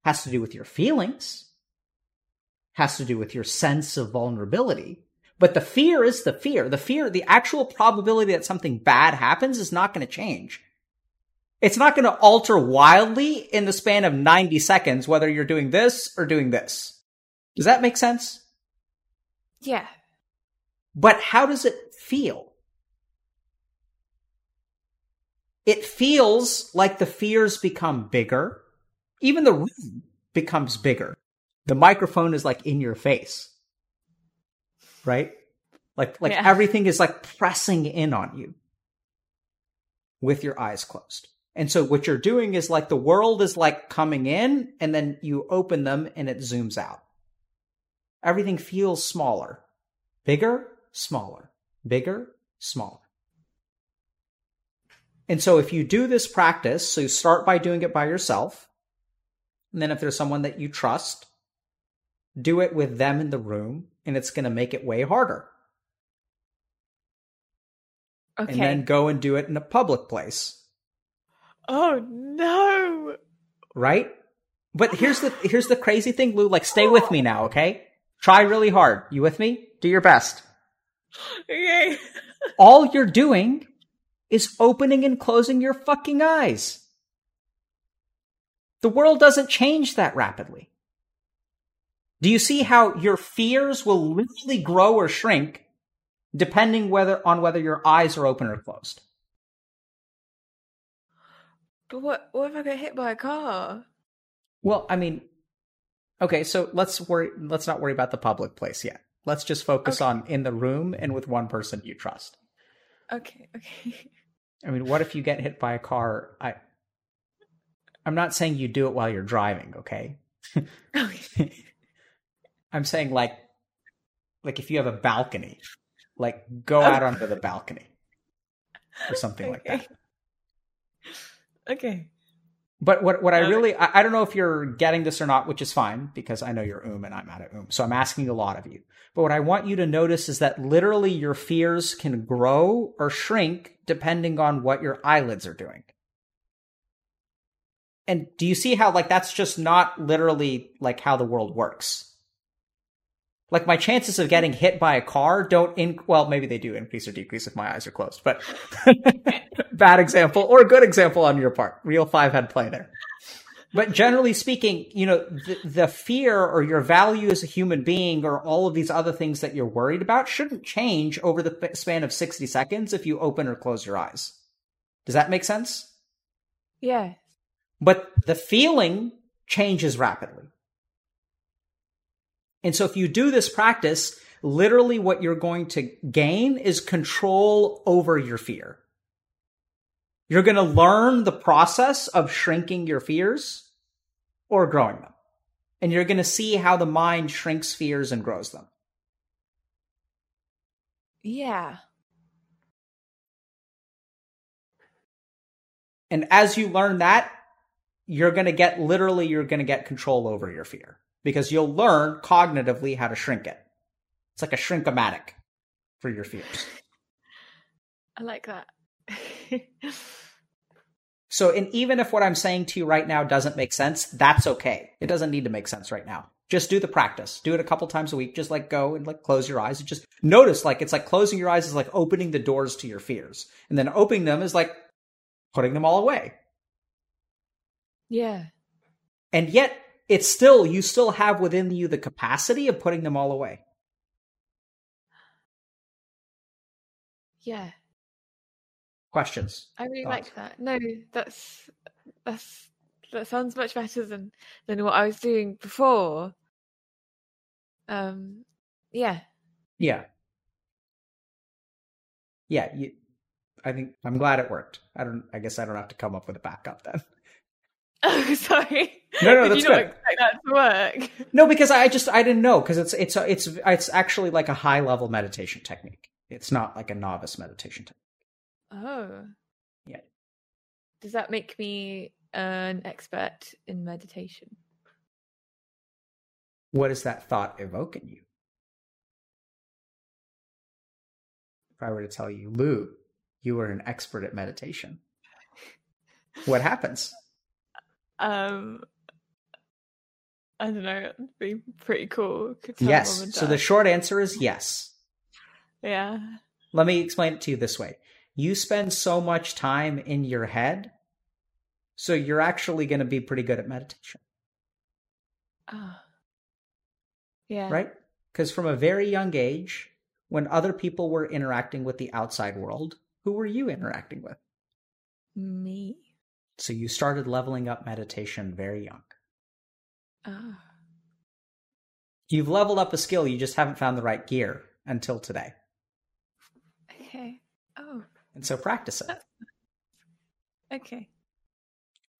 Speaker 1: Has to do with your feelings. Has to do with your sense of vulnerability. But the fear is the fear. The fear, the actual probability that something bad happens is not going to change. It's not going to alter wildly in the span of 90 seconds, whether you're doing this or doing this. Does that make sense?
Speaker 2: Yeah.
Speaker 1: But how does it feel? It feels like the fears become bigger. Even the room becomes bigger. The microphone is like in your face. Right? Like like
Speaker 2: Yeah.
Speaker 1: everything is like pressing in on you with your eyes closed. And so what you're doing is like the world is like coming in and then you open them and it zooms out. Everything feels smaller. Bigger, smaller. Bigger, smaller. And so if you do this practice, so you start by doing it by yourself, and then if there's someone that you trust, do it with them in the room, and it's going to make it way harder.
Speaker 2: Okay.
Speaker 1: And then go and do it in a public place,
Speaker 2: oh no.
Speaker 1: right? But oh, here's the here's the crazy thing, Lou. Like, stay with me now, okay? Try really hard. You with me? Do your best.
Speaker 2: Okay.
Speaker 1: All you're doing is opening and closing your fucking eyes. The world doesn't change that rapidly. Do you see how your fears will literally grow or shrink depending whether on whether your eyes are open or closed?
Speaker 2: But what what if I get hit by a car?
Speaker 1: Well, I mean, okay, so let's worry let's not worry about the public place yet. Let's just focus
Speaker 2: Okay.
Speaker 1: on in the room and with one person you trust.
Speaker 2: Okay, okay.
Speaker 1: I mean, what if you get hit by a car? I I'm not saying you do it while you're driving, okay?
Speaker 2: okay.
Speaker 1: I'm saying like like if you have a balcony, like go out onto the balcony or something like that.
Speaker 2: Okay.
Speaker 1: But what what I
Speaker 2: Okay.
Speaker 1: really I, I don't know if you're getting this or not, which is fine because I know you're um and I'm out of um. So I'm asking a lot of you. But what I want you to notice is that literally your fears can grow or shrink depending on what your eyelids are doing. And do you see how like that's just not literally like how the world works? Like my chances of getting hit by a car don't in well, maybe they do increase or decrease if my eyes are closed, but bad example or good example on your part. Real five head play there. But generally speaking, you know, the, the fear or your value as a human being or all of these other things that you're worried about shouldn't change over the span of 60 seconds if you open or close your eyes. Does that make sense?
Speaker 2: Yeah.
Speaker 1: But the feeling changes rapidly. And so if you do this practice, literally what you're going to gain is control over your fear. You're going to learn the process of shrinking your fears or growing them. And you're going to see how the mind shrinks fears and grows them.
Speaker 2: Yeah.
Speaker 1: And as you learn that, you're going to get literally, you're going to get control over your fear because you'll learn cognitively how to shrink it. It's like a shrinkomatic for your fears.
Speaker 2: I like that.
Speaker 1: so, and even if what I'm saying to you right now doesn't make sense, that's okay. It doesn't need to make sense right now. Just do the practice. Do it a couple times a week. Just like go and like close your eyes and just notice like it's like closing your eyes is like opening the doors to your fears. And then opening them is like putting them all away.
Speaker 2: Yeah.
Speaker 1: And yet it's still you still have within you the capacity of putting them all away.
Speaker 2: Yeah.
Speaker 1: Questions?
Speaker 2: I really like that. No, that's that's that sounds much better than than what I was doing before. Um yeah.
Speaker 1: Yeah. Yeah, you I think I'm glad it worked. I don't I guess I don't have to come up with a backup then.
Speaker 2: Oh, sorry.
Speaker 1: No, no,
Speaker 2: Did
Speaker 1: that's
Speaker 2: you not
Speaker 1: good.
Speaker 2: expect that to work?
Speaker 1: No, because I just I didn't know because it's it's it's it's actually like a high level meditation technique. It's not like a novice meditation technique.
Speaker 2: Oh.
Speaker 1: Yeah.
Speaker 2: Does that make me an expert in meditation?
Speaker 1: What is that thought evoking you? If I were to tell you, Lou, you are an expert at meditation, what happens?
Speaker 2: Um I don't know, it'd be pretty cool. Could tell mum
Speaker 1: Yes. So the short answer is yes.
Speaker 2: Yeah.
Speaker 1: Let me explain it to you this way. You spend so much time in your head, so you're actually going to be pretty good at meditation,
Speaker 2: Ah. Yeah.
Speaker 1: right? Because from a very young age, when other people were interacting with the outside world, who were you interacting with?
Speaker 2: Me.
Speaker 1: So you started leveling up meditation very young.
Speaker 2: Ah.
Speaker 1: You've leveled up a skill, you just haven't found the right gear until today.
Speaker 2: Okay. Oh.
Speaker 1: And so practice it.
Speaker 2: Okay.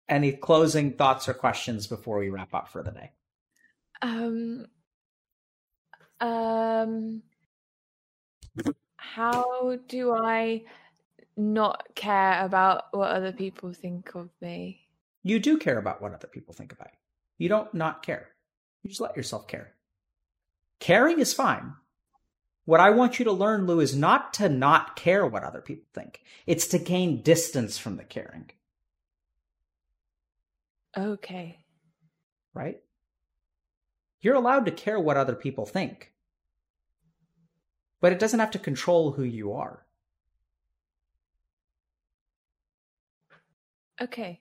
Speaker 1: Any closing thoughts or questions before we wrap up for the day?
Speaker 2: Um. Um. How do I not care about what other people think of me?
Speaker 1: You do care about what other people think about you. You don't not care. You just let yourself care. Caring is fine. What I want you to learn, Lou, is not to not care what other people think. It's to gain distance from the caring,
Speaker 2: Okay.
Speaker 1: right? You're allowed to care what other people think, but it doesn't have to control who you are.
Speaker 2: Okay.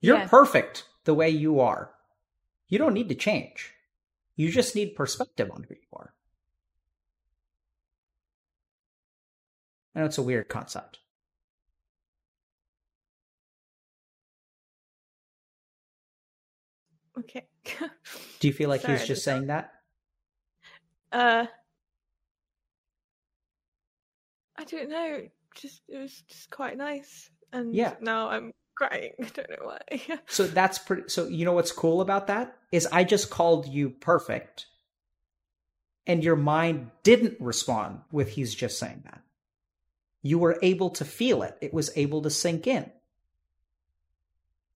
Speaker 1: You're
Speaker 2: Yeah.
Speaker 1: perfect the way you are. You don't need to change. You just need perspective on who you are. I know it's a weird concept.
Speaker 2: Okay.
Speaker 1: Do you feel like
Speaker 2: Sorry,
Speaker 1: he's just
Speaker 2: just-
Speaker 1: saying that?
Speaker 2: uh. I don't know. Just it was just quite nice, and
Speaker 1: Yeah.
Speaker 2: now I'm crying. I don't know why.
Speaker 1: So that's pretty. So you know what's cool about that is I just called you perfect, and your mind didn't respond with he's just saying that. You were able to feel it. It was able to sink in.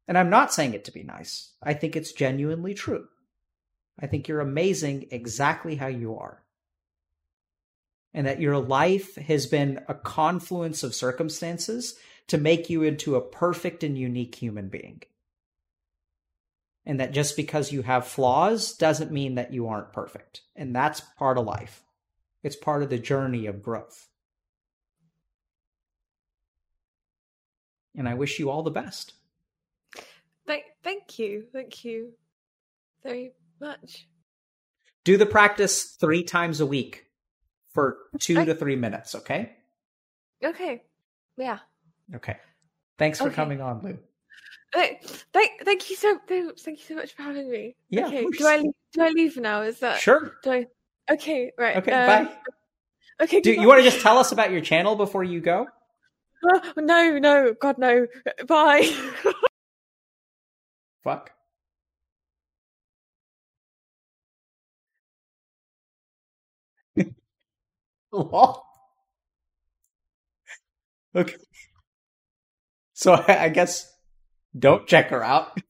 Speaker 1: And I'm not saying it to be nice. I think it's genuinely true. I think you're amazing exactly how you are. And that your life has been a confluence of circumstances to make you into a perfect and unique human being. And that just because you have flaws doesn't mean that you aren't perfect. And that's part of life. It's part of the journey of growth. And I wish you all the best.
Speaker 2: Thank, thank you, thank you very much.
Speaker 1: Do the practice three times a week for two
Speaker 2: I-
Speaker 1: to three minutes, okay?
Speaker 2: Okay, yeah.
Speaker 1: Okay. Thanks for
Speaker 2: Okay.
Speaker 1: coming on, Lou.
Speaker 2: Thank, thank, thank you so, thank you so much for having me.
Speaker 1: Yeah,
Speaker 2: Okay. Do I leave, do I leave now? Is that
Speaker 1: Sure.
Speaker 2: Do I? Okay. Right.
Speaker 1: Okay,
Speaker 2: um,
Speaker 1: bye.
Speaker 2: Okay.
Speaker 1: Do you want to just tell us about your channel before you go?
Speaker 2: to? No. No. God no. Bye.
Speaker 1: Fuck. Okay. So I guess don't check her out.